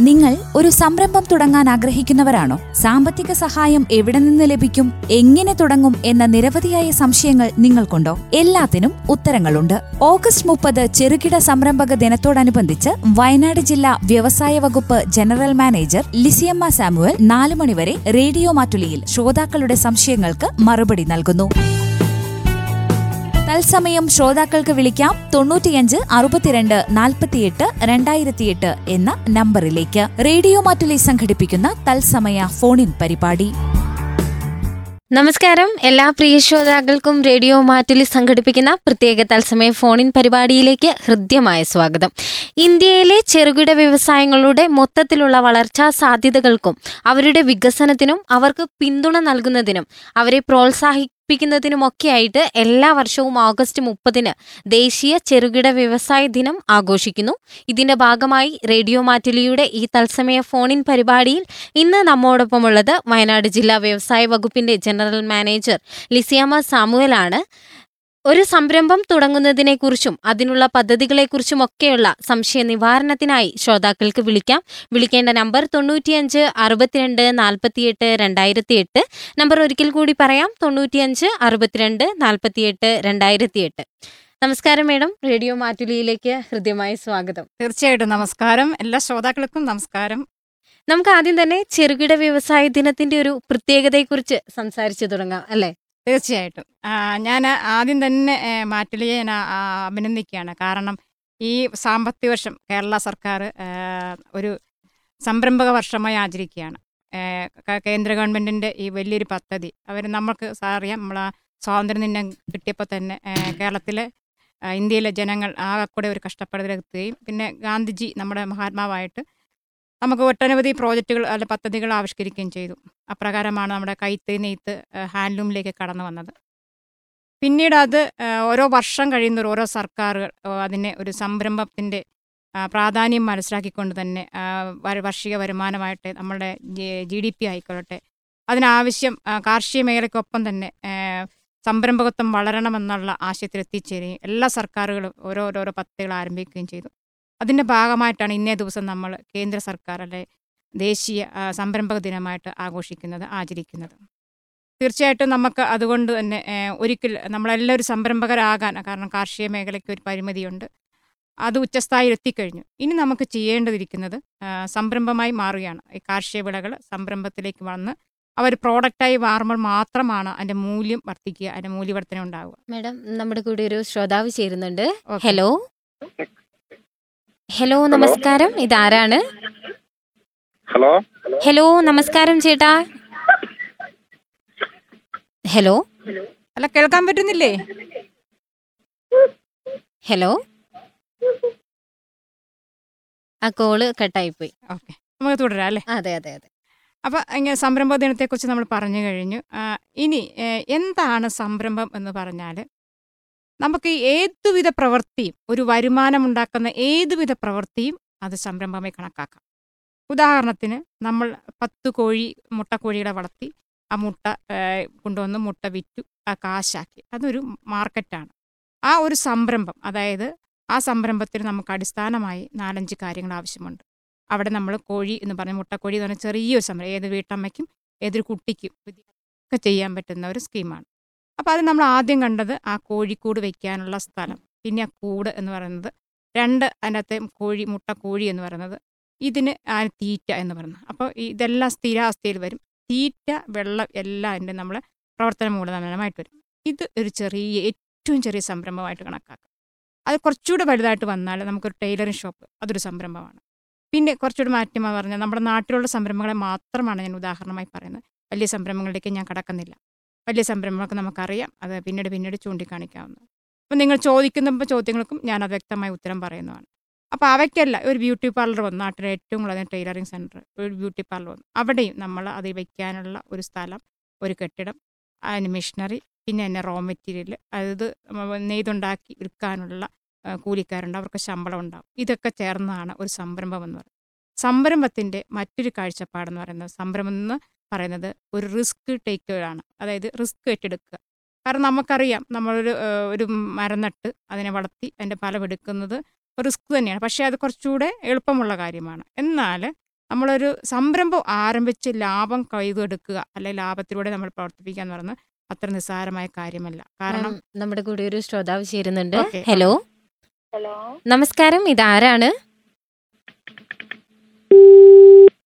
നിങ്ങൾ ഒരു സംരംഭം തുടങ്ങാൻ ആഗ്രഹിക്കുന്നവരാണോ? സാമ്പത്തിക സഹായം എവിടെ നിന്ന് ലഭിക്കും? എങ്ങനെ തുടങ്ങും എന്ന നിരവധിയായ സംശയങ്ങൾ നിങ്ങൾക്കുണ്ടോ? എല്ലാത്തിനും ഉത്തരങ്ങളുണ്ട്. ഓഗസ്റ്റ് മുപ്പത് ചെറുകിട സംരംഭക ദിനത്തോടനുബന്ധിച്ച് വയനാട് ജില്ലാ വ്യവസായ വകുപ്പ് ജനറൽ മാനേജർ ലിസിയമ്മ സാമുവൽ നാലു മണിവരെ റേഡിയോ മാറ്റുലിയിൽ ശ്രോതാക്കളുടെ സംശയങ്ങൾക്ക് മറുപടി നൽകുന്നു. തത്സമയം ശ്രോതാക്കൾക്ക് വിളിക്കാം തൊണ്ണൂറ്റിയഞ്ച് അറുപത്തിരണ്ട് നാൽപ്പത്തിയെട്ട് രണ്ടായിരത്തിയെട്ട് എന്ന നമ്പറിലേക്ക്. റേഡിയോ മാറ്റുലി സംഘടിപ്പിക്കുന്ന തത്സമയ ഫോണിൻ പരിപാടി. നമസ്കാരം. എല്ലാ പ്രിയ ശ്രോതാക്കൾക്കും റേഡിയോ മാറ്റിൽ സംഘടിപ്പിക്കുന്ന പ്രത്യേക തത്സമയ ഫോണിൻ പരിപാടിയിലേക്ക് ഹൃദ്യമായ സ്വാഗതം. ഇന്ത്യയിലെ ചെറുകിട വ്യവസായങ്ങളുടെ മൊത്തത്തിലുള്ള വളർച്ചാ സാധ്യതകൾക്കും അവരുടെ വികസനത്തിനും അവർക്ക് പിന്തുണ നൽകുന്നതിനും അവരെ പ്രോത്സാഹിപ്പിക്കുന്നതിനുമൊക്കെയായിട്ട് എല്ലാ വർഷവും ഓഗസ്റ്റ് മുപ്പതിന് ദേശീയ ചെറുകിട വ്യവസായ ദിനം ആഘോഷിക്കുന്നു. ഇതിന്റെ ഭാഗമായി റേഡിയോ മാറ്റുലിയുടെ ഈ തത്സമയ ഫോണിൻ പരിപാടിയിൽ ഇന്ന് നമ്മോടൊപ്പമുള്ളത് വയനാട് ജില്ലാ വ്യവസായ വകുപ്പിന്റെ ജനറൽ മാനേജർ ലിസിയാമ സാമുവലാണ്. ഒരു സംരംഭം തുടങ്ങുന്നതിനെക്കുറിച്ചും അതിനുള്ള പദ്ധതികളെക്കുറിച്ചും ഒക്കെയുള്ള സംശയ നിവാരണത്തിനായി ശ്രോതാക്കൾക്ക് വിളിക്കാം. വിളിക്കേണ്ട നമ്പർ തൊണ്ണൂറ്റിയഞ്ച് അറുപത്തിരണ്ട് നാൽപ്പത്തിയെട്ട് രണ്ടായിരത്തി എട്ട് നമ്പർ ഒരിക്കൽ കൂടി പറയാം തൊണ്ണൂറ്റിയഞ്ച് അറുപത്തിരണ്ട് നാൽപ്പത്തിയെട്ട് രണ്ടായിരത്തി എട്ട് നമസ്കാരം മേഡം. റേഡിയോ മാറ്റുലിയിലേക്ക് ഹൃദ്യമായ സ്വാഗതം. തീർച്ചയായിട്ടും നമസ്കാരം. എല്ലാ ശ്രോതാക്കൾക്കും നമസ്കാരം. നമുക്ക് ആദ്യം തന്നെ ചെറുകിട വ്യവസായ ദിനത്തിന്റെ ഒരു പ്രത്യേകതയെക്കുറിച്ച് സംസാരിച്ചു തുടങ്ങാം അല്ലെ? തീർച്ചയായിട്ടും. ഞാൻ ആദ്യം തന്നെ മാറ്റിലിയെ ഞാൻ അഭിനന്ദിക്കുകയാണ്. കാരണം ഈ സാമ്പത്തിക വർഷം കേരള സർക്കാർ ഒരു സംരംഭക വർഷമായി ആചരിക്കുകയാണ്. കേന്ദ്ര ഗവൺമെന്റിന്റെ ഈ വലിയൊരു പദ്ധതി. അവർ നമുക്ക് അറിയാം നമ്മൾ നിന്നെ കിട്ടിയപ്പോൾ തന്നെ കേരളത്തിലെ ഇന്ത്യയിലെ ജനങ്ങൾ ആകെക്കൂടെ കൂടെ ഒരു കഷ്ടപ്പാടിലെത്തുകയും പിന്നെ ഗാന്ധിജി നമ്മുടെ മഹാത്മാവായിട്ട് നമുക്ക് ഒട്ടനവധി പ്രോജക്റ്റുകൾ അല്ല പദ്ധതികൾ ആവിഷ്കരിക്കുകയും ചെയ്തു. അപ്രകാരമാണ് നമ്മുടെ കൈത്ത് നെയ്ത്ത് ഹാൻഡ്ലൂമിലേക്ക് കടന്നു വന്നത്. പിന്നീട് അത് ഓരോ വർഷം കഴിയുന്നവർ ഓരോ സർക്കാരുകൾ അതിനെ ഒരു സംരംഭത്തിന്റെ പ്രാധാന്യം മനസ്സിലാക്കിക്കൊണ്ട് തന്നെ വാർഷിക വരുമാനമായിട്ട് നമ്മളുടെ ജി ഡി പി ആയിക്കൊള്ളട്ടെ. അതിനാവശ്യം കാർഷിക മേഖലയ്ക്കൊപ്പം തന്നെ സംരംഭകത്വം വളരണമെന്നുള്ള ആശയത്തിൽ എത്തിച്ചേരുകയും എല്ലാ സർക്കാരുകളും ഓരോരോരോ പദ്ധതികൾ ആരംഭിക്കുകയും ചെയ്തു. അതിന്റെ ഭാഗമായിട്ടാണ് ഇന്നേ ദിവസം നമ്മൾ കേന്ദ്ര സർക്കാർ അല്ലെ ദേശീയ സംരംഭക ദിനമായിട്ട് ആഘോഷിക്കുന്നത് ആചരിക്കുന്നത്. തീർച്ചയായിട്ടും നമുക്ക് അതുകൊണ്ട് തന്നെ ഒരിക്കൽ നമ്മളെല്ലാവരും സംരംഭകരാകാൻ കാരണം കാർഷിക മേഖലയ്ക്ക് ഒരു പരിമിതിയുണ്ട് അത് ഉച്ചസ്ഥായിൽ എത്തിക്കഴിഞ്ഞു. ഇനി നമുക്ക് ചെയ്യേണ്ടതിരിക്കുന്നത് സംരംഭമായി മാറുകയാണ്. ഈ കാർഷിക വിളകൾ സംരംഭത്തിലേക്ക് വന്ന് അവർ പ്രോഡക്റ്റായി മാറുമ്പോൾ മാത്രമാണ് അതിന്റെ മൂല്യം വർദ്ധിക്കുക അതിന്റെ മൂല്യവർദ്ധന ഉണ്ടാവുക മേഡം നമ്മുടെ കൂടെ ഒരു ശ്രോതാവ് ചേരുന്നുണ്ട്. ഹലോ. ഹലോ നമസ്കാരം. ഇതാരാണ്? ഹലോ ഹലോ നമസ്കാരം ചേട്ടാ. ഹലോ അല്ല കേൾക്കാൻ പറ്റുന്നില്ലേ? ഹലോ ആ കോൾ കട്ടായി പോയി ഓക്കെ നമുക്ക് തുടരാം അല്ലേ? അതെ അതെ അതെ. അപ്പോൾ ഇങ്ങനെ സംരംഭ ദിനത്തെക്കുറിച്ച് നമ്മൾ പറഞ്ഞു കഴിഞ്ഞു. ഇനി എന്താണ് സംരംഭം എന്ന് പറഞ്ഞാൽ നമുക്ക് ഏതുവിധ പ്രവൃത്തിയും ഒരു വരുമാനമുണ്ടാക്കുന്ന ഏതുവിധ പ്രവൃത്തിയും അത് സംരംഭമായി കണക്കാക്കാം. ഉദാഹരണത്തിന് നമ്മൾ പത്ത് കോഴി മുട്ടക്കോഴികളെ വളർത്തി ആ മുട്ട കൊണ്ടുവന്ന് മുട്ട വിറ്റു ആ കാശാക്കി. അതൊരു മാർക്കറ്റാണ്. ആ ഒരു സംരംഭം അതായത് ആ സംരംഭത്തിന് നമുക്ക് അടിസ്ഥാനമായി നാലഞ്ച് കാര്യങ്ങൾ ആവശ്യമുണ്ട്. അവിടെ നമ്മൾ കോഴി എന്ന് പറഞ്ഞ മുട്ടക്കോഴി എന്ന് പറഞ്ഞാൽ ചെറിയൊരു സംരംഭം ഏത് വീട്ടമ്മയ്ക്കും ഏതൊരു കുട്ടിക്കും ഒക്കെ ചെയ്യാൻ പറ്റുന്ന ഒരു സ്കീമാണ്. അപ്പോൾ അത് നമ്മൾ ആദ്യം കണ്ടത് ആ കോഴിക്കൂട് വയ്ക്കാനുള്ള സ്ഥലം. പിന്നെ ആ കൂട് എന്ന് പറയുന്നത് രണ്ട് അതിനകത്തെ കോഴി മുട്ട കോഴി എന്ന് പറയുന്നത് ഇതിന് ആ തീറ്റ എന്ന് പറയുന്നത്. അപ്പോൾ ഇതെല്ലാം സ്ഥിരാവസ്ഥയിൽ വരും. തീറ്റ വെള്ളം എല്ലാം അതിന്റെ നമ്മൾ പ്രവർത്തന മൂലധനമായിട്ട് വരും. ഇത് ഒരു ചെറിയ ഏറ്റവും ചെറിയ സംരംഭമായിട്ട് കണക്കാക്കാം. അത് കുറച്ചുകൂടെ വലുതായിട്ട് വന്നാൽ നമുക്കൊരു ടൈലറിംഗ് ഷോപ്പ് അതൊരു സംരംഭമാണ്. പിന്നെ കുറച്ചുകൂടി മാറ്റം പറഞ്ഞാൽ നമ്മുടെ നാട്ടിലുള്ള സംരംഭങ്ങളെ മാത്രമാണ് ഞാൻ ഉദാഹരണമായി പറയുന്നത്. വലിയ സംരംഭങ്ങളിലേക്ക് ഞാൻ കടക്കുന്നില്ല. വലിയ സംരംഭങ്ങളൊക്കെ നമുക്കറിയാം. അത് പിന്നീട് പിന്നീട് ചൂണ്ടിക്കാണിക്കാവുന്നത് അപ്പം നിങ്ങൾ ചോദിക്കുന്ന ചോദ്യങ്ങൾക്കും ഞാൻ അത് വ്യക്തമായ ഉത്തരം പറയുന്നതാണ്. അപ്പോൾ അവയ്ക്കല്ല ഒരു ബ്യൂട്ടി പാർലർ വന്നു. നാട്ടിലെ ഏറ്റവും കൂടുതൽ ടൈലറിങ് സെന്റർ ഒരു ബ്യൂട്ടി പാർലർ വന്നു. അവിടെയും നമ്മൾ അത് വയ്ക്കാനുള്ള ഒരു സ്ഥലം ഒരു കെട്ടിടം അതിന് മെഷീനറി പിന്നെ തന്നെ റോ മെറ്റീരിയൽ അതായത് നെയ്തുണ്ടാക്കി വിൽക്കാനുള്ള കൂലിക്കാരുണ്ട്. അവർക്ക് ശമ്പളം ഉണ്ടാവും. ഇതൊക്കെ ചേർന്നതാണ് ഒരു സംരംഭം എന്ന് പറയുന്നത്. സംരംഭത്തിന്റെ മറ്റൊരു കാഴ്ചപ്പാടെന്ന് പറയുന്നത്. സംരംഭം എന്ന് പറയുന്നത് ഒരു റിസ്ക് ടേക്കേഴ്സാണ് അതായത് റിസ്ക് ഏറ്റെടുക്കുക. കാരണം നമുക്കറിയാം നമ്മളൊരു ഒരു മരം നട്ട് അതിനെ വളർത്തി അതിന്റെ ഫലം എടുക്കുന്നത് റിസ്ക് തന്നെയാണ്. പക്ഷേ അത് കുറച്ചുകൂടെ എളുപ്പമുള്ള കാര്യമാണ്. എന്നാൽ നമ്മളൊരു സംരംഭം ആരംഭിച്ച് ലാഭം കൈതെടുക്കുക അല്ലെങ്കിൽ ലാഭത്തിലൂടെ നമ്മൾ പ്രവർത്തിപ്പിക്കുക എന്ന് പറയുന്നത് അത്ര നിസ്സാരമായ കാര്യമല്ല. കാരണം നമ്മുടെ കൂടെ ഒരു ശ്രോതാവ് ചേരുന്നുണ്ട്. ഹലോ. ഹലോ. നമസ്കാരം. ഇതാരാണ്?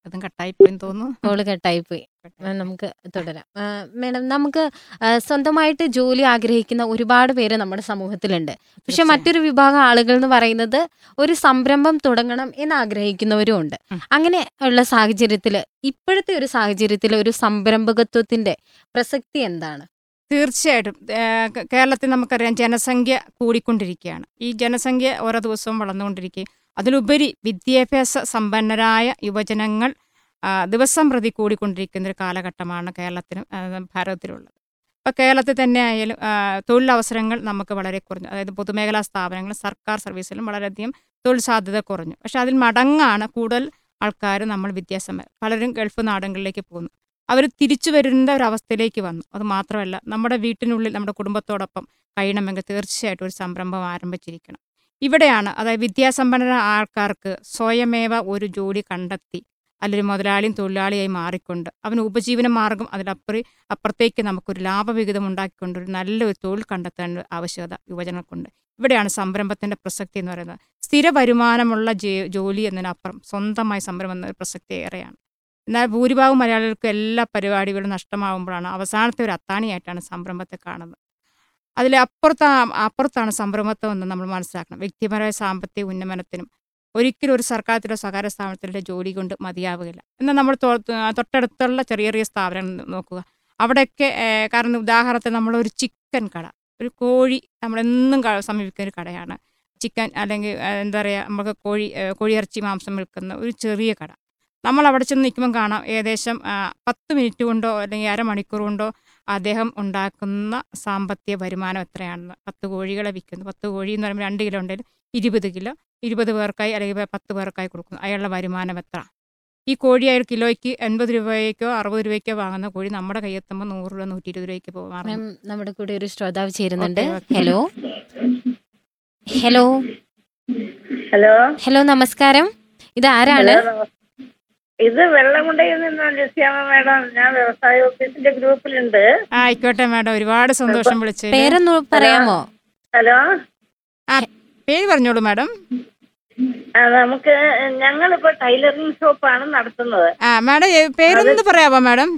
അതും കട്ടായിപ്പോയി തോന്നുന്നു. കോൾ കട്ടായി പോയി ആ, നമുക്ക് തുടരാം. ആ, മേഡം നമുക്ക് ആ, സ്വന്തമായിട്ട് ജോലി ആഗ്രഹിക്കുന്ന ഒരുപാട് പേര് നമ്മുടെ സമൂഹത്തിലുണ്ട്. പക്ഷെ തീർച്ചയായും. മറ്റൊരു വിഭാഗം ആളുകൾ എന്ന് പറയുന്നത് ഒരു സംരംഭം തുടങ്ങണം എന്ന് ആഗ്രഹിക്കുന്നവരും ഉണ്ട്. ഉം. അങ്ങനെ ഉള്ള സാഹചര്യത്തിൽ ഇപ്പോഴത്തെ ഒരു സാഹചര്യത്തിൽ ഒരു സംരംഭകത്വത്തിന്റെ പ്രസക്തി എന്താണ്? തീർച്ചയായിട്ടും. ഏഹ് കേ- കേരളത്തിൽ നമുക്കറിയാം ജനസംഖ്യ കൂടിക്കൊണ്ടിരിക്കുകയാണ്. ഈ ജനസംഖ്യ ഓരോ ദിവസവും വളർന്നുകൊണ്ടിരിക്കുകയും അതിലുപരി വിദ്യാഭ്യാസ സമ്പന്നരായ യുവജനങ്ങൾ ദിവസം പ്രതി കൂടിക്കൊണ്ടിരിക്കുന്ന ഒരു കാലഘട്ടമാണ് കേരളത്തിനും ഭാരതത്തിലുള്ളത്. ഇപ്പോൾ കേരളത്തിൽ തന്നെ ആയാലും തൊഴിലവസരങ്ങൾ നമുക്ക് വളരെ കുറഞ്ഞു. അതായത് പൊതുമേഖലാ സ്ഥാപനങ്ങളും സർക്കാർ സർവീസിലും വളരെയധികം തൊഴിൽ സാധ്യത കുറഞ്ഞു. പക്ഷെ അതിൽ മടങ്ങാണ് കൂടുതൽ ആൾക്കാർ നമ്മൾ വിദ്യാസമ പലരും ഗൾഫ് നാടുകളിലേക്ക് പോകുന്നു. അവർ തിരിച്ചു വരുന്ന ഒരവസ്ഥയിലേക്ക് വന്നു. അത് മാത്രമല്ല നമ്മുടെ വീട്ടിനുള്ളിൽ നമ്മുടെ കുടുംബത്തോടൊപ്പം കഴിയണമെങ്കിൽ തീർച്ചയായിട്ടും ഒരു സംരംഭം ആരംഭിച്ചിരിക്കണം. ഇവിടെയാണ് അതായത് വിദ്യാസമ്പന്ന ആൾക്കാർക്ക് സ്വയമേവ ഒരു ജോലി കണ്ടെത്തി അല്ലെങ്കിൽ മുതലാളിയും തൊഴിലാളിയായി മാറിക്കൊണ്ട് അവന് ഉപജീവന മാർഗം അതിലപ്പുറം അപ്പുറത്തേക്ക് നമുക്കൊരു ലാഭവിഹിതം ഉണ്ടാക്കിക്കൊണ്ട് ഒരു നല്ലൊരു തൊഴിൽ കണ്ടെത്തേണ്ട ആവശ്യകത യുവജനങ്ങൾക്കുണ്ട്. ഇവിടെയാണ് സംരംഭത്തിന്റെ പ്രസക്തി എന്ന് പറയുന്നത്. സ്ഥിര വരുമാനമുള്ള ജോലി എന്നതിനപ്പുറം സ്വന്തമായി സംരംഭം എന്ന പ്രസക്തി ഏറെയാണ്. എന്നാൽ ഭൂരിഭാഗം മലയാളികൾക്ക് എല്ലാ പരിപാടികളും നഷ്ടമാകുമ്പോഴാണ് അവസാനത്തെ ഒരു അത്താണിയായിട്ടാണ് സംരംഭത്തെ കാണുന്നത്. അതിൽ അപ്പുറത്ത് അപ്പുറത്താണ് സംരംഭത്വം എന്ന് നമ്മൾ മനസ്സിലാക്കണം. വ്യക്തിപരമായ സാമ്പത്തിക ഉന്നമനത്തിനും ഒരിക്കലും ഒരു സർക്കാരത്തിലോ സ്വകാര്യ സ്ഥാപനത്തിലെ ജോലി കൊണ്ട് മതിയാവുകയില്ല. എന്നാൽ നമ്മൾ തൊട്ടടുത്തുള്ള ചെറിയ ചെറിയ സ്ഥാപനങ്ങൾ നോക്കുക. അവിടെയൊക്കെ കാരണം ഉദാഹരണത്തിന് നമ്മളൊരു ചിക്കൻ കട ഒരു കോഴി നമ്മളെന്നും സമീപിക്കുന്ന ഒരു കടയാണ്. ചിക്കൻ അല്ലെങ്കിൽ എന്താ പറയുക നമുക്ക് കോഴി കോഴി കോഴിയിറച്ചി മാംസം വിൽക്കുന്ന ഒരു ചെറിയ കട. നമ്മൾ അവിടെ ചെന്ന് നിൽക്കുമ്പോൾ കാണാം ഏകദേശം പത്ത് മിനിറ്റ് കൊണ്ടോ അല്ലെങ്കിൽ അരമണിക്കൂർ കൊണ്ടോ അദ്ദേഹം ഉണ്ടാക്കുന്ന സാമ്പത്തിക വരുമാനം എത്രയാണെന്ന്. പത്ത് കോഴികളെ വിൽക്കുന്നു. പത്ത് കോഴി എന്ന് പറയുമ്പോൾ രണ്ട് കിലോ ഉണ്ടെങ്കിൽ ഇരുപത് കിലോ ഇരുപത് പേർക്കായി അല്ലെങ്കിൽ പത്ത് പേർക്കായി കൊടുക്കുന്നു. അയാളുടെ വരുമാനം എത്ര? ഈ കോഴി അയാൾ കിലോയ്ക്ക് എൺപത് രൂപയ്ക്കോ അറുപത് രൂപയ്ക്കോ വാങ്ങുന്ന കോഴി നമ്മുടെ കയ്യെത്തുമ്പോൾ നൂറ് രൂപ നൂറ്റി ഇരുപത് രൂപയ്ക്ക് പോകാം നമ്മുടെ കൂടെ ഒരു ശ്രോതാവ് ചേരുന്നുണ്ട്. ഹലോ. ഹലോ. ഹലോ. ഹലോ നമസ്കാരം. ഇത് ആരാണ്. ഇത് വെള്ളമുണ്ടയിൽ നിന്നാണ് ലക്ഷ്യാമ മേഡം. ഞാൻ വ്യവസായ ഓഫീസിന്റെ ഗ്രൂപ്പിലുണ്ട്. ആയിക്കോട്ടെ മാഡം. ഒരുപാട് സന്തോഷം വിളിച്ചു പേരൊന്ന് പറയാമോ? ഹലോ. പേര് പറഞ്ഞോളൂ മാഡം. നമുക്ക് ഞങ്ങളിപ്പോ ടൈലറിംഗ് ഷോപ്പാണ് നടത്തുന്നത്. ആ മാഡം പേരൊന്ന് പറയാവോ മാഡം?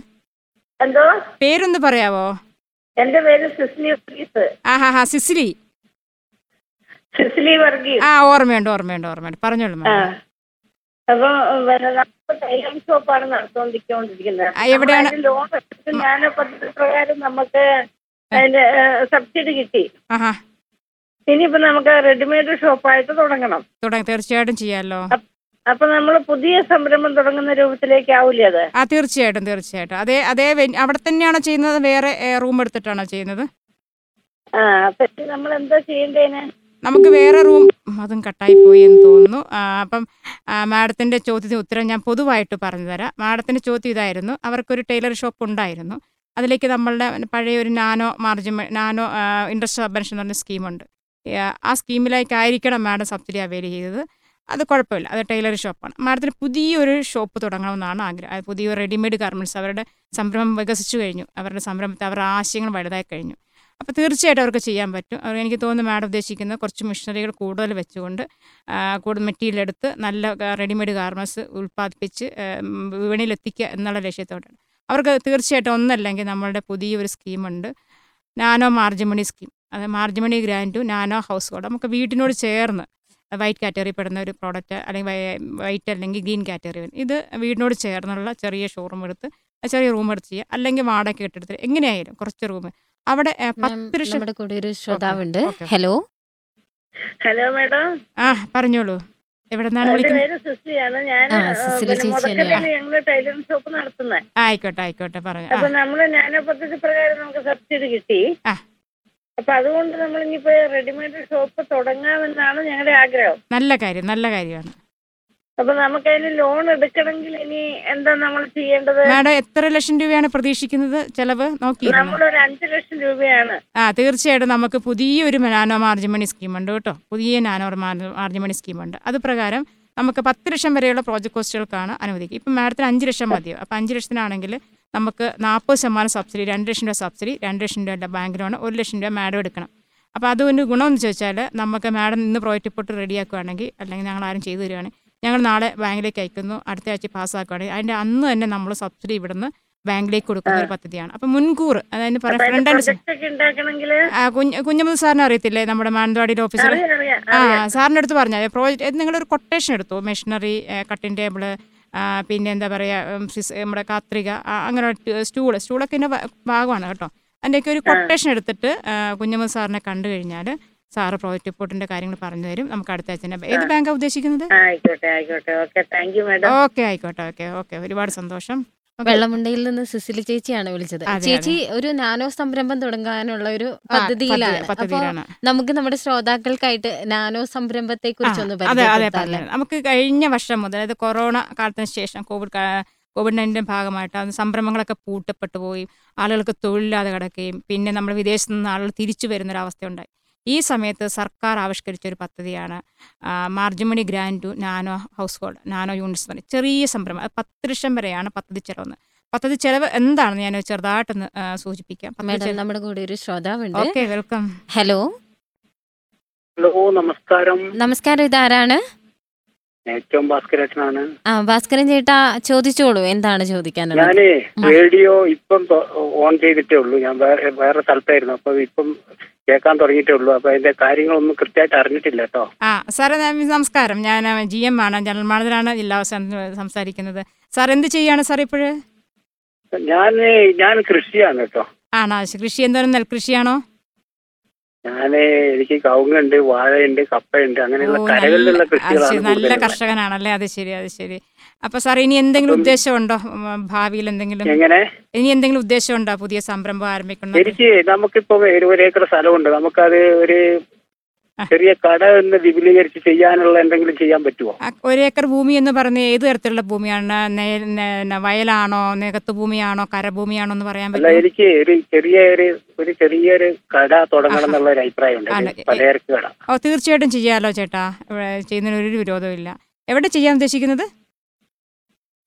എന്തോ? പേരൊന്ന് പറയാവോ? എന്റെ പേര് സിസ്ലി വർഗീസ്. ആ ഹാ ഹാ സിസിലി. സിസ്ലി വർഗീസ്. ആ ഓർമ്മയുണ്ട് ഓർമ്മയുണ്ട് ഓർമ്മയുണ്ട്. പറഞ്ഞോളൂ മാഡം. അപ്പൊ ടൈലറിംഗ് ഷോപ്പാണ് നടത്തോണ്ടിരിക്കുന്നത് എവിടെയാണ്? ലോൺ ഞാൻ പദ്ധതി പ്രകാരം നമുക്ക് അതിന്റെ സബ്സിഡി കിട്ടി. ആഹാ. ഇനിയിപ്പോ നമുക്ക് റെഡിമെയ്ഡ് ഷോപ്പായിട്ട് തുടങ്ങണം. തുടങ്ങി തീർച്ചയായിട്ടും ചെയ്യാമല്ലോ അപ്പൊ നമ്മൾ പുതിയ സംരംഭം തുടങ്ങുന്ന രൂപത്തിലേക്ക് ആവില്ലേ അത്? ആ തീർച്ചയായിട്ടും തീർച്ചയായിട്ടും. അതേ അതേ അവിടെ തന്നെയാണോ ചെയ്യുന്നത്? വേറെ റൂം എടുത്തിട്ടാണോ ചെയ്യുന്നത്? ആ അപ്പൊ നമ്മൾ എന്താ നമുക്ക് വേറെ റൂം അതും കട്ടായി പോയി എന്ന് തോന്നുന്നു. ആ, അപ്പം മാഡത്തിന്റെ ചോദ്യത്തിന് ഉത്തരം ഞാൻ പൊതുവായിട്ട് പറഞ്ഞു തരാം. മാഡത്തിന്റെ ചോദ്യം ഇതായിരുന്നു. അവർക്കൊരു ടൈലർ ഷോപ്പ് ഉണ്ടായിരുന്നു. അതിലേക്ക് നമ്മളുടെ പഴയ ഒരു nano margin nano interest subvention എന്ന് പറഞ്ഞ സ്കീമുണ്ട്. ആ സ്കീമിലേക്കായിരിക്കണം മാഡം സബ്സിഡി അവൈൽ ചെയ്തത്. അത് കുഴപ്പമില്ല. അത് ടൈലർ ഷോപ്പാണ് മാഡത്തിന് പുതിയൊരു ഷോപ്പ് തുടങ്ങണമെന്നാണ് ആഗ്രഹം. അത് പുതിയൊരു റെഡിമെയ്ഡ് ഗാർമെന്റ്സ് അവരുടെ സംരംഭം വികസിച്ചു കഴിഞ്ഞു. അവരുടെ സംരംഭത്തെ അവരുടെ ആശയങ്ങൾ വലുതായി കഴിഞ്ഞു. അപ്പോൾ തീർച്ചയായിട്ടും അവർക്ക് ചെയ്യാൻ പറ്റും. അവർ എനിക്ക് തോന്നുന്നു മാഡം ഉദ്ദേശിക്കുന്ന കുറച്ച് മിഷനറികൾ കൂടുതൽ വെച്ചുകൊണ്ട് കൂടുതൽ മെറ്റീരിയൽ എടുത്ത് നല്ല റെഡിമെയ്ഡ് ഗാർമെന്റ്സ് ഉൽപ്പാദിപ്പിച്ച് വിപണിയിലെത്തിക്കുക എന്നുള്ള ലക്ഷ്യത്തോടെയാണ്. അവർക്ക് തീർച്ചയായിട്ടും ഒന്നല്ലെങ്കിൽ നമ്മളുടെ പുതിയൊരു സ്കീമുണ്ട്. Nano margin money scheme. അത് margin money grant nano household നമുക്ക് വീട്ടിനോട് ചേർന്ന് വൈറ്റ് കാറ്റഗറി പെടുന്ന ഒരു പ്രോഡക്റ്റ് അല്ലെങ്കിൽ വൈറ്റ് അല്ലെങ്കിൽ ഗ്രീൻ കാറ്റഗറി വരും ഇത് വീടിനോട് ചേർന്നുള്ള ചെറിയ ഷോറൂം എടുത്ത് ചെറിയ റൂം എടുത്ത് ചെയ്യുക. അല്ലെങ്കിൽ വാടക കെട്ടിടത്തിൽ എങ്ങനെയായാലും കുറച്ച് റൂം അവിടെ പത്ത് ലക്ഷം കൂടെ ഒരു ശ്രോതാവുണ്ട്. ഹലോ? Hello madam. ആ പറഞ്ഞോളൂ. എവിടെന്നാണ് വിളിക്കുന്നത്? ആയിക്കോട്ടെ ആയിക്കോട്ടെ പറഞ്ഞു. അപ്പൊ നമ്മൾ നാനോ പദ്ധതി പ്രകാരം നമുക്ക് സബ്സിഡി കിട്ടി. ആ. അപ്പൊ അതുകൊണ്ട് നമ്മൾ ഇനിയിപ്പോ റെഡിമെയ്ഡ് ഷോപ്പ് തുടങ്ങാമെന്നാണ് ഞങ്ങളുടെ ആഗ്രഹം. നല്ല കാര്യം നല്ല കാര്യമാണ്. അപ്പൊ നമുക്ക് അതിന് ലോൺ എടുക്കണമെങ്കിൽ ഇനി എന്താ നമ്മൾ ചെയ്യേണ്ടത്? മാഡം എത്ര ലക്ഷം രൂപയാണ് പ്രതീക്ഷിക്കുന്നത് ചെലവ്? നോക്കി നമ്മളൊരു അഞ്ചു ലക്ഷം രൂപയാണ്. ആ തീർച്ചയായിട്ടും നമുക്ക് പുതിയ ഒരു നാനോ മാർജിമണി സ്കീമുണ്ട് കേട്ടോ. പുതിയ നാനോ മാർജിമണി സ്കീമുണ്ട്. അത് പ്രകാരം നമുക്ക് പത്ത് ലക്ഷം വരെയുള്ള പ്രോജക്ട് കോസ്റ്റുകൾക്കാണ് അനുവദിക്കുക. ഇപ്പം മാഡത്തിന് അഞ്ച് ലക്ഷം മതിയോ? അപ്പോൾ അഞ്ച് ലക്ഷത്തിനാണെങ്കിൽ നമുക്ക് നാൽപ്പത് ശതമാനം സബ്സിഡി രണ്ട് ലക്ഷം രൂപ സബ്സിഡി രണ്ട് ലക്ഷം രൂപ ബാങ്ക് ലോൺ ഒരു ലക്ഷം രൂപ മാഡം എടുക്കണം. അപ്പോൾ അതൊരു ഗുണം എന്ന് ചോദിച്ചാൽ നമുക്ക് മാഡം ഇന്ന് പ്രോജക്റ്റ് റിപ്പോർട്ട് റെഡിയാക്കുകയാണെങ്കിൽ അല്ലെങ്കിൽ ഞങ്ങൾ ആരും ചെയ്തു തരികയാണെങ്കിൽ ഞങ്ങൾ നാളെ ബാങ്കിലേക്ക് അയക്കുന്നു അടുത്ത ആഴ്ച പാസ്സാക്കുകയാണെങ്കിൽ അതിന്റെ അന്ന് തന്നെ നമ്മൾ സബ്സിഡി ഇവിടുന്ന് ബാങ്കിലേക്ക് കൊടുക്കുന്ന ഒരു പദ്ധതിയാണ്. അപ്പം മുൻകൂർ അതായത് പറയാം ഫ്രണ്ട് ആൻഡ് പ്രൊജക്ട് ഒക്കെ ഉണ്ടാക്കണമെങ്കിൽ കുഞ്ഞ് കുഞ്ഞമ്മദ് സാറിനെ അറിയത്തില്ലേ? നമ്മുടെ മാനന്തവാടിയിലെ ഓഫീസർ ആ സാറിന്റെ അടുത്ത് പറഞ്ഞാൽ പ്രോജക്റ്റ് നിങ്ങളൊരു കൊട്ടേഷൻ എടുത്തു? മെഷീനറി കട്ടിംഗ് ടേബിൾ പിന്നെ എന്താ പറയുക നമ്മുടെ കത്രിക അങ്ങനെ സ്റ്റൂൾ സ്റ്റൂളൊക്കെ എന്റെ ഭാഗമാണ് കേട്ടോ. അതിന്റെയൊക്കെ ഒരു കൊട്ടേഷൻ എടുത്തിട്ട് കുഞ്ഞമ്മ സാറിനെ കണ്ടു കഴിഞ്ഞാൽ സാറ് പ്രോജക്റ്റ് റിപ്പോർട്ടിന്റെ കാര്യങ്ങൾ പറഞ്ഞു തരും. നമുക്ക് അടുത്ത ആഴ്ച ഏത് ബാങ്കാണ് ഉദ്ദേശിക്കുന്നത്? ഓക്കെ ആയിക്കോട്ടെ. Okay okay. ഒരുപാട് സന്തോഷം. Okay. വെള്ളമുണ്ടയിൽ നിന്ന് സിസിലി ചേച്ചിയാണ് വിളിച്ചത്. ചേച്ചി ഒരു നാനോ സംരംഭം തുടങ്ങാനുള്ള ഒരു പദ്ധതിയിലാണ്. പദ്ധതി- നമുക്ക് നമ്മുടെ ശ്രോതാക്കൾക്കായിട്ട് നാനോ സംരംഭത്തെ കുറിച്ച് ഒന്ന് നമുക്ക് കഴിഞ്ഞ വർഷം മുതൽ അതായത് കൊറോണ കാലത്തിന് ശേഷം കോവിഡ് കോവിഡ് നയന്റീൻ ഭാഗമായിട്ട് അത് സംരംഭങ്ങളൊക്കെ പൂട്ടപ്പെട്ടു പോയി ആളുകൾക്ക് തൊഴിലില്ലാതെ കിടക്കുകയും പിന്നെ നമ്മൾ വിദേശത്ത് നിന്ന് ആളുകൾ തിരിച്ചു വരുന്നൊരവസ്ഥയുണ്ടായി ഈ സമയത്ത് സർക്കാർ ആവിഷ്കരിച്ച ഒരു പദ്ധതിയാണ് margin money grant to nano household nano units എന്ന് ചെറിയ സംരംഭം അത് പത്ത് ലക്ഷം വരെയാണ് പദ്ധതി ചെലവെന്ന്. പദ്ധതി ചെലവ് എന്താണെന്ന് ഞാൻ ചെറുതായിട്ടൊന്ന് സൂചിപ്പിക്കാം. നമ്മുടെ കൂടെ ഒരു ശ്രോതാവുണ്ട്. Okay welcome. ഹലോ. ഹലോ നമസ്കാരം. നമസ്കാരം ഇതാരാണ്? ഏറ്റവും ഭാസ്കരേട്ടനാണ്. ആ ഭാസ്കരൻ ചേട്ടാ ചോദിച്ചോളൂ എന്താണ് ചോദിക്കാൻ ഞാനേ റേഡിയോ ഇപ്പം ഓൺ ചെയ്തിട്ടേ ഉള്ളൂ. ഞാൻ വേറെ വേറെ സ്ഥലത്തായിരുന്നു. അപ്പൊ ഇപ്പം കേൾക്കാൻ തുടങ്ങിയിട്ടേ ഉള്ളൂ അപ്പൊ അതിന്റെ കാര്യങ്ങളൊന്നും കൃത്യമായിട്ട് അറിഞ്ഞിട്ടില്ല കേട്ടോ. ആ സാറേ നമസ്കാരം. ഞാൻ ജി എം ആണ്. ജനറൽ മാനേജറാണ് ജില്ലാ സംസാരിക്കുന്നത്. സാർ എന്ത് ചെയ്യാണ് സാർ ഇപ്പോഴ്? ഞാൻ ഞാൻ കൃഷിയാണ് കേട്ടോ. ആണോ? കൃഷി എന്തോരം നെൽകൃഷിയാണോ? ഞാൻ എനിക്ക് കവുങ്ങുണ്ട് വാഴയുണ്ട് കപ്പയുണ്ട് അങ്ങനെയുള്ള കരകളിലുള്ള നല്ല- അത് കൃഷികളാണ് നല്ല കൂടുതലുള്ളത്. കർഷകനാണല്ലേ? അത് ശരി അത് ശരി. അപ്പൊ സാർ ഇനി എന്തെങ്കിലും ഉദ്ദേശമുണ്ടോ? ഉം, ഭാവിയിൽ എന്തെങ്കിലും? എങ്ങനെ? ഇനി എന്തെങ്കിലും ഉദ്ദേശമുണ്ടോ പുതിയ സംരംഭം ആരംഭിക്കണം എനിക്ക് നമുക്കിപ്പോ ഒരു ഒരു ഏക്കർ സ്ഥലമുണ്ട്. നമുക്കത് ഒരു. ചെറിയ കട എന്ന് വിപുലീകരിച്ച് ചെയ്യാനുള്ള എന്തെങ്കിലും ചെയ്യാൻ പറ്റുമോ ഒരേക്കർ ഭൂമി എന്ന് പറഞ്ഞ ഏത് തരത്തിലുള്ള ഭൂമിയാണ്? വയലാണോ? നികത്ത് ഭൂമിയാണോ? കരഭൂമിയാണോ എന്ന് പറയാൻ പറ്റില്ല എനിക്ക് ഒരു ചെറിയ ഒരു ഒരു ചെറിയൊരു കട തുടങ്ങണം എന്നുള്ള ഒരു അഭിപ്രായമുണ്ട് പലചരക്ക് കട. ഓ തീർച്ചയായിട്ടും ചെയ്യാലോ ചേട്ടാ. ചെയ്യുന്നതിന് ഒരു വിരോധമില്ല എവിടെ ചെയ്യാൻ ഉദ്ദേശിക്കുന്നത്?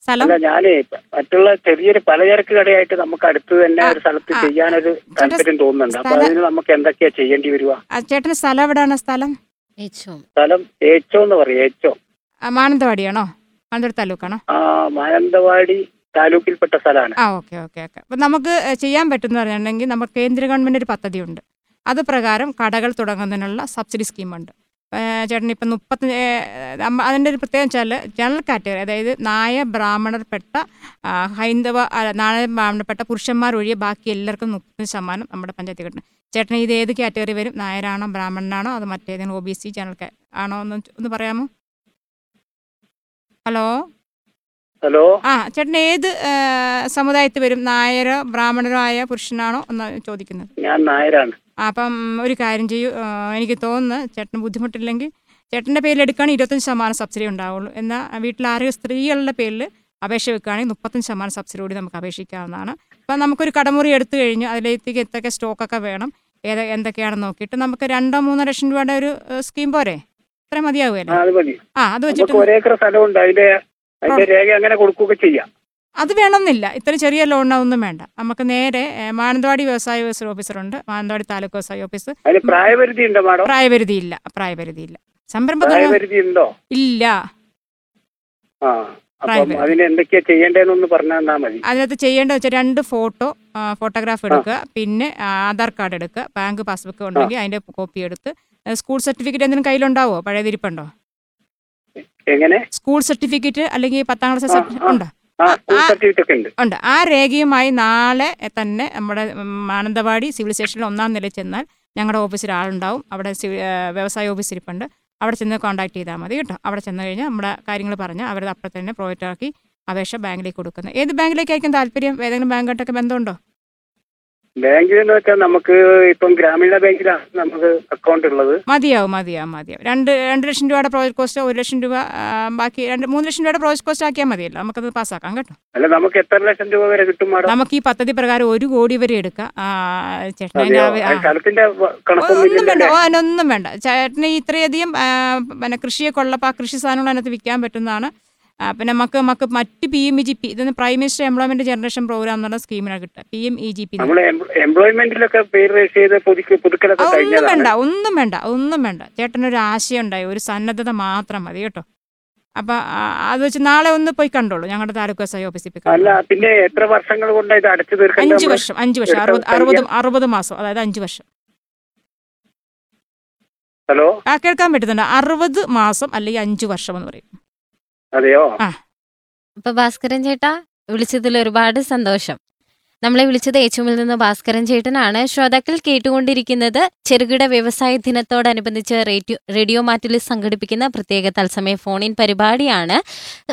സ്ഥലം? അല്ല ഞാനേ മറ്റുള്ള ചെറിയൊരു പലചരക്ക് കടയായിട്ട് നമുക്ക് അടുത്ത് തന്നെ ഒരു സ്ഥലത്ത് ചെയ്യാനൊരു താല്പര്യം തോന്നുന്നുണ്ട്. അപ്പൊ അതിന് നമുക്ക് എന്തൊക്കെയാ ചെയ്യേണ്ടി വരുക? ചേട്ടന് സ്ഥലം എവിടെയാണ് സ്ഥലം? സ്ഥലം ഏച്ചോ എന്ന് പറയും ഏച്ചോ. മാനന്തവാടിയാണോ? മാനന്തവാടി താലൂക്കാണോ? ആ മാനന്തവാടി താലൂക്കിൽപ്പെട്ട സ്ഥലമാണ്. ആ ഓക്കെ ഓക്കെ ഓക്കെ. അപ്പം നമുക്ക് ചെയ്യാൻ പറ്റുന്ന പറഞ്ഞിട്ടുണ്ടെങ്കിൽ നമുക്ക് കേന്ദ്ര ഗവൺമെന്റ് ഒരു പദ്ധതിയുണ്ട്. അത് പ്രകാരം കടകൾ തുടങ്ങുന്നതിനുള്ള സബ്സിഡി സ്കീമുണ്ട്. ചേട്ടൻ ഇപ്പം മുപ്പത്തി അതിന്റെ ഒരു പ്രത്യേകം വെച്ചാൽ ജനറൽ കാറ്റഗറി അതായത് നായ ബ്രാഹ്മണർപ്പെട്ട ഹൈന്ദവ നായ ബ്രാഹ്മണർപ്പെട്ട പുരുഷന്മാർ ഒഴികെ ബാക്കി എല്ലാവർക്കും മുപ്പത് ശതമാനം നമ്മുടെ പഞ്ചായത്തിൽ കിട്ടണം ചേട്ടൻ ഇത് ഏത് കാറ്റഗറി വരും? നായരാണോ ബ്രാഹ്മണനാണോ അത് മറ്റേതെങ്കിലും ഒ ബി സി ജനറൽ ആണോ എന്ന് ഒന്ന് പറയാമോ? ഹലോ? ഹലോ? ആ ചേട്ടൻ ഏത് സമുദായത്തിൽ വരും? നായരോ ബ്രാഹ്മണരോ ആയ പുരുഷനാണോ എന്ന് ചോദിക്കുന്നത്. ഞാൻ നായരാണ്. അപ്പം ഒരു കാര്യം ചെയ്യൂ. എനിക്ക് തോന്നുന്നു ചേട്ടന് ബുദ്ധിമുട്ടില്ലെങ്കിൽ ചേട്ടന്റെ പേരിൽ എടുക്കുകയാണെങ്കിൽ ഇരുപത്തഞ്ച് ശതമാനം സബ്സിഡി ഉണ്ടാവുള്ളൂ. എന്നാൽ വീട്ടിൽ ആരെങ്കിലും സ്ത്രീകളുടെ പേരിൽ അപേക്ഷ വെക്കുകയാണെങ്കിൽ മുപ്പത്തഞ്ച് ശതമാനം സബ്സിഡി കൂടി നമുക്ക് അപേക്ഷിക്കാവുന്നതാണ്. അപ്പം നമുക്കൊരു കടമുറി എടുത്തു കഴിഞ്ഞു അതിലേക്ക് എന്തൊക്കെ സ്റ്റോക്കൊക്കെ വേണം ഏത് എന്തൊക്കെയാണെന്ന് നോക്കിയിട്ട് നമുക്ക് രണ്ടോ മൂന്നോ ലക്ഷം രൂപയുടെ ഒരു സ്കീം പോരെ? ഇത്രയും ആ മതിയാവുമല്ലേ ആ അത് വെച്ചിട്ട് അതിന്റെ രേഖ അങ്ങനെ കൊടുക്കുകയൊക്കെ ചെയ്യാം. അത് വേണമെന്നില്ല. ഇത്ര ചെറിയ ലോൺ ഒന്നും വേണ്ട. നമുക്ക് നേരെ മാനന്തവാടി വ്യവസായ വികസന ഓഫീസറുണ്ട് മാനന്തവാടി താലൂക്ക് വ്യവസായ ഓഫീസ് പ്രായപരിധി ഉണ്ടോ മാഡം? പ്രായപരിധി ഇല്ല. പ്രായപരിധി ഇല്ല. സംരംഭം പ്രായപരിധി ഉണ്ടോ? ഇല്ല. അതിനകത്ത് ചെയ്യേണ്ടത് വെച്ചാൽ രണ്ട് ഫോട്ടോ ഫോട്ടോഗ്രാഫ് എടുക്കുക. പിന്നെ ആധാർ കാർഡ് എടുക്കുക. ബാങ്ക് പാസ്ബുക്ക് ഉണ്ടെങ്കിൽ അതിന്റെ കോപ്പി എടുത്ത് സ്കൂൾ സർട്ടിഫിക്കറ്റ് എന്തെങ്കിലും കയ്യിലുണ്ടാവോ? പഴയതിരിപ്പുണ്ടോ? എങ്ങനെ? സ്കൂൾ സർട്ടിഫിക്കറ്റ് അല്ലെങ്കിൽ പത്താം ക്ലാസ് ഉണ്ടോ? ഉണ്ട്. ആ രേഖയുമായി നാളെ തന്നെ നമ്മുടെ മാനന്തവാടി സിവിൽ സ്റ്റേഷനിൽ ഒന്നാം നില ചെന്നാൽ ഞങ്ങളുടെ ഓഫീസിൽ ആളുണ്ടാവും. അവിടെ വ്യവസായ ഓഫീസ് ഇരിപ്പുണ്ട്. അവിടെ ചെന്ന് കോൺടാക്ട് ചെയ്താൽ മതി കേട്ടോ. അവിടെ ചെന്ന് കഴിഞ്ഞാൽ നമ്മുടെ കാര്യങ്ങൾ പറഞ്ഞ് അവരത് അപ്പോൾ തന്നെ പ്രോജക്റ്റ് ആക്കി അപേക്ഷ ബാങ്കിലേക്ക് കൊടുക്കുന്നത് ഏത് ബാങ്കിലേക്കായിരിക്കും താല്പര്യം? ഏതെങ്കിലും ബാങ്കായിട്ടൊക്കെ ബന്ധമുണ്ടോ? ബാങ്കിൽ എന്ന് വെച്ചാൽ നമുക്ക് ഇപ്പം ഗ്രാമീണ ബാങ്കിലാണ് നമുക്ക് അക്കൗണ്ട് ഉള്ളത്. മതിയാവും മതിയാവും മതിയാവും. രണ്ട് രണ്ട് ലക്ഷം രൂപയുടെ പ്രോജക്ട് കോസ്റ്റ് ഒരു ലക്ഷം രൂപ ആ, ബാക്കി രണ്ട് മൂന്ന് ലക്ഷം രൂപയുടെ പ്രോജക്ട് കോസ്റ്റ് ആക്കിയാൽ മതിയല്ലോ. നമുക്കത് പാസ്സാക്കാം കേട്ടോ. അല്ല നമുക്ക് എത്ര ലക്ഷം രൂപ വരെ കിട്ടും മാഡം? നമുക്ക് ഈ പദ്ധതി പ്രകാരം ഒരു കോടി വരെ എടുക്കാം. ആ, ചേട്ടന് അതിന്റെ അതെയോ? ആവ- ആ. സ്ഥലത്തിന്റെ വ- കണക്കൊന്നും ഒന്നും വേണ്ട ഇല്ലല്ലേ ഓ, അതിനൊന്നും വേണ്ട. ചേട്ടന് ഇത്രയധികം ആ, പിന്നെ കൃഷിയൊക്കെ ഉള്ളപ്പോൾ ആ കൃഷി സാധനങ്ങൾ അതിനകത്ത് വിൽക്കാൻ പറ്റുന്നതാണ്. പിന്നെ നമുക്ക് നമുക്ക് മറ്റ് P M E G P ഇതൊന്ന് prime minister employment generation programme എന്നുള്ള സ്കീമിനാണ് കിട്ടുക. P M E G P എംപ്ലോയ്മെന്റിലൊക്കെ ഒന്നും വേണ്ട ഒന്നും വേണ്ട ഒന്നും വേണ്ട. ചേട്ടനൊരു ആശയം ഉണ്ടായി ഒരു സന്നദ്ധത മാത്രം മതി കേട്ടോ. അപ്പൊ അത് വെച്ച് നാളെ ഒന്ന് പോയി കണ്ടോളൂ. ഞങ്ങളുടെ താലൂക്ക് എസ് ഐ ഓഫീസിൽ അഞ്ചു അല്ല പിന്നെ എത്ര വർഷങ്ങൾ കൊണ്ട് ഇത് അടച്ചു അഞ്ച് വർഷം അഞ്ചു വർഷം. അറുപത് അറുപത് അറുപത് മാസം അതായത് അഞ്ചു വർഷം. ഹലോ? ആ കേൾക്കാൻ പറ്റുന്നുണ്ട്. അറുപത് മാസം അല്ലെങ്കിൽ അഞ്ചു വർഷം എന്ന് പറയും. അതെയോ? അപ്പൊ ഭാസ്കരൻ ചേട്ടാ വിളിച്ചതിൽ ഒരുപാട് സന്തോഷം. നമ്മളെ വിളിച്ചത് ഏച്ചുമിൽ നിന്ന് ഭാസ്കരൻ ചേട്ടനാണ്. ശ്രോതാക്കൾ കേട്ടുകൊണ്ടിരിക്കുന്നത് ചെറുകിട വ്യവസായ ദിനത്തോടനുബന്ധിച്ച് റേഡിയോ റേഡിയോ മാറ്റിൽ സംഘടിപ്പിക്കുന്ന പ്രത്യേക തത്സമയ ഫോണിൻ പരിപാടിയാണ്.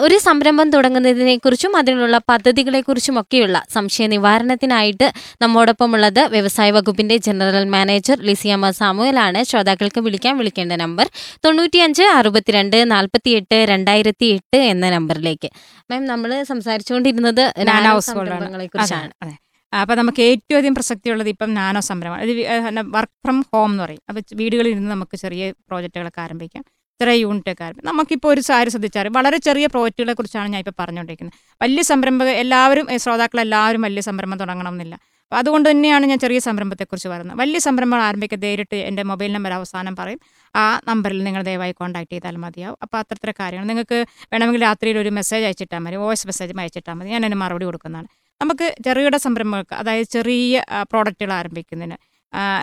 ഒരു സംരംഭം തുടങ്ങുന്നതിനെക്കുറിച്ചും അതിനുള്ള പദ്ധതികളെക്കുറിച്ചും ഒക്കെയുള്ള സംശയ നിവാരണത്തിനായിട്ട് നമ്മോടൊപ്പമുള്ളത് വ്യവസായ വകുപ്പിന്റെ ജനറൽ മാനേജർ ലിസിയമ്മ സാമുവലാണ്. ശ്രോതാക്കൾക്ക് വിളിക്കാൻ വിളിക്കേണ്ട നമ്പർ തൊണ്ണൂറ്റിയഞ്ച് അറുപത്തിരണ്ട് നാൽപ്പത്തിയെട്ട് രണ്ടായിരത്തി എട്ട് എന്ന നമ്പറിലേക്ക്. മാം നമ്മൾ സംസാരിച്ചുകൊണ്ടിരുന്നത് നാനോ സംരംഭങ്ങളെ കുറിച്ചാണ് അതെ. അപ്പൊ നമുക്ക് ഏറ്റവും അധികം പ്രസക്തിയുള്ളത് ഇപ്പം നാനോ സംരംഭം. ഇത് വർക്ക് ഫ്രം ഹോം എന്ന് പറയും. അപ്പോൾ വീടുകളിൽ നിന്ന് നമുക്ക് ചെറിയ പ്രോജക്റ്റുകളൊക്കെ ആരംഭിക്കാം. ചെറിയ യൂണിറ്റൊക്കെ ആരംഭിക്കും. നമുക്കിപ്പോൾ ഒരു സാരി ശ്രദ്ധിച്ചാൽ വളരെ ചെറിയ പ്രോജക്റ്റുകളെ കുറിച്ചാണ് ഞാൻ ഇപ്പോൾ പറഞ്ഞുകൊണ്ടിരിക്കുന്നത് വലിയ സംരംഭക എല്ലാവരും ശ്രോതാക്കളെല്ലാവരും വലിയ സംരംഭം തുടങ്ങണം എന്നില്ല അപ്പോൾ അതുകൊണ്ട് തന്നെയാണ് ഞാൻ ചെറിയ സംരംഭത്തെക്കുറിച്ച് പറയുന്നത്. വലിയ സംരംഭങ്ങൾ ആരംഭിക്കാൻ നേരിട്ട് എന്റെ മൊബൈൽ നമ്പർ അവസാനം പറയും. ആ നമ്പറിൽ നിങ്ങൾ ദയവായി കോൺടാക്ട് ചെയ്താൽ മതിയാവും. അപ്പോൾ അത്തരത്തിലെ കാര്യങ്ങൾ. നിങ്ങൾക്ക് വേണമെങ്കിൽ രാത്രിയിൽ ഒരു മെസ്സേജ് അയച്ചിട്ടാൽ മതി. വോയിസ് മെസ്സേജ് അയച്ചിട്ടാൽ മതി. ഞാൻ അതിന് മറുപടി കൊടുക്കുന്നതാണ്. നമുക്ക് ചെറുകിട സംരംഭങ്ങൾക്ക് അതായത് ചെറിയ പ്രോഡക്റ്റുകൾ ആരംഭിക്കുന്നതിന്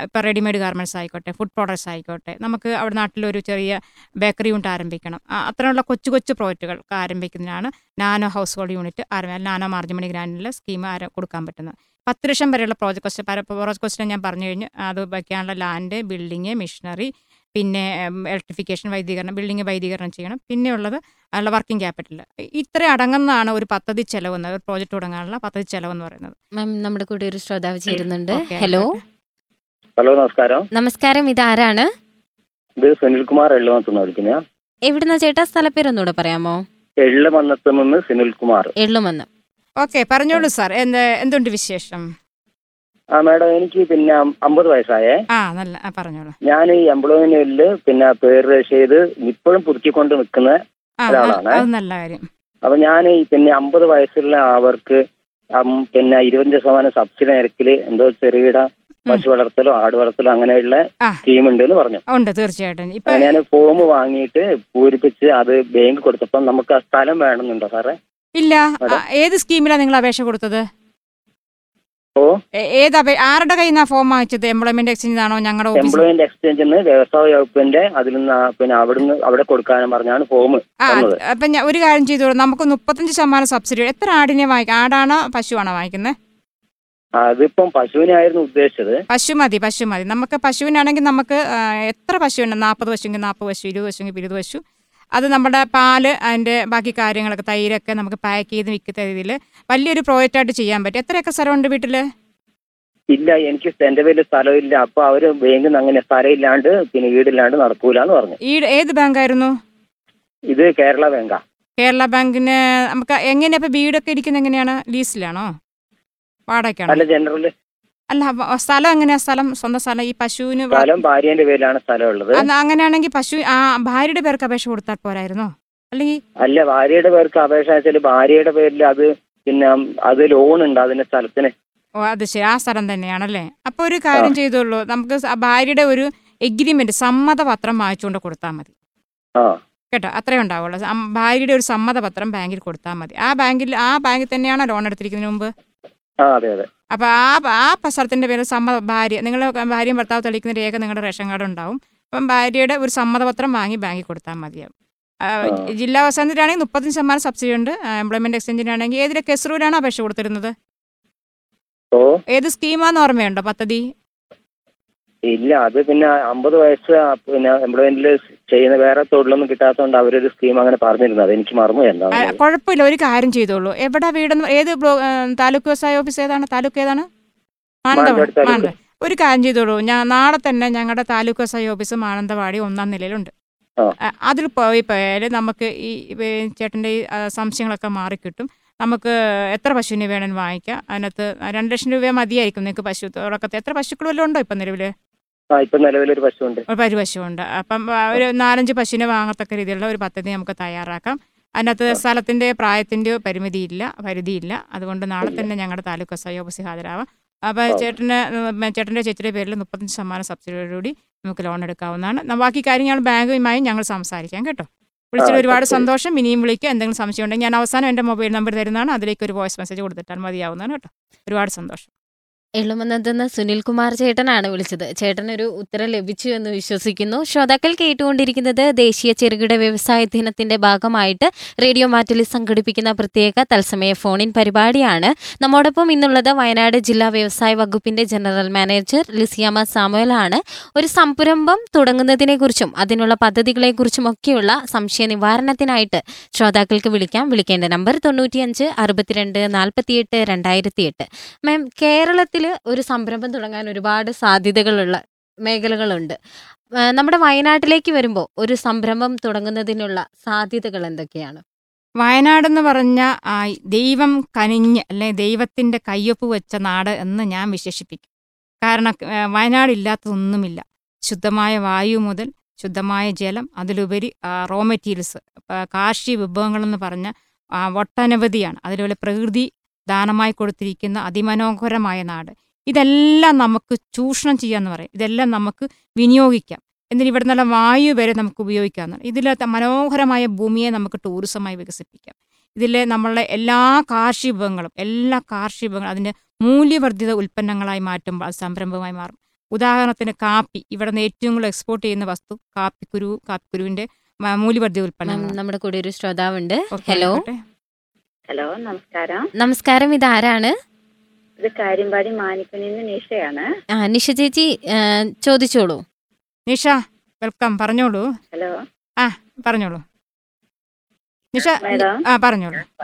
ഇപ്പോൾ റെഡിമെയ്ഡ് ഗാർമെന്റ്സ് ആയിക്കോട്ടെ ഫുഡ് പ്രോഡക്ട്സ് ആയിക്കോട്ടെ നമുക്ക് അവിടെ നാട്ടിലൊരു ചെറിയ ബേക്കറി യൂണിറ്റ് ആരംഭിക്കണം. അത്തരമുള്ള കൊച്ചു കൊച്ചു പ്രോജക്റ്റുകൾ ആരംഭിക്കുന്നതിനാണ് നാനോ ഹൗസ് ഹോൾഡ് യൂണിറ്റ് ആരംഭ നാനോ മാർജിമണി ഗ്രാൻഡിലെ സ്കീം ആര കൊടുക്കാൻ പറ്റുന്നത്. പത്ത് ലക്ഷം വരെയുള്ള പ്രോജക്റ്റ് കോസ്റ്റ് പ്രോജക്റ്റ് കൊസ്റ്റിനെ ഞാൻ പറഞ്ഞു കഴിഞ്ഞു. അത് വയ്ക്കാനുള്ള ലാൻഡ് ബിൽഡിങ് മിഷനറി പിന്നെ ഇലക്ട്രിഫിക്കേഷൻ വൈദ്യീകരണം ബിൽഡിംഗ് വൈദ്യീകരണം ചെയ്യണം. പിന്നെയുള്ളത് അതിനുള്ള വർക്കിംഗ് ക്യാപിറ്റൽ ഇത്ര അടങ്ങുന്നതാണ് ഒരു പദ്ധതി ചെലവെന്ന് ഒരു പ്രോജക്റ്റ് തുടങ്ങാനുള്ള പദ്ധതി ചെലവെന്ന് പറയുന്നത്. മാം നമ്മുടെ കൂടെ ഒരു ശ്രോതാവ് ചേരുന്നുണ്ട്. ഹലോ ഹലോ നമസ്കാരം. നമസ്കാരം ഇത് ആരാണ് ഇത് സുനിൽകുമാർ എള്ളുമത്തുനിന്ന് എവിടുന്ന ചേട്ടാ? സ്ഥലപ്പേരൊന്നുകൂടെ പറയാമോ? എള്ളുമന്നത്ത് നിന്ന് സുനിൽകുമാർ. എള്ളുമന്നം. ഓക്കെ പറഞ്ഞോളൂ സാർ. എന്ത് എന്തുണ്ട് വിശേഷം? ആ മാഡം എനിക്ക് പിന്നെ അമ്പത് വയസ്സായേ. ആ നല്ല പറഞ്ഞോളൂ. ഞാൻ ഈ എംപ്ലോയ്മെന്റിൽ പിന്നെ പേര് രജിസ്റ്റർ ചെയ്ത് ഇപ്പോഴും പുതുക്കിക്കൊണ്ട് നിൽക്കുന്ന ഒരാളാണ്. അത് നല്ല കാര്യം. അപ്പൊ ഞാൻ ഈ പിന്നെ അമ്പത് വയസ്സുള്ള അവർക്ക് പിന്നെ ഇരുപത്തഞ്ച് ശതമാനം സബ്സിഡി നിരക്കിൽ എന്തോ ചെറുകിട പശു വളർത്തലോ ആട് വളർത്തലോ അങ്ങനെയുള്ള. സ്കീം ഉണ്ട് എന്ന് പറഞ്ഞു. ഉണ്ട് തീർച്ചയായിട്ടും. ഇപ്പൊ ഞാൻ ഫോം വാങ്ങിയിട്ട് പൂരിപ്പിച്ച് അത് ബാങ്ക് കൊടുത്തപ്പോൾ നമുക്ക് ആ സ്ഥലം വേണമെന്നുണ്ടോ സാറേ? ഇല്ല. ഏത് സ്കീമിലാണ് നിങ്ങൾ അപേക്ഷ കൊടുത്തത്? ഏത് ആരുടെ കയ്യിൽ നിന്നാ ഫോം വാങ്ങിച്ചത് എംപ്ലോയ്മെന്റ് എക്സ്ചേഞ്ച് ആണോ ഞങ്ങളുടെ എംപ്ലോയ്മെന്റ് എക്സ്ചേഞ്ചിൽ നിന്ന് വ്യവസായ വകുപ്പിന്റെ അതിൽ നിന്ന് പിന്നെ അവിടുന്ന് അവിടെ കൊടുക്കാനും പറഞ്ഞാണ് ഫോം അപ്പൊ ഞാൻ ഒരു കാര്യം ചെയ്തോളൂ. നമുക്ക് മുപ്പത്തഞ്ച് ശതമാനം സബ്സിഡി എത്ര ആടിനെ വാങ്ങിക്കും ആടാണോ പശുവാണോ വാങ്ങിക്കുന്നത് അതിപ്പം പശുവിനായിരുന്നു ഉദ്ദേശിച്ചത്. പശു മതി പശു മതി. നമുക്ക് പശുവിനാണെങ്കിൽ നമുക്ക് എത്ര പശുവുണ്ട് നാൽപ്പത് പശുവെങ്കിൽ നാൽപ്പത് പശു ഇരുപത് പശുവെങ്കിൽ ഇരുപത് പശു. അത് നമ്മുടെ പാൽ അതിന്റെ ബാക്കി കാര്യങ്ങളൊക്കെ തൈരൊക്കെ നമുക്ക് പാക്ക് ചെയ്ത് വിൽക്കുന്ന രീതിയിൽ വലിയൊരു പ്രോജക്റ്റായിട്ട് ചെയ്യാൻ പറ്റും. എത്രയൊക്കെ സ്ഥലമുണ്ട് വീട്ടിൽ ഇല്ല എനിക്ക് എന്റെ പേരിൽ സ്ഥലമില്ല. അപ്പൊ അവർ ബാങ്കിൽ നിന്ന് അങ്ങനെ സ്ഥലമില്ലാണ്ട് പിന്നെ വീടില്ലാണ്ട് നടക്കൂലെന്ന് പറഞ്ഞു. ഈ ഏത് ബാങ്കായിരുന്നു? ഇത് കേരള ബാങ്കാ. കേരള ബാങ്കിന് നമുക്ക് എങ്ങനെയാ ഇപ്പൊ വീടൊക്കെ ഇരിക്കുന്ന എങ്ങനെയാണ്? ലീസിലാണോ? വാടകയ്ക്കാണോ? അല്ല ജനറൽ അല്ല സ്ഥലം എങ്ങനെയാ സ്ഥലം? സ്വന്തം സ്ഥലം? ഈ പശുവിന് സ്ഥലം ഭാര്യന്റെ പേരിലാണ് സ്ഥലം ഉള്ളത് അങ്ങനെയാണെങ്കിൽ പശു ആ ഭാര്യയുടെ പേർക്ക് അപേക്ഷ കൊടുത്താൽ പോരായിരുന്നോ? അല്ലെങ്കിൽ അല്ല ഭാര്യയുടെ പേർക്ക് അപേക്ഷ വെച്ചാൽ ഭാര്യയുടെ പേരിൽ അത് പിന്നെ അത് ലോൺ ഉണ്ട് അതിന്റെ സ്ഥലത്തിന്. ഓ അത് ശരി. ആ സ്ഥലം തന്നെയാണല്ലേ? അപ്പൊ ഒരു കാര്യം ചെയ്തോളൂ. നമുക്ക് ഭാര്യയുടെ ഒരു എഗ്രിമെന്റ് സമ്മതപത്രം വാങ്ങിച്ചുകൊണ്ട് കൊടുത്താൽ മതി. കേട്ടോ? അത്രേ ഉണ്ടാവുള്ളൂ. ഭാര്യയുടെ ഒരു സമ്മതപത്രം ബാങ്കിൽ കൊടുത്താൽ മതി. ആ ബാങ്കിൽ ആ ബാങ്കിൽ തന്നെയാണോ ലോൺ എടുത്തിരിക്കുന്നതിന് മുമ്പ്? അപ്പോൾ ആ ആ പ- സ്ഥലത്തിന്റെ പേര് സമ്മത ഭാര്യ നിങ്ങൾ ഭാര്യയും ഭർത്താവ് തെളിയിക്കുന്ന രേഖ നിങ്ങളുടെ റേഷൻ കാർഡ് ഉണ്ടാവും. അപ്പം ഭാര്യയുടെ ഒരു സമ്മതപത്രം വാങ്ങി ബാങ്കിൽ കൊടുത്താൽ മതിയാവും. ജില്ലാ അവസാനത്തിലാണെങ്കിൽ മുപ്പത്തഞ്ച് ശതമാനം സബ്സിഡി ഉണ്ട്. എംപ്ലോയ്മെന്റ് എക്സ്ചേഞ്ചിനാണെങ്കിൽ ഏതിലെ കെസ്റൂരാണ് അപേക്ഷ കൊടുത്തിരുന്നത്? ഏത് സ്കീമാന്ന് ഓർമ്മയുണ്ടോ പദ്ധതി? ഇല്ല അത് പിന്നെ അമ്പത് വയസ്സ് പിന്നെ എംപ്ലോയ്മെന്റിൽ ചെയ്യുന്ന വേറെ തൊഴിലൊന്നും കിട്ടാത്തതുകൊണ്ട് അവരൊരു സ്കീം അങ്ങനെ പറഞ്ഞിരുന്നത്. എനിക്ക് മറന്നു എന്താ കുഴപ്പമില്ല ഒരു കാര്യം ചെയ്തോളൂ. എവിടെ വീടെന്ന് ഏത് താലൂക്ക് വ്യവസായ ഓഫീസ് ഏതാണ്? താലൂക്ക് ഏതാണ്? മാനന്തവാടി. ഒരു കാര്യം ചെയ്തോളൂ. ഞാൻ നാളെ തന്നെ ഞങ്ങളുടെ താലൂക്ക് വ്യവസായ ഓഫീസ് മാനന്തവാടി ഒന്നാം നിലയിലുണ്ട്. അതിൽ പോയി പോയാൽ നമുക്ക് ഈ ചേട്ടന്റെ ചേട്ടന്റെ ഈ സംശയങ്ങളൊക്കെ മാറിക്കിട്ടും. നമുക്ക് എത്ര പശുവിനെ വേണമെന്ന് വാങ്ങിക്കാം. അതിനകത്ത് രണ്ട് ലക്ഷം രൂപ മതിയായിരിക്കും നിങ്ങൾക്ക് പശു. തുടക്കത്തെ എത്ര പശുക്കൾ വല്ലതും ഉണ്ടോ ഇപ്പം നിലവിൽ ഇപ്പൊ നിലവിലൊരു പശുവുണ്ട്. ഒരു അപ്പം ഒരു നാലഞ്ച് പശുവിനെ വാങ്ങത്തക്ക രീതിയിലുള്ള ഒരു പദ്ധതി നമുക്ക് തയ്യാറാക്കാം. അതിനകത്ത് സ്ഥലത്തിന്റെ പ്രായത്തിന്റെ പരിമിതിയില്ല പരിധിയില്ല. അതുകൊണ്ട് നാളെ തന്നെ ഞങ്ങളുടെ താലൂക്ക് എസ് ഐ ഓഫീസിൽ ഹാജരാവാം. അപ്പോൾ. ചേട്ടന് ചേട്ടന്റെ ചേട്ടന്റെ ചേച്ചിയുടെ പേരിൽ മുപ്പത്തഞ്ച് ശതമാനം സബ്സിഡിയോടുകൂടി നമുക്ക് ലോൺ എടുക്കാവുന്നതാണ്. ബാക്കി കാര്യങ്ങൾ ബാങ്കുമായി ഞങ്ങൾ സംസാരിക്കാം കേട്ടോ. വിളിച്ചിട്ട് ഒരുപാട് സന്തോഷം. ഇനിയും വിളിക്കുക എന്തെങ്കിലും സംശയം ഉണ്ടെങ്കിൽ ഞാൻ അവസാനം എന്റെ മൊബൈൽ നമ്പർ തരുന്നതാണ്. അതിലേക്ക് ഒരു വോയിസ് മെസ്സേജ് കൊടുത്തിട്ടാൽ മതിയാവുന്നതാണ് കേട്ടോ. ഒരുപാട് സന്തോഷം. എളുമന്നതെന്ന് സുനിൽകുമാർ ചേട്ടനാണ് വിളിച്ചത്. ചേട്ടനൊരു ഉത്തരം ലഭിച്ചു എന്ന് വിശ്വസിക്കുന്നു. ശ്രോതാക്കൾ കേട്ടുകൊണ്ടിരിക്കുന്നത് ദേശീയ ചെറുകിട വ്യവസായ ദിനത്തിന്റെ ഭാഗമായിട്ട് റേഡിയോ മാറ്റലിൽ സംഘടിപ്പിക്കുന്ന പ്രത്യേക തത്സമയ ഫോണിൻ പരിപാടിയാണ്. നമ്മോടൊപ്പം ഇന്നുള്ളത് വയനാട് ജില്ലാ വ്യവസായ വകുപ്പിന്റെ ജനറൽ മാനേജർ ലിസിയാമ ആണ് ഒരു സംരംഭം തുടങ്ങുന്നതിനെക്കുറിച്ചും അതിനുള്ള പദ്ധതികളെക്കുറിച്ചും ഒക്കെയുള്ള സംശയ നിവാരണത്തിനായിട്ട് ശ്രോതാക്കൾക്ക് വിളിക്കാം. വിളിക്കേണ്ട നമ്പർ തൊണ്ണൂറ്റിയഞ്ച് അറുപത്തിരണ്ട് നാൽപ്പത്തിയെട്ട് രണ്ടായിരത്തി എട്ട് മാം കേരളത്തിൽ ഒരു സംരംഭം തുടങ്ങാൻ ഒരുപാട് സാധ്യതകളുള്ള മേഖലകളുണ്ട്. നമ്മുടെ വയനാട്ടിലേക്ക് വരുമ്പോൾ ഒരു സംരംഭം തുടങ്ങുന്നതിനുള്ള സാധ്യതകൾ എന്തൊക്കെയാണ്? വയനാടെന്ന് പറഞ്ഞ ആ, ദൈവം കനിഞ്ഞ് അല്ലെ ദൈവത്തിന്റെ കയ്യൊപ്പ് വെച്ച നാട് എന്ന് ഞാൻ വിശേഷിപ്പിക്കും. കാരണം വയനാടില്ലാത്തതൊന്നുമില്ല. ശുദ്ധമായ വായു മുതൽ ശുദ്ധമായ ജലം അതിലുപരി റോ മെറ്റീരിയൽസ് കാർഷിക വിഭവങ്ങളെന്ന് പറഞ്ഞ ഒട്ടനവധിയാണ്. അതിലുപോലെ പ്രകൃതി ദാനമായി കൊടുത്തിരിക്കുന്ന അതിമനോഹരമായ നാട്. ഇതെല്ലാം നമുക്ക് ചൂഷണം ചെയ്യാന്ന് പറയും. ഇതെല്ലാം നമുക്ക് വിനിയോഗിക്കാം. എന്നിട്ട് ഇവിടെ നിന്നുള്ള വായു വരെ നമുക്ക് ഉപയോഗിക്കാമെന്നാണ് ഇതിലത്തെ മനോഹരമായ ഭൂമിയെ നമുക്ക് ടൂറിസമായി വികസിപ്പിക്കാം. ഇതിലെ നമ്മളുടെ എല്ലാ കാർഷിക വിഭവങ്ങളും എല്ലാ കാർഷിക വിഭവങ്ങളും അതിന്റെ മൂല്യവർദ്ധിത ഉൽപ്പന്നങ്ങളായി മാറ്റുമ്പോൾ അത് സംരംഭമായി മാറും. ഉദാഹരണത്തിന് കാപ്പി. ഇവിടെ നിന്ന് ഏറ്റവും കൂടുതൽ എക്സ്പോർട്ട് ചെയ്യുന്ന വസ്തു കാപ്പിക്കുരു കാപ്പിക്കുരുവിന്റെ മൂല്യവർദ്ധിത ഉൽപ്പന്നം നമ്മുടെ കൂടെ ഒരു ശ്രോതാവുണ്ട്. ഹലോ. ഹലോ നമസ്കാരം. നമസ്കാരം ഇതാരാണ്? ഇത് കാര്യമ്പാടി മാനിക്കുനിന്ന് നിഷയാണ്. ആ നിഷ ചേച്ചി ആ, ചോദിച്ചോളൂ. നിഷ വെൽക്കം പറഞ്ഞോളൂ. ഹലോ. ആ പറഞ്ഞോളൂ. നിഷ മേഡം. ആ പറഞ്ഞോളൂ.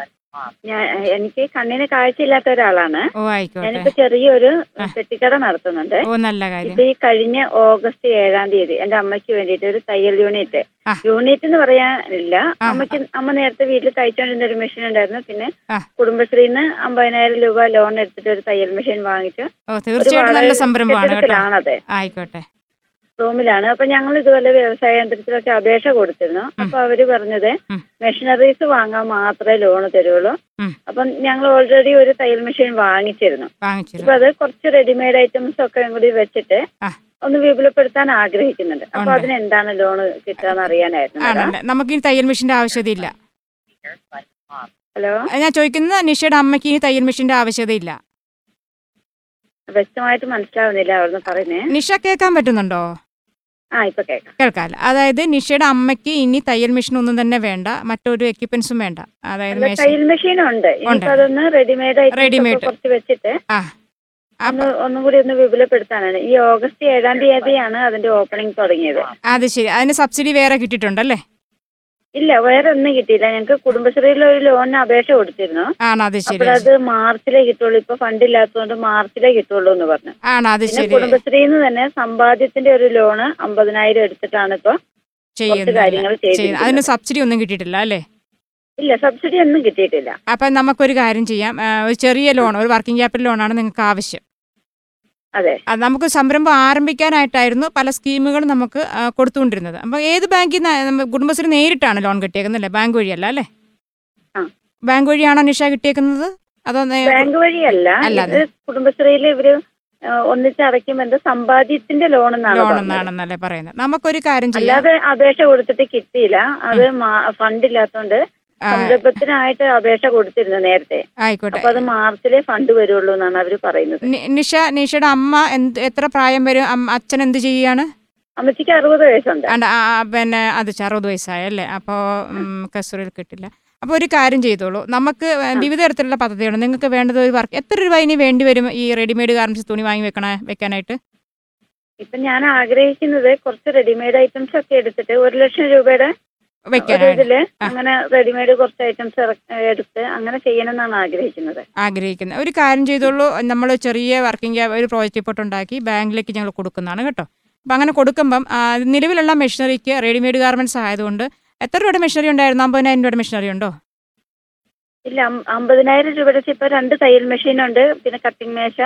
ഞാൻ എനിക്ക് കണ്ണിന് കാഴ്ചയില്ലാത്ത ഒരാളാണ്. ഓ ആയിക്കോട്ടെ. ഞാനിപ്പോ ചെറിയൊരു. പെട്ടിക്കട നടത്തുന്നുണ്ട്. ഓ നല്ല കാര്യം. ഇത് ഈ കഴിഞ്ഞ ഓഗസ്റ്റ് ഏഴാം തീയതി എന്റെ അമ്മയ്ക്ക് വേണ്ടിയിട്ട് ഒരു തയ്യൽ യൂണിറ്റ്. ആ. യൂണിറ്റ് എന്ന് പറയാനില്ല. ആ. അമ്മയ്ക്ക് അമ്മ നേരത്തെ വീട്ടിൽ തയ്ച്ചോണ്ടിരുന്ന ഒരു മെഷീൻ ഉണ്ടായിരുന്നു. പിന്നെ ആ. കുടുംബശ്രീന്ന് അമ്പതിനായിരം രൂപ ലോൺ എടുത്തിട്ട് ഒരു തയ്യൽ മെഷീൻ വാങ്ങിച്ചു ഓ തീർച്ചയായിട്ടും നല്ല സംരംഭമാണ് കേട്ടോ. കെട്ടിടത്തിലാണത്. ആയിക്കോട്ടെ. റൂമിലാണ്. അപ്പൊ ഞങ്ങൾ ഇതുപോലെ വ്യവസായ കേന്ദ്രത്തിലൊക്കെ അപേക്ഷ കൊടുത്തിരുന്നു. അപ്പൊ അവർ പറഞ്ഞത്. മെഷീനറീസ് വാങ്ങാൻ മാത്രമേ ലോൺ തരുള്ളൂ. അപ്പം ഞങ്ങൾ ഓൾറെഡി ഒരു തയ്യൽ മെഷീൻ വാങ്ങിച്ചിരുന്നു. അപ്പൊ അത് കുറച്ച് റെഡിമെയ്ഡ് ഐറ്റംസ് ഒക്കെ കൂടി വെച്ചിട്ട് ഒന്ന് വിപുലപ്പെടുത്താൻ ആഗ്രഹിക്കുന്നുണ്ട്. അപ്പൊ അതിന് എന്താണ് ലോൺ കിട്ടുക അറിയാനായിരുന്നു. നമുക്ക് ഈ തയ്യൽ മെഷീന്റെ ആവശ്യതയില്ല. ഹലോ? ഞാൻ ചോദിക്കുന്നത് നിഷയുടെ അമ്മയ്ക്ക് ഈ തയ്യൽ മെഷീന്റെ ആവശ്യതയില്ല. വ്യക്തമായിട്ട് മനസ്സിലാവുന്നില്ല അവിടുന്ന് പറയുന്നേ. നിഷ കേൾക്കാൻ പറ്റുന്നുണ്ടോ? കേൾക്കാം. അതായത് നിഷയുടെ അമ്മയ്ക്ക് ഇനി തയ്യൽ മെഷീൻ ഒന്നും തന്നെ വേണ്ട മറ്റൊരു എക്യുപ്മെന്റ്സും വേണ്ട. അതായത് തയ്യൽ മെഷീൻ ഉണ്ട്. റെഡിമെയ്ഡ് കുറച്ച് വെച്ചിട്ട് ഒന്നും കൂടി ഒന്ന് വിപുലപ്പെടുത്താനാണ്. ഈ ഓഗസ്റ്റ് ഏഴാം തീയതിയാണ് അതിന്റെ ഓപ്പണിംഗ് തുടങ്ങിയത്. അത് ശരി. അതിന് സബ്സിഡി വേറെ കിട്ടിയിട്ടുണ്ടല്ലേ? ഇല്ല വേറെ ഒന്നും കിട്ടിയില്ല. ഞങ്ങൾക്ക് കുടുംബശ്രീയിൽ ഒരു ലോണിന് അപേക്ഷ കൊടുത്തിരുന്നു. ആണ് അത് ശരി. അപ്പോഴത് മാർച്ചിലേ കിട്ടുള്ളൂ. ഇപ്പൊ ഫണ്ട് ഇല്ലാത്തതുകൊണ്ട് മാർച്ചിലേ കിട്ടുള്ളൂ എന്ന് പറഞ്ഞു. ആണ് അത് പിന്നെ ശരി. കുടുംബശ്രീയിൽ നിന്ന് തന്നെ സമ്പാദ്യത്തിന്റെ ഒരു ലോണ് അമ്പതിനായിരം എടുത്തിട്ടാണ് ഇപ്പൊ ചെയ്യുന്നത്. കാര്യങ്ങൾ ചെയ്യുന്നത്. അതിന് ചെയ്തിരിക്കുന്നത് സബ്സിഡി ഒന്നും കിട്ടിയിട്ടില്ല അല്ലേ? ഇല്ല സബ്സിഡി ഒന്നും കിട്ടിയിട്ടില്ല. അപ്പം നമുക്കൊരു കാര്യം ചെയ്യാം. ആ, ഒരു ചെറിയ ലോൺ ഒരു വർക്കിംഗ് ക്യാപിറ്റൽ ലോണാണ് നിങ്ങൾക്ക് ആവശ്യം. അതെ. നമുക്ക് സംരംഭം ആരംഭിക്കാനായിട്ടായിരുന്നു പല സ്കീമുകളും നമുക്ക് കൊടുത്തുകൊണ്ടിരുന്നത്. അപ്പോൾ ഏത് ബാങ്കിൽ നിന്ന് കുടുംബശ്രീ നേരിട്ടാണ് ലോൺ കിട്ടിയേക്കുന്നല്ലേ ബാങ്ക് വഴിയല്ല അല്ലേ. ബാങ്ക് വഴിയാണോ നിഷ കിട്ടിയേക്കുന്നത്? അതോ ബാങ്ക് വഴിയല്ല. അല്ലാതെ. കുടുംബശ്രീയിൽ ഇവർ ഒന്നിച്ച് എന്താ സമ്പാദ്യത്തിന്റെ ലോൺ എന്നാണ് ലോൺ എന്നാണെന്നല്ലേ പറയുന്നത്. നമുക്കൊരു കാര്യം അല്ലാതെ അപേക്ഷ കൊടുത്തിട്ട് കിട്ടിയില്ല. അത് ഫണ്ട് ഇല്ലാത്തോണ്ട് ആ, സംരംഭത്തിനായിട്ട് അപേക്ഷ കൊടുത്തിരുന്നു നേരത്തെ. ആയിക്കോട്ടെ. അപ്പൊ അത് മാർച്ചിലെ ഫണ്ട് വരുള്ളൂ എന്നാണ് അവർ പറയുന്നത്. നിഷ നിഷയുടെ അമ്മ എന്ത് എത്ര പ്രായം വരും? അച്ഛൻ എന്ത് ചെയ്യാണ്? അമ്മച്ചിക്ക് അറുപത് വയസ്സുണ്ട്. പിന്നെ അത് അറുപത് വയസ്സായല്ലേ അപ്പോൾ കസൂറിൽ കിട്ടില്ല. അപ്പോൾ ഒരു കാര്യം ചെയ്തോളൂ. നമുക്ക് വിവിധ തരത്തിലുള്ള പദ്ധതിയാണ് നിങ്ങൾക്ക് വേണ്ടത് ഒരു വർക്ക് എത്ര രൂപ ഇനി വേണ്ടി വരും ഈ റെഡിമെയ്ഡ് ഗാർമെന്റ്സ് തുണി വാങ്ങി വെക്കണ വെക്കാനായിട്ട്? ഇപ്പൊ ഞാൻ ആഗ്രഹിക്കുന്നത് കുറച്ച് റെഡിമെയ്ഡ് ഐറ്റംസ് ഒക്കെ എടുത്തിട്ട് ഒരു ലക്ഷം രൂപയുടെ അങ്ങനെ റെഡിമെയ്ഡ് കുറച്ച് ഐറ്റംസ് എടുത്ത് അങ്ങനെ ചെയ്യണമെന്നാണ് ആഗ്രഹിക്കുന്നത്. ആഗ്രഹിക്കുന്നത്. ഒരു കാര്യം ചെയ്തോളൂ. നമ്മൾ ചെറിയ വർക്കിംഗ് ഒരു പ്രോജക്റ്റ് റിപ്പോർട്ട് ഉണ്ടാക്കി ബാങ്കിലേക്ക് ഞങ്ങൾ കൊടുക്കുന്നതാണ് കേട്ടോ. അപ്പം അങ്ങനെ കൊടുക്കുമ്പം നിലവിലുള്ള മെഷീനറിക്ക് റെഡിമെയ്ഡ് ഗാർമെന്റ്സ് ആയതുകൊണ്ട് എത്ര രൂപയുടെ മെഷീനറി ഉണ്ടായിരുന്നു? അമ്പതിനായിരം രൂപയുടെ മെഷീനറി ഉണ്ടോ? ഇല്ല അമ്പതിനായിരം രൂപയുടെ ഇപ്പൊ രണ്ട് തയ്യൽ മെഷീൻ ഉണ്ട്. പിന്നെ കട്ടിംഗ് മേശ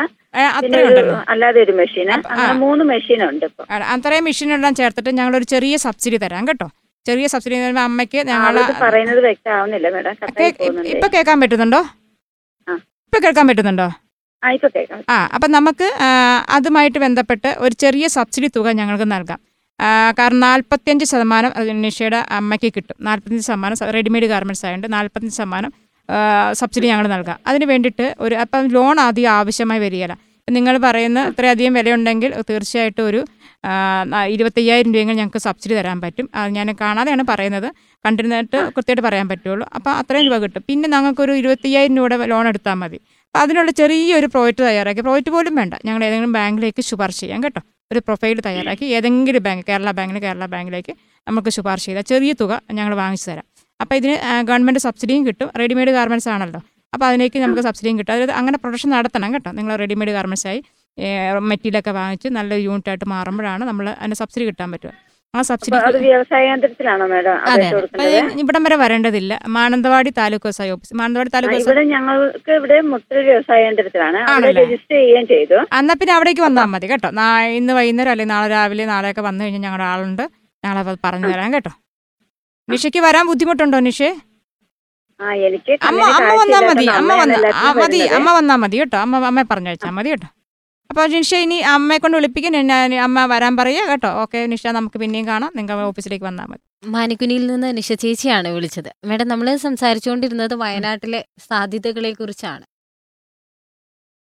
അല്ലാതെ ഒരു മെഷീൻ. അങ്ങനെ മൂന്ന് മെഷീൻ ഉണ്ട് അത്രയും മെഷീൻ മെഷീനെല്ലാം ചേർത്തിട്ട് ഒരു ചെറിയ സബ്സിഡി തരാം കേട്ടോ. ചെറിയ സബ്സിഡി എന്ന് പറയുമ്പോൾ അമ്മയ്ക്ക് ഞങ്ങൾ പറയുന്നത് വ്യക്തമാവുന്നില്ല. മേഡം കട്ടായി ഇപ്പൊ കേൾക്കാൻ പറ്റുന്നുണ്ടോ? ഇപ്പൊ കേൾക്കാൻ പറ്റുന്നുണ്ടോ? ആ അപ്പൊ നമുക്ക് അതുമായിട്ട് ബന്ധപ്പെട്ട് ഒരു ചെറിയ സബ്സിഡി തുക ഞങ്ങൾക്ക് നൽകാം. കാരണം നാൽപ്പത്തിയഞ്ച് ശതമാനം നിഷയുടെ അമ്മയ്ക്ക് കിട്ടും. നാൽപ്പത്തഞ്ച് ശതമാനം റെഡിമെയ്ഡ് ഗാർമെന്റ്സ് ആയതുകൊണ്ട് നാൽപ്പത്തഞ്ച് ശതമാനം സബ്സിഡി ഞങ്ങൾ നൽകാം. അതിന് വേണ്ടിയിട്ട് ഒരു അപ്പം ലോൺ ആദ്യം ആവശ്യമായി വരികയില്ല നിങ്ങൾ പറയുന്ന ഇത്രയധികം വിലയുണ്ടെങ്കിൽ തീർച്ചയായിട്ടും ഒരു ഇരുപത്തയ്യായിരം രൂപയെങ്കിലും ഞങ്ങൾക്ക് സബ്സിഡി തരാൻ പറ്റും. അത് ഞാൻ കാണാതെയാണ് പറയുന്നത്. കണ്ടിരുന്നിട്ട് കൃത്യമായിട്ട് പറയാൻ പറ്റുള്ളൂ. അപ്പോൾ അത്രയും രൂപ കിട്ടും. പിന്നെ ഞങ്ങൾക്കൊരു ഇരുപത്തയ്യായിരം രൂപയുടെ ലോൺ എടുത്താൽ മതി. അപ്പോൾ അതിനുള്ള ചെറിയൊരു പ്രോജക്റ്റ് തയ്യാറാക്കി. പ്രോജക്റ്റ് പോലും വേണ്ട. ഞങ്ങൾ ഏതെങ്കിലും ബാങ്കിലേക്ക് ശുപാർശ ചെയ്യാം കേട്ടോ. ഒരു പ്രൊഫൈൽ തയ്യാറാക്കി. ഏതെങ്കിലും ബാങ്ക് കേരള ബാങ്കിന് കേരള ബാങ്കിലേക്ക് നമുക്ക് ശുപാർശ ചെയ്താൽ ചെറിയ തുക ഞങ്ങൾ വാങ്ങിച്ചു തരാം. അപ്പോൾ ഇതിന് ഗവൺമെന്റ് സബ്സിഡിയും കിട്ടും. റെഡിമെയ്ഡ് ഗാർമെന്റ്സ് ആണല്ലോ. അപ്പോൾ അതിലേക്ക് നമുക്ക് സബ്സിഡിയും കിട്ടും. അതായത് അങ്ങനെ പ്രൊഡക്ഷൻ നടത്തണം കേട്ടോ. നിങ്ങൾ റെഡിമെയ്ഡ് ഗാർമെൻസായി മെറ്റീരിയലൊക്കെ വാങ്ങിച്ച് നല്ല യൂണിറ്റായിട്ട് മാറുമ്പോഴാണ് നമ്മൾ അതിന് സബ്സിഡി കിട്ടാൻ പറ്റുക. ആ സബ്സിഡി അതെ ഇവിടം വരെ വരേണ്ടതില്ല. മാനന്തവാടി താലൂക്ക് വ്യവസായ ഓഫീസ് മാനന്തവാടി താലൂക്ക് ഇവിടെ ഞങ്ങൾക്ക് ഇവിടെ വ്യവസായ കേന്ദ്രത്തിലാണ്. രജിസ്റ്റർ ചെയ്യാൻ ചെയ്തു. എന്നാൽ പിന്നെ അവിടേക്ക് വന്നാൽ മതി കേട്ടോ. ഇന്ന് വൈകുന്നേരം അല്ലെങ്കിൽ നാളെ രാവിലെ നാളെയൊക്കെ വന്നു കഴിഞ്ഞാൽ ഞങ്ങളുടെ ആളുണ്ട്. ഞങ്ങളത് പറഞ്ഞു തരാം കേട്ടോ. നിഷയ്ക്ക് വരാൻ ബുദ്ധിമുട്ടുണ്ടോ നിഷേ? അമ്മ അമ്മ വന്നാ മതി. അമ്മ വന്ന മതി. അമ്മ വന്നാ മതി കേട്ടോ. അമ്മ അമ്മ പറഞ്ഞയച്ചാ മതി കേട്ടോ. അപ്പോൾ നിഷ ഇനി അമ്മയെ കൊണ്ട് വിളിപ്പിക്കും. ഞാൻ അമ്മ വരാൻ പറയുക കേട്ടോ. ഓക്കെ നിഷ നമുക്ക് പിന്നെയും കാണാം. നിങ്ങൾ ഓഫീസിലേക്ക് വന്നാൽ മതി. മാനിക്കുനിയിൽ നിന്ന് നിഷ ചേച്ചിയാണ് വിളിച്ചത്. മേഡം നമ്മൾ സംസാരിച്ചുകൊണ്ടിരുന്നത് വയനാട്ടിലെ സാധ്യതകളെ കുറിച്ചാണ്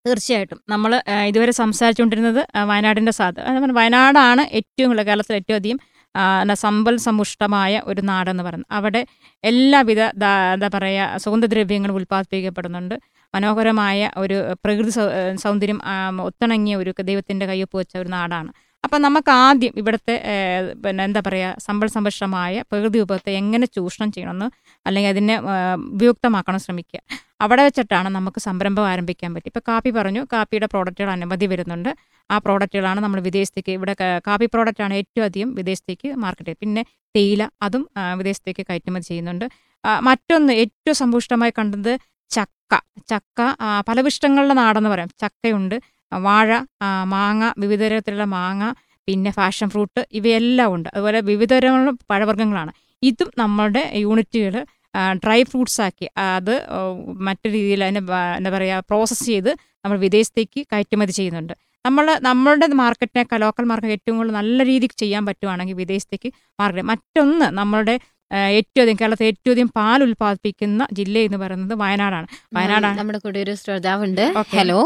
തീർച്ചയായിട്ടും നമ്മൾ ഇതുവരെ സംസാരിച്ചുകൊണ്ടിരുന്നത് വയനാടിന്റെ വയനാടിന്റെ സാധ്യത വയനാടാണ് ഏറ്റവും കൂടുതൽ കേരളത്തിൽ ഏറ്റവും അധികം സമ്പൽ സമ്പുഷ്ടമായ ഒരു നാടെന്ന് പറയുന്നത്. അവിടെ എല്ലാവിധ എന്താ പറയുക സുഗന്ധദ്രവ്യങ്ങളും ഉൽപ്പാദിപ്പിക്കപ്പെടുന്നുണ്ട്. മനോഹരമായ ഒരു പ്രകൃതി സൗന്ദര്യം ഒത്തിണങ്ങിയ ഒരു ദൈവത്തിന്റെ കയ്യൊപ്പ് വെച്ച ഒരു നാടാണ്. അപ്പം നമുക്ക് ആദ്യം ഇവിടുത്തെ പിന്നെ എന്താ പറയുക സമ്പൽ സംരക്ഷണമായ പ്രകൃതി വിഭവത്തെ എങ്ങനെ ചൂഷണം ചെയ്യണമെന്ന് അല്ലെങ്കിൽ അതിനെ ഉപയുക്തമാക്കണം ശ്രമിക്കുക. അവിടെ വെച്ചിട്ടാണ് നമുക്ക് സംരംഭം ആരംഭിക്കാൻ പറ്റും ഇപ്പോൾ കാപ്പി പറഞ്ഞു കാപ്പിയുടെ പ്രോഡക്റ്റുകൾ അനവധി വരുന്നുണ്ട്. ആ പ്രോഡക്റ്റുകളാണ് നമ്മൾ വിദേശത്തേക്ക് ഇവിടെ കാപ്പി പ്രോഡക്റ്റാണ് ഏറ്റവും അധികം വിദേശത്തേക്ക് മാർക്കറ്റ് പിന്നെ തേയില അതും വിദേശത്തേക്ക് കയറ്റുമതി ചെയ്യുന്നുണ്ട്. മറ്റൊന്ന് ഏറ്റവും സമ്പുഷ്ടമായി കണ്ടത് ചക്ക. ചക്ക പലവിഷ്ടങ്ങളുടെ നാടെന്ന് പറയാം. ചക്കയുണ്ട്. വാഴ മാങ്ങ വിവിധ തരത്തിലുള്ള മാങ്ങ പിന്നെ ഫാഷൻ ഫ്രൂട്ട് ഇവയെല്ലാം ഉണ്ട്. അതുപോലെ വിവിധ തരമുള്ള പഴവർഗങ്ങളാണ്. ഇതും നമ്മളുടെ യൂണിറ്റുകൾ ഡ്രൈ ഫ്രൂട്ട്സ് ആക്കി അത് മറ്റു രീതിയിൽ അതിനെ എന്താ പറയുക പ്രോസസ്സ് ചെയ്ത് നമ്മൾ വിദേശത്തേക്ക് കയറ്റുമതി ചെയ്യുന്നുണ്ട്. നമ്മൾ നമ്മളുടെ മാർക്കറ്റിനേക്കാൾ ലോക്കൽ മാർക്കറ്റ് ഏറ്റവും കൂടുതൽ നല്ല രീതിക്ക് ചെയ്യാൻ പറ്റുവാണെങ്കിൽ വിദേശത്തേക്ക് മാർക്കറ്റ് മറ്റൊന്ന് നമ്മളുടെ ഏറ്റവും അധികം കേരളത്തിൽ ഏറ്റവും അധികം പാൽ ഉൽപ്പാദിപ്പിക്കുന്ന ജില്ല എന്ന് പറയുന്നത് വയനാടാണ്. വയനാടാണ്. നമ്മുടെ കൂടെ ഒരു ശ്രോതാവുണ്ട്. ഹലോ.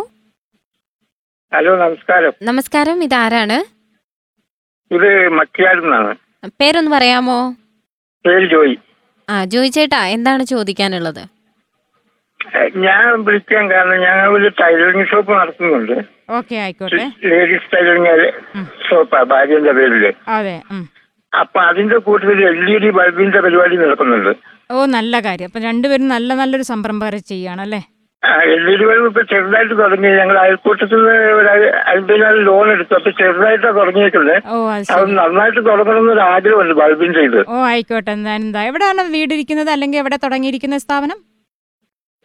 ഹലോ നമസ്കാരം. നമസ്കാരം. ഇതാരാണ്? ഇത് മക്കിയാടുന്നാണ് പേരൊന്ന് പറയാമോ? പേര് ജോയി. ആ ജോയി ചേട്ടാ എന്താണ് ചോദിക്കാനുള്ളത്? ഞാൻ വിളിക്കാൻ കാരണം ഞങ്ങൾ ഒരു ടൈലറിംഗ് ഷോപ്പ് നടത്തുന്നുണ്ട്. ഓക്കെ ആയിക്കോട്ടെ. Ladies tailoring. ഷോപ്പാ ഭാര്യന്റെ പേരിൽ. അതെ. അപ്പൊ അതിന്റെ കൂട്ടത്തിൽ എൽ ഇ ഡി ബൾബിന്റെ പരിപാടി നടക്കുന്നുണ്ട്. ഓ നല്ല കാര്യം. അപ്പൊ രണ്ടുപേരും നല്ല നല്ലൊരു സംരംഭം ചെയ്യുകയാണല്ലേ? ഇ ഇപ്പൊ ചെറുതായിട്ട് തുടങ്ങി. ഞങ്ങൾ അയൽക്കൂട്ടത്തിൽ നിന്ന് ലോൺ എടുത്തു. അപ്പൊ ചെറുതായിട്ടാണ് തുടങ്ങിയിട്ടുണ്ട് അത് നന്നായിട്ട് തുടങ്ങണമെന്ന് ഒരു ആഗ്രഹമുണ്ട് ബൾബിന്റെ ഇത് ഓ ആയിക്കോട്ടെ. എന്താ എവിടെയാണ് വീട് ഇരിക്കുന്നത് അല്ലെങ്കിൽ എവിടെ തുടങ്ങിയിരിക്കുന്ന സ്ഥാപനം?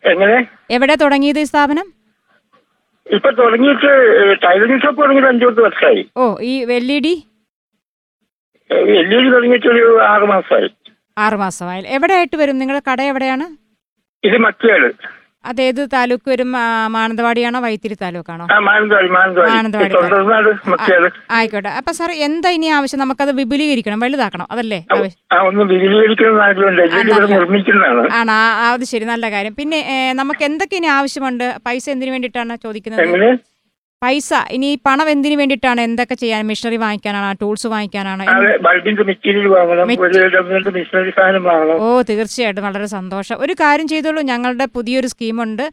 എങ്ങനെ? എവിടെ തുടങ്ങിയത് ഈ സ്ഥാപനം? ഇപ്പൊ തുടങ്ങിയിട്ട് ടൈലറിംഗ് ഷോപ്പ് തുടങ്ങിയിട്ട് അഞ്ചു പത്ത് വർഷമായി. ഓ ഈ L E D? L E D തുടങ്ങിയിട്ട് ഒരു ആറ് മാസമായി. ആറ് മാസമായാലും എവിടെയായിട്ട് വരും? നിങ്ങളുടെ കട എവിടെയാണ്? ഇത് മക്കിയാട് അതേത് താലൂക്ക് വരും? മാനന്തവാടിയാണോ വൈത്തിരി താലൂക്കാണോ? മാനന്തവാടി ആയിക്കോട്ടെ. അപ്പൊ സാർ എന്താ ഇനി ആവശ്യം? നമുക്കത് വിപുലീകരിക്കണം വലുതാക്കണം അതല്ലേ? ആണ്? അത് ശരി. നല്ല കാര്യം. പിന്നെ നമുക്ക് എന്തൊക്കെ ഇനി ആവശ്യമുണ്ട്? പൈസ എന്തിനു വേണ്ടിയിട്ടാണ് ചോദിക്കുന്നത്? പൈസ ഇനി പണം എന്തിനു വേണ്ടിയിട്ടാണ് എന്തൊക്കെ ചെയ്യാൻ മെഷീനറി വാങ്ങിക്കാനാണ് ടൂൾസ് വാങ്ങിക്കാനാണ്? ഓ തീർച്ചയായിട്ടും. വളരെ സന്തോഷം. ഒരു കാര്യം ചെയ്തോളൂ ഞങ്ങളുടെ പുതിയൊരു സ്കീമുണ്ട്.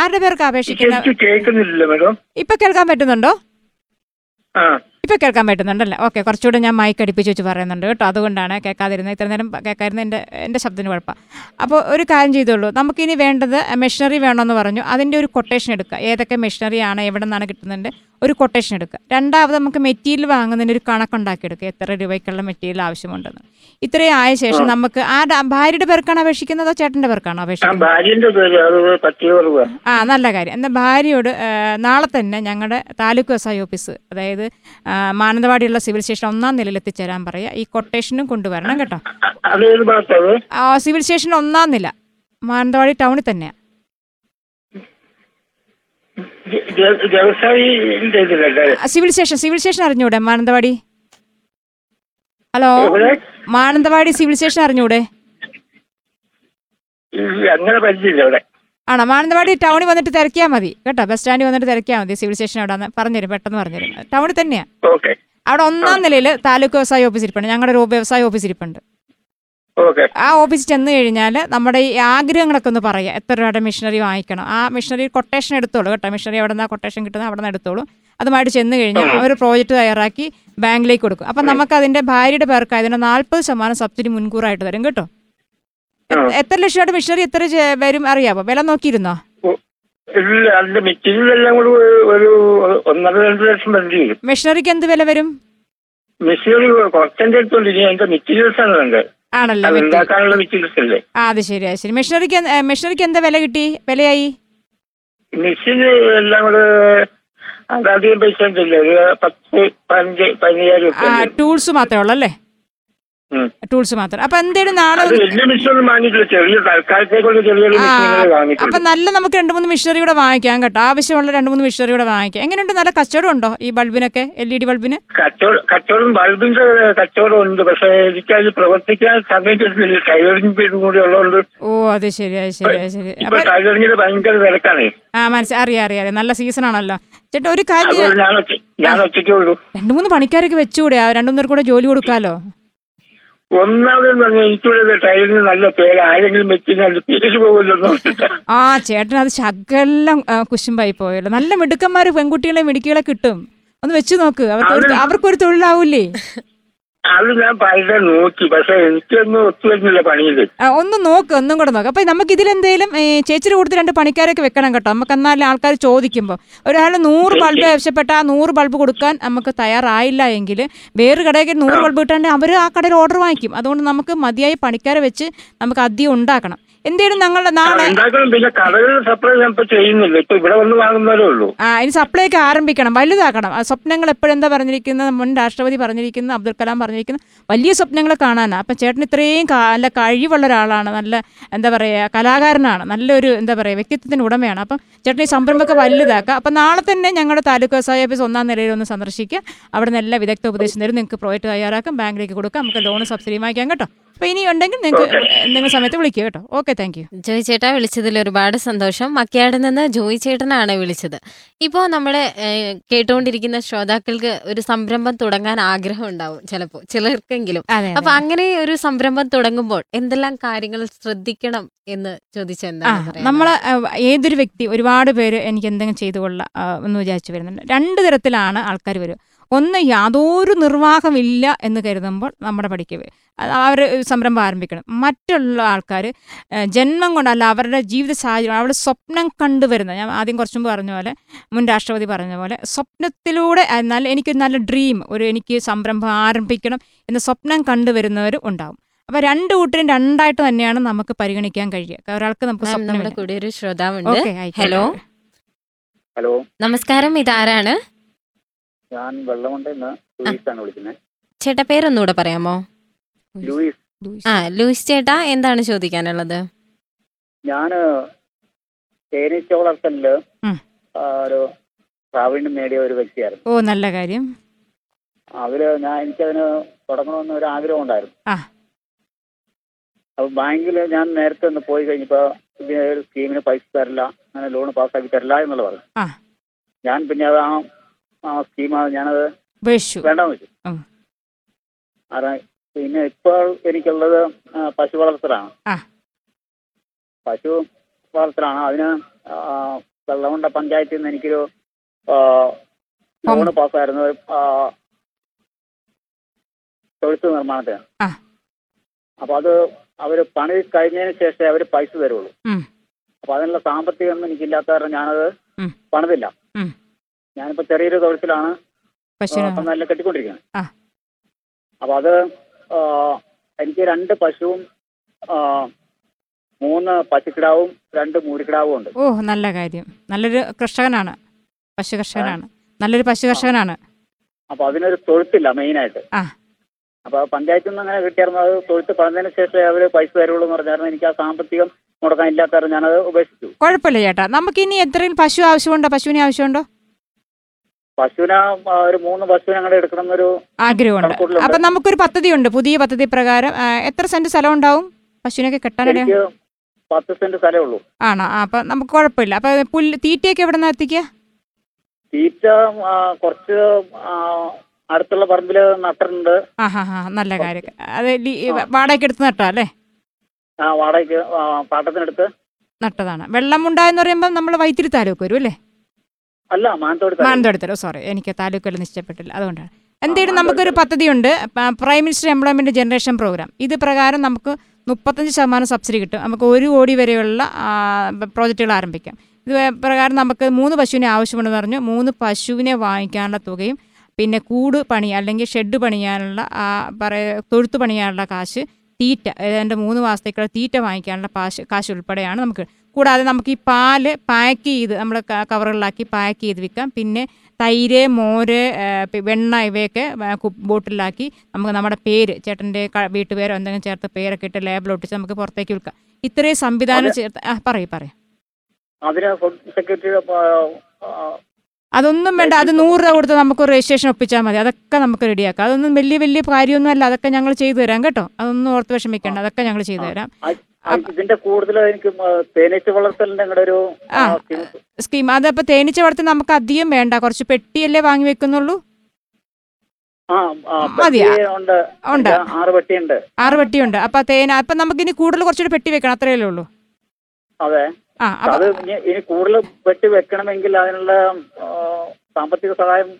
ആരുടെ പേർക്ക് അപേക്ഷിക്കുന്ന ഇപ്പൊ കേൾക്കാൻ പറ്റുന്നുണ്ടോ? ഇപ്പൊ കേൾക്കാൻ പറ്റുന്നുണ്ടല്ലേ? ഓക്കെ കുറച്ചുകൂടെ ഞാൻ മൈക്ക് അടുപ്പിച്ച് വെച്ച് പറയുന്നുണ്ട് കേട്ടോ. അതുകൊണ്ടാണ് കേൾക്കാതിരുന്നത്. ഇത്ര നേരം കേൾക്കാതിരുന്ന എന്റെ എന്റെ ശബ്ദത്തിന് കുഴപ്പം. അപ്പോൾ ഒരു കാര്യം ചെയ്തോളൂ നമുക്കിനി വേണ്ടത് മെഷീനറി വേണമെന്ന് പറഞ്ഞു. അതിന്റെ ഒരു കൊട്ടേഷൻ എടുക്കുക. ഏതൊക്കെ മെഷീനറിയാണ് എവിടെ നിന്നാണ് കിട്ടുന്നുണ്ട് ഒരു കൊട്ടേഷൻ എടുക്കുക. രണ്ടാമത് നമുക്ക് മെറ്റീരിയൽ വാങ്ങുന്നതിന് ഒരു കണക്കുണ്ടാക്കിയെടുക്കുക. എത്ര രൂപയ്ക്കുള്ള മെറ്റീരിയൽ ആവശ്യമുണ്ടെന്ന്. ഇത്രയും ആയ ശേഷം നമുക്ക് ആ ഭാര്യയുടെ പേർക്കാണ് അപേക്ഷിക്കുന്നത്? അതോ ചേട്ടന്റെ പേർക്കാണോ അപേക്ഷിക്കുന്നത്? ആ നല്ല കാര്യം. എന്നാൽ ഭാര്യയോട് നാളെ തന്നെ ഞങ്ങളുടെ താലൂക്ക് വ്യവസായ ഓഫീസ് അതായത് മാനന്തവാടിയുള്ള സിവിൽ സ്റ്റേഷൻ ഒന്നാം നിലയിൽ എത്തിച്ചേരാൻ പറയുക ഈ കൊട്ടേഷനും കൊണ്ടുവരണം കേട്ടോ. സിവിൽ സ്റ്റേഷൻ ഒന്നാം നില. മാനന്തവാടി ടൗണിൽ തന്നെയാണ് ജ- ജ- വ്യവസായിന്റെ ഇതിലല്ലേ സിവിൽ സ്റ്റേഷൻ സിവിൽ സ്റ്റേഷൻ അറിഞ്ഞൂടെ? Mananthavady. Hello? Mananthavady civil station അറിഞ്ഞൂടെ? ആണോ? മാനന്തവാടി ടൗണിൽ വന്നിട്ട് തിരക്കിയാൽ മതി. കേട്ടോ ബസ് സ്റ്റാൻഡിൽ വന്നിട്ട് തിരക്കിയാൽ മതി സിവിൽ സ്റ്റേഷൻ അവിടെ പറഞ്ഞുതരും പെട്ടെന്ന് പറഞ്ഞുതരും. ടൗണിൽ തന്നെയാ. ഓക്കെ. അവിടെ ഒന്നാം നിലയിൽ താലൂക്ക് വ്യവസായ ഓഫീസ് ഇരിപ്പുണ്ട്. ഞങ്ങളുടെ ഒരു വ്യവസായ ഓഫീസ് ഇരിപ്പുണ്ട്. ആ ഓഫീസിൽ ചെന്ന് കഴിഞ്ഞാൽ നമ്മുടെ ഈ ആഗ്രഹങ്ങളൊക്കെ ഒന്ന് പറയാം എത്ര രൂപയുടെ മിഷനറി വാങ്ങിക്കണം. ആ മിഷനറി കൊട്ടേഷൻ എടുത്തോളൂ കേട്ടോ. മെഷീനറി എവിടെ നിന്നാണ് കൊട്ടേഷൻ കിട്ടുന്നത് അവിടെ നിന്ന് എടുത്തോളൂ. അതുമായിട്ട് ചെന്ന് കഴിഞ്ഞാൽ അവർ പ്രോജക്റ്റ് തയ്യാറാക്കി ബാങ്കിലേക്ക് കൊടുക്കും. അപ്പം നമുക്ക് അതിന്റെ ഭാര്യയുടെ പേർക്ക് അതിന് നാൽപ്പത് ശതമാനം സബ്സിഡി മുൻകൂറായിട്ട് തരും കേട്ടോ. എത്ര ലക്ഷം രൂപയുടെ മിഷനറി എത്ര വരും അറിയാമോ വില നോക്കിയിരുന്നോ? മെഷീനറിക്ക് എന്ത് വില വരും? മെഷീനറി കുറച്ചെന്റെ അടുത്തുണ്ട് ഇനി അതിന്റെ മെറ്റീരിയൽസ് ആണ് വേണ്ടത്. ആണല്ലോ അത് ആ ശരി അത് ശരി. മെഷീനറിക്ക് മെഷീനറിക്ക് എന്താ വില കിട്ടി? വിലയായി? മെഷീൻ എല്ലാം കൂടെ അതധികം പൈസ ഉണ്ടല്ലോ ഒരു പത്ത് പതിനഞ്ച് പതിനയ്യായിരം ആ ടൂൾസ് മാത്രമേ ഉള്ളൂ അല്ലേ? ഉം. ടൂൾസ് മാത്രം. അപ്പൊ എന്തേലും നാളെ അപ്പൊ നല്ല നമുക്ക് രണ്ട് മൂന്ന് മിഷനറി കൂടെ വാങ്ങിക്കാം കേട്ടോ. ആവശ്യമുള്ള രണ്ട് മൂന്ന് മിഷനറി കൂടെ വാങ്ങിക്കാം. എങ്ങനെയുണ്ട്? നല്ല കച്ചവടം ഉണ്ടോ ഈ ബൾബിനൊക്കെ? എൽ ഇ ഡി ബൾബിന്? കച്ചവടം ബൾബിന്റെ കച്ചവടം ഉണ്ട്. പക്ഷെ എനിക്കത് പ്രവർത്തിക്കാൻ സമയം കിട്ടുന്നില്ല. ടൈലറിംഗ് കൂടി ഉള്ളതുകൊണ്ട് ഓ അത് ശരി അത് ശരി അത് ശരി. ടൈലറിംഗിന് ഭയങ്കര തിരക്കാണ്. ആ മനസ്സിൽ അറിയാം അറിയാം അറിയാം. നല്ല സീസൺ ആണല്ലോ. ചേട്ടാ ഒരു കാര്യം രണ്ടു മൂന്ന് പണിക്കാരൊക്കെ വെച്ചുകൂടെ രണ്ടു മൂന്നേർ കൂടെ ജോലി കൊടുക്കാലോ? പറഞ്ഞാൽ എനിക്കിവിടെ നല്ല പേര്. ആരെങ്കിലും വെച്ച് പേര് പോകുമല്ലോ ആ ചേട്ടൻ അത് ശകലം കുശുമ്പായി പോയല്ലോ. നല്ല മിടുക്കന്മാര് പെൺകുട്ടികളെ മിടുക്കികളെ കിട്ടും. ഒന്ന് വെച്ചു നോക്ക്. അവർക്ക് ഒരു- അവർക്കൊരു തൊഴിലാവൂലേ അത് ഞാൻ പലരെ നോക്കി. പക്ഷെ എനിക്കൊന്നും ഒത്തുവരുന്നില്ല പണിയിൽ. ആ, ഒന്ന് നോക്ക് ഒന്നും കൂടെ നോക്ക്. അപ്പൊ നമുക്ക് ഇതിലെന്തേലും ഏ, ചേച്ചിയുടെ രണ്ട് പണിക്കാരൊക്കെ വെക്കണം കേട്ടോ. നമുക്ക് എന്നാലും ആൾക്കാർ ചോദിക്കുമ്പോൾ ഒരാൾ നൂറ് ബൾബ് ആവശ്യപ്പെട്ട ആ നൂറ് ബൾബ് കൊടുക്കാൻ നമുക്ക് തയ്യാറായില്ല എങ്കിൽ വേറെ കടയിൽ നൂറ് ബൾബ് കിട്ടാണ്ട് അവർ ആ കടയിൽ ഓർഡർ വാങ്ങിക്കും. അതുകൊണ്ട് നമുക്ക് മതിയായ പണിക്കാരെ വെച്ച് നമുക്ക് അധികം ഉണ്ടാക്കണം. എന്തേലും ഞങ്ങളുടെ നാളെ ഉണ്ടാക്കണം. പിന്നെ കടകളിൽ സപ്ലൈ ഞാൻ ഇപ്പൊ ചെയ്യുന്നില്ല. ഇപ്പൊ ഇവിടെ വന്ന് വാങ്ങുന്നവരേ ഉള്ളൂ. ആ ഇനി സപ്ലൈക്ക് ആരംഭിക്കണം. വലുതാക്കണം. ആ സ്വപ്നങ്ങൾ എപ്പോഴെന്താ പറഞ്ഞിരിക്കുന്നത്? മുൻ രാഷ്ട്രപതി പറഞ്ഞിരിക്കുന്നത് അബ്ദുൽ കലാം പറഞ്ഞിരിക്കുന്നത് വലിയ സ്വപ്നങ്ങൾ കാണാനാണ് അപ്പം ചേട്ടൻ ഇത്രയും നല്ല കഴിവുള്ള ഒരാളാണ്. നല്ല എന്താ പറയുക കലാകാരനാണ്. നല്ലൊരു എന്താ പറയുക വ്യക്തിത്വത്തിന് ഉടമയാണ്. അപ്പം ചേട്ടൻ ഈ സംരംഭമൊക്കെ വലുതാക്കുക അപ്പം നാളെ തന്നെ ഞങ്ങളുടെ താലൂക്ക് വ്യവസായ ഓഫീസ് ഒന്നാം നിലയിൽ ഒന്ന് സന്ദർശിക്കുക. അവിടെ നിന്ന് എല്ലാ വിദഗ്ധ ഉപദേശം തരും. നിങ്ങൾക്ക് പ്രോജക്റ്റ് തയ്യാറാക്കാം. ബാങ്കിലേക്ക് കൊടുക്കാം. നമുക്ക് ലോൺ സബ്സിഡി വാങ്ങിക്കാം കേട്ടോ. അപ്പോൾ ഇനി ഉണ്ടെങ്കിൽ നിങ്ങൾക്ക് എന്തെങ്കിലും സമയത്ത് വിളിക്കുക കേട്ടോ. ഓക്കെ താങ്ക് യു ജോയി ചേട്ടാ വിളിച്ചതിൽ ഒരുപാട് സന്തോഷം. മക്കയാട് നിന്ന് ജോയി ചേട്ടനാണ് വിളിച്ചത്. ഇപ്പോൾ നമ്മളെ കേട്ടുകൊണ്ടിരിക്കുന്ന ശ്രോതാക്കൾക്ക് ഒരു സംരംഭം തുടങ്ങാൻ ആഗ്രഹം ഉണ്ടാവും ചിലപ്പോൾ ചിലർക്കെങ്കിലും. അപ്പൊ അങ്ങനെ ഒരു സംരംഭം തുടങ്ങുമ്പോൾ എന്തെല്ലാം കാര്യങ്ങൾ ശ്രദ്ധിക്കണം എന്ന് ചോദിച്ചാൽ നമ്മൾ? ഏതൊരു വ്യക്തി ഒരുപാട് പേര് എനിക്ക് എന്തെങ്കിലും ചെയ്തു കൊള്ളാം എന്ന് വിചാരിച്ചു വരുന്നുണ്ട്. രണ്ട് തരത്തിലാണ് ആൾക്കാർ വരിക. ഒന്ന് യാതൊരു നിർവാഹമില്ല എന്ന് കരുതുമ്പോൾ നമ്മുടെ പഠിക്ക് അവർ സംരംഭം ആരംഭിക്കണം. മറ്റുള്ള ആൾക്കാർ ജന്മം കൊണ്ടല്ല അവരുടെ ജീവിത സാഹചര്യം അവരുടെ സ്വപ്നം കണ്ടുവരുന്നത് ഞാൻ ആദ്യം കുറച്ച് മുമ്പ് പറഞ്ഞ പോലെ മുൻ രാഷ്ട്രപതി പറഞ്ഞ പോലെ സ്വപ്നത്തിലൂടെ എന്നാൽ എനിക്കൊരു നല്ല ഡ്രീം ഒരു എനിക്ക് സംരംഭം ആരംഭിക്കണം എന്ന സ്വപ്നം കണ്ടുവരുന്നവരും ഉണ്ടാവും. അപ്പൊ രണ്ട് കൂട്ടരും രണ്ടായിട്ട് തന്നെയാണ് നമുക്ക് പരിഗണിക്കാൻ കഴിയുക. ഒരാൾക്ക് നമുക്ക് മാം, നമ്മുടെ സ്വപ്നം കൂടെ ഒരു ശ്രോതാവുണ്ട്. ഹലോ. ഹലോ. നമസ്കാരം ഇതാരാണ്? ഞാൻ വെള്ളമുണ്ടെന്ന് ലൂയിസാണ് വിളിക്കുന്നത്. ചേട്ടാ പേരൊന്നുകൂടെ പറയാമോ? ലൂയിസ്. ലൂയിസ്. ആ ലൂയിസ് ചേട്ടാ എന്താണ് ചോദിക്കാനുള്ളത്? ഞാൻ തേനീച്ച വളർത്തലിൽ ഉം. ഒരു പ്രാവീണ്യം നേടിയ ഒരു വ്യക്തിയായിരുന്നു. ഓ നല്ല കാര്യം. അതിൽ ഞാൻ എനിക്കതിന് തുടങ്ങണമെന്ന് ഒരു ആഗ്രഹം ഉണ്ടായിരുന്നു. ആ. അപ്പൊ ബാങ്കിൽ ഞാൻ നേരത്തെ ഒന്ന് പോയി കഴിഞ്ഞപ്പോ ഇതിന് ഒരു സ്കീമിന് പൈസ തരില്ല അങ്ങനെ ലോൺ പാസ്സാക്കി തരില്ല എന്നുള്ള പറഞ്ഞു. ആ. ഞാൻ പിന്നെ അത് ആ ആ സ്കീമാണ് ഞാനത് ഉപേക്ഷിച്ചു വേണ്ടെന്ന് വെച്ചു. അതാ പിന്നെ ഇപ്പോൾ എനിക്കുള്ളത് പശു വളർത്തലാണ്. പശു വളർത്തലാണ് അതിന് വെള്ളമുണ്ട പഞ്ചായത്തിൽ നിന്ന് എനിക്കൊരു ലോണ് പാസ്സായിരുന്നു തൊഴുത്ത് നിർമ്മാണത്തിന്. അപ്പൊ അത് അവർ പണി കഴിഞ്ഞതിന് ശേഷം അവർ പൈസ തരുള്ളൂ. അപ്പൊ അതിനുള്ള സാമ്പത്തികം എനിക്കില്ലാത്ത കാരണം ഞാനത്. പണിതില്ല. ഞാനിപ്പോ ചെറിയൊരു തൊഴിലാണ് നല്ല കെട്ടിക്കൊണ്ടിരിക്കുന്നത്. അപ്പൊ അത് എനിക്ക് രണ്ട് പശുവും മൂന്ന് പശുക്കിടാവും രണ്ട് മൂരിക്കിടാവും ഉണ്ട്. ഓ നല്ല കാര്യം. നല്ലൊരു കർഷകനാണ്. പശു കർഷകനാണ് നല്ലൊരു പശു കർഷകനാണ് അപ്പൊ അതിനൊരു തൊഴുത്തില്ല മെയിനായിട്ട്. അപ്പൊ പഞ്ചായത്തിൽ നിന്ന് അങ്ങനെ കിട്ടിയായിരുന്നു അത് തൊഴുത്ത് പറഞ്ഞതിന് ശേഷമേ അവർ പൈസ തരുള്ളൂ എന്ന് പറഞ്ഞായിരുന്നു. എനിക്ക് ആ സാമ്പത്തികം മുടക്കാൻ ഇല്ലാത്ത ഞാനത് ഉപേക്ഷിച്ചു. കുഴപ്പമില്ല ചേട്ടാ. നമുക്ക് ഇനി എത്രയും പശു ആവശ്യമുണ്ടോ? പശുവിനെ ആവശ്യമുണ്ടോ? പശുവിനെ ഒരു മൂന്ന് പശുവിനെ അങ്ങനെ എടുക്കണം എന്നൊരു ആഗ്രഹമുണ്ട്. കണക്കൂട്ടലുണ്ട്. അപ്പൊ നമുക്കൊരു പദ്ധതിയുണ്ട്. പുതിയ പദ്ധതി പ്രകാരം ആ, എത്ര സെന്റ് സ്ഥലം ഉണ്ടാവും? പശുവിനൊക്കെ കെട്ടാനിട എനിക്ക് പത്ത് സെന്റ് സ്ഥലമേ ഉള്ളൂ. ആണോ? ആ, അപ്പൊ നമുക്ക് കുഴപ്പമില്ല. അപ്പൊ പുല്ല് തീറ്റയൊക്കെ എവിടെ നിന്ന് എത്തിക്കുക? തീറ്റ ആ, കുറച്ച് ആ, അടുത്തുള്ള പറമ്പിൽ നട്ടിട്ടുണ്ട്. ആ ഹാ ഹാ നല്ല കാര്യം അത് ലീ- വാടകയ്ക്ക് എടുത്ത് നട്ടോ അല്ലേ? ആ വാടകയ്ക്ക് ആ, പാട്ടത്തിനെടുത്ത്. നട്ടതാണ്. വെള്ളം ഉണ്ടായെന്ന് പറയുമ്പോൾ നമ്മൾ വൈത്തിരി താലൂക്ക് വരും അല്ലേ? അല്ല മാനന്തവാടി. മാനന്തവാടി സോറി എനിക്ക് താലൂക്കിൽ നിശ്ചയപ്പെട്ടില്ല. അതുകൊണ്ടാണ്. എന്തായാലും നമുക്കൊരു പദ്ധതിയുണ്ട്. ഉണ്ട് prime minister employment generation programme ഇത് പ്രകാരം നമുക്ക് മുപ്പത്തഞ്ച് ശതമാനം സബ്സിഡി കിട്ടും. നമുക്ക് ഒരു കോടി വരെയുള്ള പ്രോജക്റ്റുകൾ ആരംഭിക്കാം. ഇത് പ്രകാരം നമുക്ക് മൂന്ന് പശുവിനെ ആവശ്യമുണ്ടെന്ന് പറഞ്ഞു. മൂന്ന് പശുവിനെ വാങ്ങിക്കാനുള്ള തുകയും പിന്നെ കൂട് പണി അല്ലെങ്കിൽ ഷെഡ് പണിയാനുള്ള പറയ തൊഴുത്ത് പണിയാനുള്ള കാശ് തീറ്റ ഏതാണ്ട് മൂന്ന് മാസത്തേക്കുള്ള തീറ്റ വാങ്ങിക്കാനുള്ള കാശ് കാശ് ഉൾപ്പെടെയാണ് നമുക്ക്. കൂടാതെ നമുക്ക് ഈ പാൽ പാക്ക് ചെയ്ത് നമ്മൾ കവറുകളിലാക്കി പാക്ക് ചെയ്ത് വിൽക്കാം പിന്നെ തൈര് മോര് വെണ്ണ ഇവയൊക്കെ ബോട്ടിലാക്കി നമുക്ക് നമ്മുടെ പേര് ചേട്ടന്റെ വീട്ടുപേരോ എന്തെങ്കിലും ചേർത്ത് പേരൊക്കെ ഇട്ട് ലേബൽ ഒട്ടിച്ച് നമുക്ക് പുറത്തേക്ക് വിൽക്കാം. ഇത്രയും സംവിധാനം ചേർത്ത് ആ പറയും പറയും. അതിന് അതൊന്നും വേണ്ട അത് നൂറ് രൂപ കൊടുത്ത് നമുക്ക് രജിസ്ട്രേഷൻ ഒപ്പിച്ചാൽ മതി. അതൊക്കെ നമുക്ക് റെഡിയാക്കാം അതൊന്നും വലിയ വലിയ കാര്യമൊന്നും അല്ല. അതൊക്കെ ഞങ്ങൾ ചെയ്തു തരാം കേട്ടോ. അതൊന്നും ഓർത്ത് വിഷമിക്കേണ്ട. അതൊക്കെ ഞങ്ങൾ ചെയ്തു തരാം. ഇതിന്റെ കൂടുതൽ എനിക്ക് തേനീച്ച വളർത്തലിന്റെ ഒരു സ്കീം അതപ്പോ തേനീച്ച വളർത്തൽ നമുക്ക് അധികം വേണ്ട. കുറച്ച് പെട്ടിയല്ലേ വാങ്ങി വെക്കുന്നുള്ളൂ. ആറ് പെട്ടിയുണ്ട്. അപ്പൊ തേന അപ്പൊ നമുക്ക് ഇനി കൂടുതൽ കുറച്ചുകൂടി പെട്ടി വെക്കണം. അത്രയല്ലേ ഉള്ളൂ. അതെ. അത് ഇനി കൂടുതൽ വെട്ടി വെക്കണമെങ്കിൽ അതിനുള്ള സാമ്പത്തിക സഹായം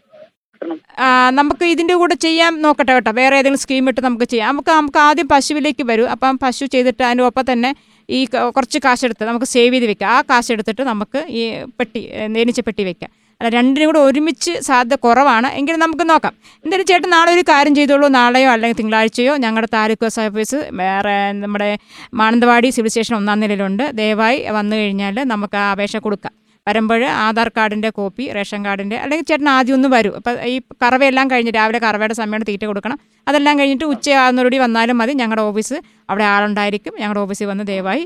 നമുക്ക് ഇതിന്റെ കൂടെ ചെയ്യാൻ നോക്കട്ടെ കേട്ടോ. വേറെ ഏതെങ്കിലും സ്കീം ഇട്ട് നമുക്ക് ചെയ്യാം. നമുക്ക് നമുക്ക് ആദ്യം പശുവിലേക്ക് വരും. അപ്പം പശു ചെയ്തിട്ട് അതിന്റെ ഒപ്പം തന്നെ ഈ കുറച്ച് കാശെടുത്ത് നമുക്ക് സേവ് ചെയ്ത് വെക്കാം. ആ കാശെടുത്തിട്ട് നമുക്ക് ഈ പെട്ടി നേനിച്ച പെട്ടി വെക്കാം. അല്ല രണ്ടിനും കൂടെ ഒരുമിച്ച് സാധ്യത കുറവാണ്. എങ്കിലും നമുക്ക് നോക്കാം. എന്തായാലും ചേട്ടൻ നാളെ ഒരു കാര്യം ചെയ്തോളൂ. നാളെയോ അല്ലെങ്കിൽ തിങ്കളാഴ്ചയോ ഞങ്ങളുടെ താലൂക്ക് ഓഫീസ് വേറെ നമ്മുടെ മാനന്തവാടി സിവിൽ സ്റ്റേഷൻ ഒന്നാം നിലയിലുണ്ട്. ദയവായി വന്നു കഴിഞ്ഞാൽ നമുക്ക് ആ അപേക്ഷ കൊടുക്കാം. വരുമ്പോൾ ആധാർ കാർഡിന്റെ കോപ്പി റേഷൻ കാർഡിന്റെ അല്ലെങ്കിൽ ചേട്ടൻ ആദ്യം ഒന്ന് വരും. അപ്പം ഈ കറവയെല്ലാം കഴിഞ്ഞ് രാവിലെ കറവയുടെ സമയത്ത് തീറ്റ കൊടുക്കണം. അതെല്ലാം കഴിഞ്ഞിട്ട് ഉച്ചയാകുന്നതോടുകൂടി വന്നാലും മതി. ഞങ്ങളുടെ ഓഫീസ് അവിടെ ആളുണ്ടായിരിക്കും. ഞങ്ങളുടെ ഓഫീസിൽ വന്ന് ദയവായി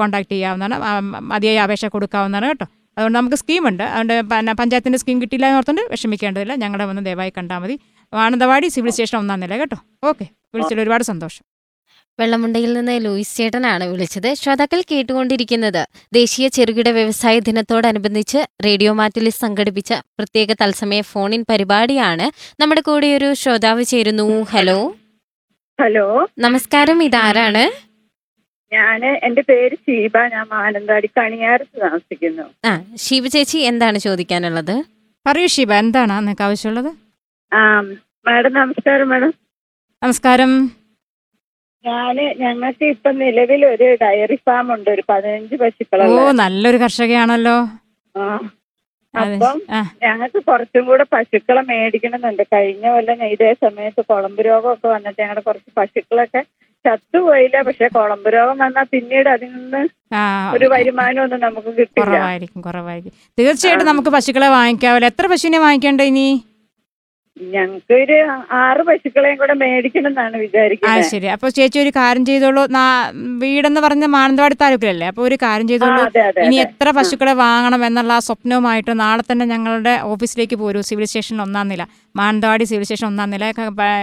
കോൺടാക്ട് ചെയ്യാവുന്നതാണ്. മതിയായ അപേക്ഷ കൊടുക്കാവുന്നതാണ് കേട്ടോ. അതുകൊണ്ട് നമുക്ക് സ്കീമുണ്ട്. അതുകൊണ്ട് പിന്നെ പഞ്ചായത്തിന്റെ സ്കീം കിട്ടിയില്ല എന്ന് ഓർത്തുകൊണ്ട് വിഷമിക്കേണ്ടതില്ല. ഞങ്ങളുടെ വന്ന് ദയവായി കണ്ടാൽ മതി. ആനന്ദവാടി സിവിൽ സ്റ്റേഷൻ ഒന്നാം നില കേട്ടോ. ഓക്കെ. വിളിച്ചതിൽ ഒരുപാട് സന്തോഷം. വെള്ളമുണ്ടയിൽ നിന്ന് ലൂയിസ് ചേട്ടനാണ് വിളിച്ചത്. ശ്രോതാക്കൾ കേട്ടുകൊണ്ടിരിക്കുന്നത്. ദേശീയ ചെറുകിട വ്യവസായ ദിനത്തോടനുബന്ധിച്ച് റേഡിയോ മാറ്റിൽ സംഘടിപ്പിച്ച പ്രത്യേക തത്സമയ ഫോണിൻ പരിപാടിയാണ് നമ്മുടെ കൂടെ ഒരു ശ്രോതാവ് ചേരുന്നു. ഹലോ. ഹലോ. നമസ്കാരം. ഇതാരാണ്? ഞാൻ എന്റെ പേര് ഷീബ. ഞാൻ മാനന്തവാടി കണിയാരത്ത് താമസിക്കുന്നു. ആ ശിവ ചേച്ചി എന്താണ് ചോദിക്കാനുള്ളത്? പറയൂ ഷിബ എന്താണ് നിങ്ങൾക്ക് ആവശ്യമുള്ളത്? ആ മാഡം നമസ്കാരം മാഡം. നമസ്കാരം. ഞാൻ ഞങ്ങൾക്ക് ഇപ്പൊ നിലവിൽ ഒരു ഡയറി ഫാം ഉണ്ട് ഒരു പതിനഞ്ച് ഓ പശുക്കളുള്ള നല്ലൊരു കർഷകയാണല്ലോ. ആ. അതെ. അപ്പം ആ. ഞങ്ങൾക്ക് കുറച്ചും കൂടെ പശുക്കളെ മേടിക്കണമെന്നുണ്ട്. കഴിഞ്ഞ കൊല്ലം ഇതേ സമയത്ത് കുളമ്പ് രോഗമൊക്കെ വന്നിട്ട് ഞങ്ങളുടെ കുറച്ച് പശുക്കളൊക്കെ ചത്തുപോയില്ല. പക്ഷെ കുളമ്പ് രോഗം വന്നാൽ പിന്നീട് അതിൽ നിന്ന് ഒരു വരുമാനമൊന്നും നമുക്ക് കിട്ടില്ല. കുറവായിരിക്കും കുറവായിരിക്കും. തീർച്ചയായിട്ടും നമുക്ക് പശുക്കളെ വാങ്ങിക്കാവില്ല എത്ര പശുവിനെ വാങ്ങിക്കേണ്ട ഇനി? ഞങ്ങൾക്ക് ഒരു ആറ് പശുക്കളെയും കൂടെ മേടിക്കണം എന്നാണ് ആ വിചാരിക്കുന്നത് ശരി. അപ്പൊ ചേച്ചി ഒരു കാര്യം ചെയ്തോളൂ. വീടെന്ന് പറഞ്ഞ മാനന്തവാടി താലൂക്കിലല്ലേ? അപ്പൊ ഒരു കാര്യം ചെയ്തോളൂ. ഇനി എത്ര പശുക്കളെ വാങ്ങണം എന്നുള്ള ആ സ്വപ്നവുമായിട്ട് നാളെ തന്നെ ഞങ്ങളുടെ ഓഫീസിലേക്ക് പോരൂ. സിവിൽ സ്റ്റേഷൻ ഒന്നാം നില. മാനന്തവാടി സിവിൽ സ്റ്റേഷൻ ഒന്നാം നില.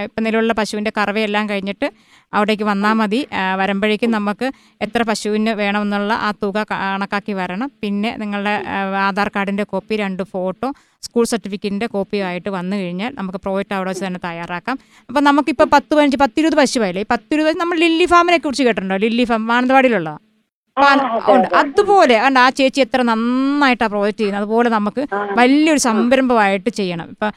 ഇപ്പം നിലവിലുള്ള പശുവിന്റെ കറവയെല്ലാം കഴിഞ്ഞിട്ട് അവിടേക്ക് വന്നാൽ മതി. വരുമ്പോഴേക്കും നമുക്ക് എത്ര പശുവിന് വേണമെന്നുള്ള ആ തുക കണക്കാക്കി വരണം. പിന്നെ നിങ്ങളുടെ ആധാർ കാർഡിന്റെ കോപ്പി രണ്ട് ഫോട്ടോ സ്കൂൾ സർട്ടിഫിക്കറ്റിന്റെ കോപ്പിയായിട്ട് വന്നു കഴിഞ്ഞാൽ നമുക്ക് പ്രോജക്റ്റ് അവിടെ വെച്ച് തന്നെ തയ്യാറാക്കാം. അപ്പോൾ നമുക്കിപ്പോൾ പത്ത് പതിനഞ്ച് പത്തിരുപത് പശുവായില്ലേ ഈ പത്തിരുപത് നമ്മൾ ലില്ലി ഫാമിനെ കുറിച്ച് കേട്ടിട്ടുണ്ടോ? ലില്ലി ഫാം മാനന്തവാടിയിലുള്ള പാല- അതെ, ഉണ്ട്. അതുപോലെ കണ്ട ആ ചേച്ചി എത്ര നന്നായിട്ടാണ് പ്രൊജക്ട് ചെയ്യുന്നത്. അതുപോലെ നമുക്ക് വലിയൊരു സംരംഭമായിട്ട് ചെയ്യണം. ഇപ്പം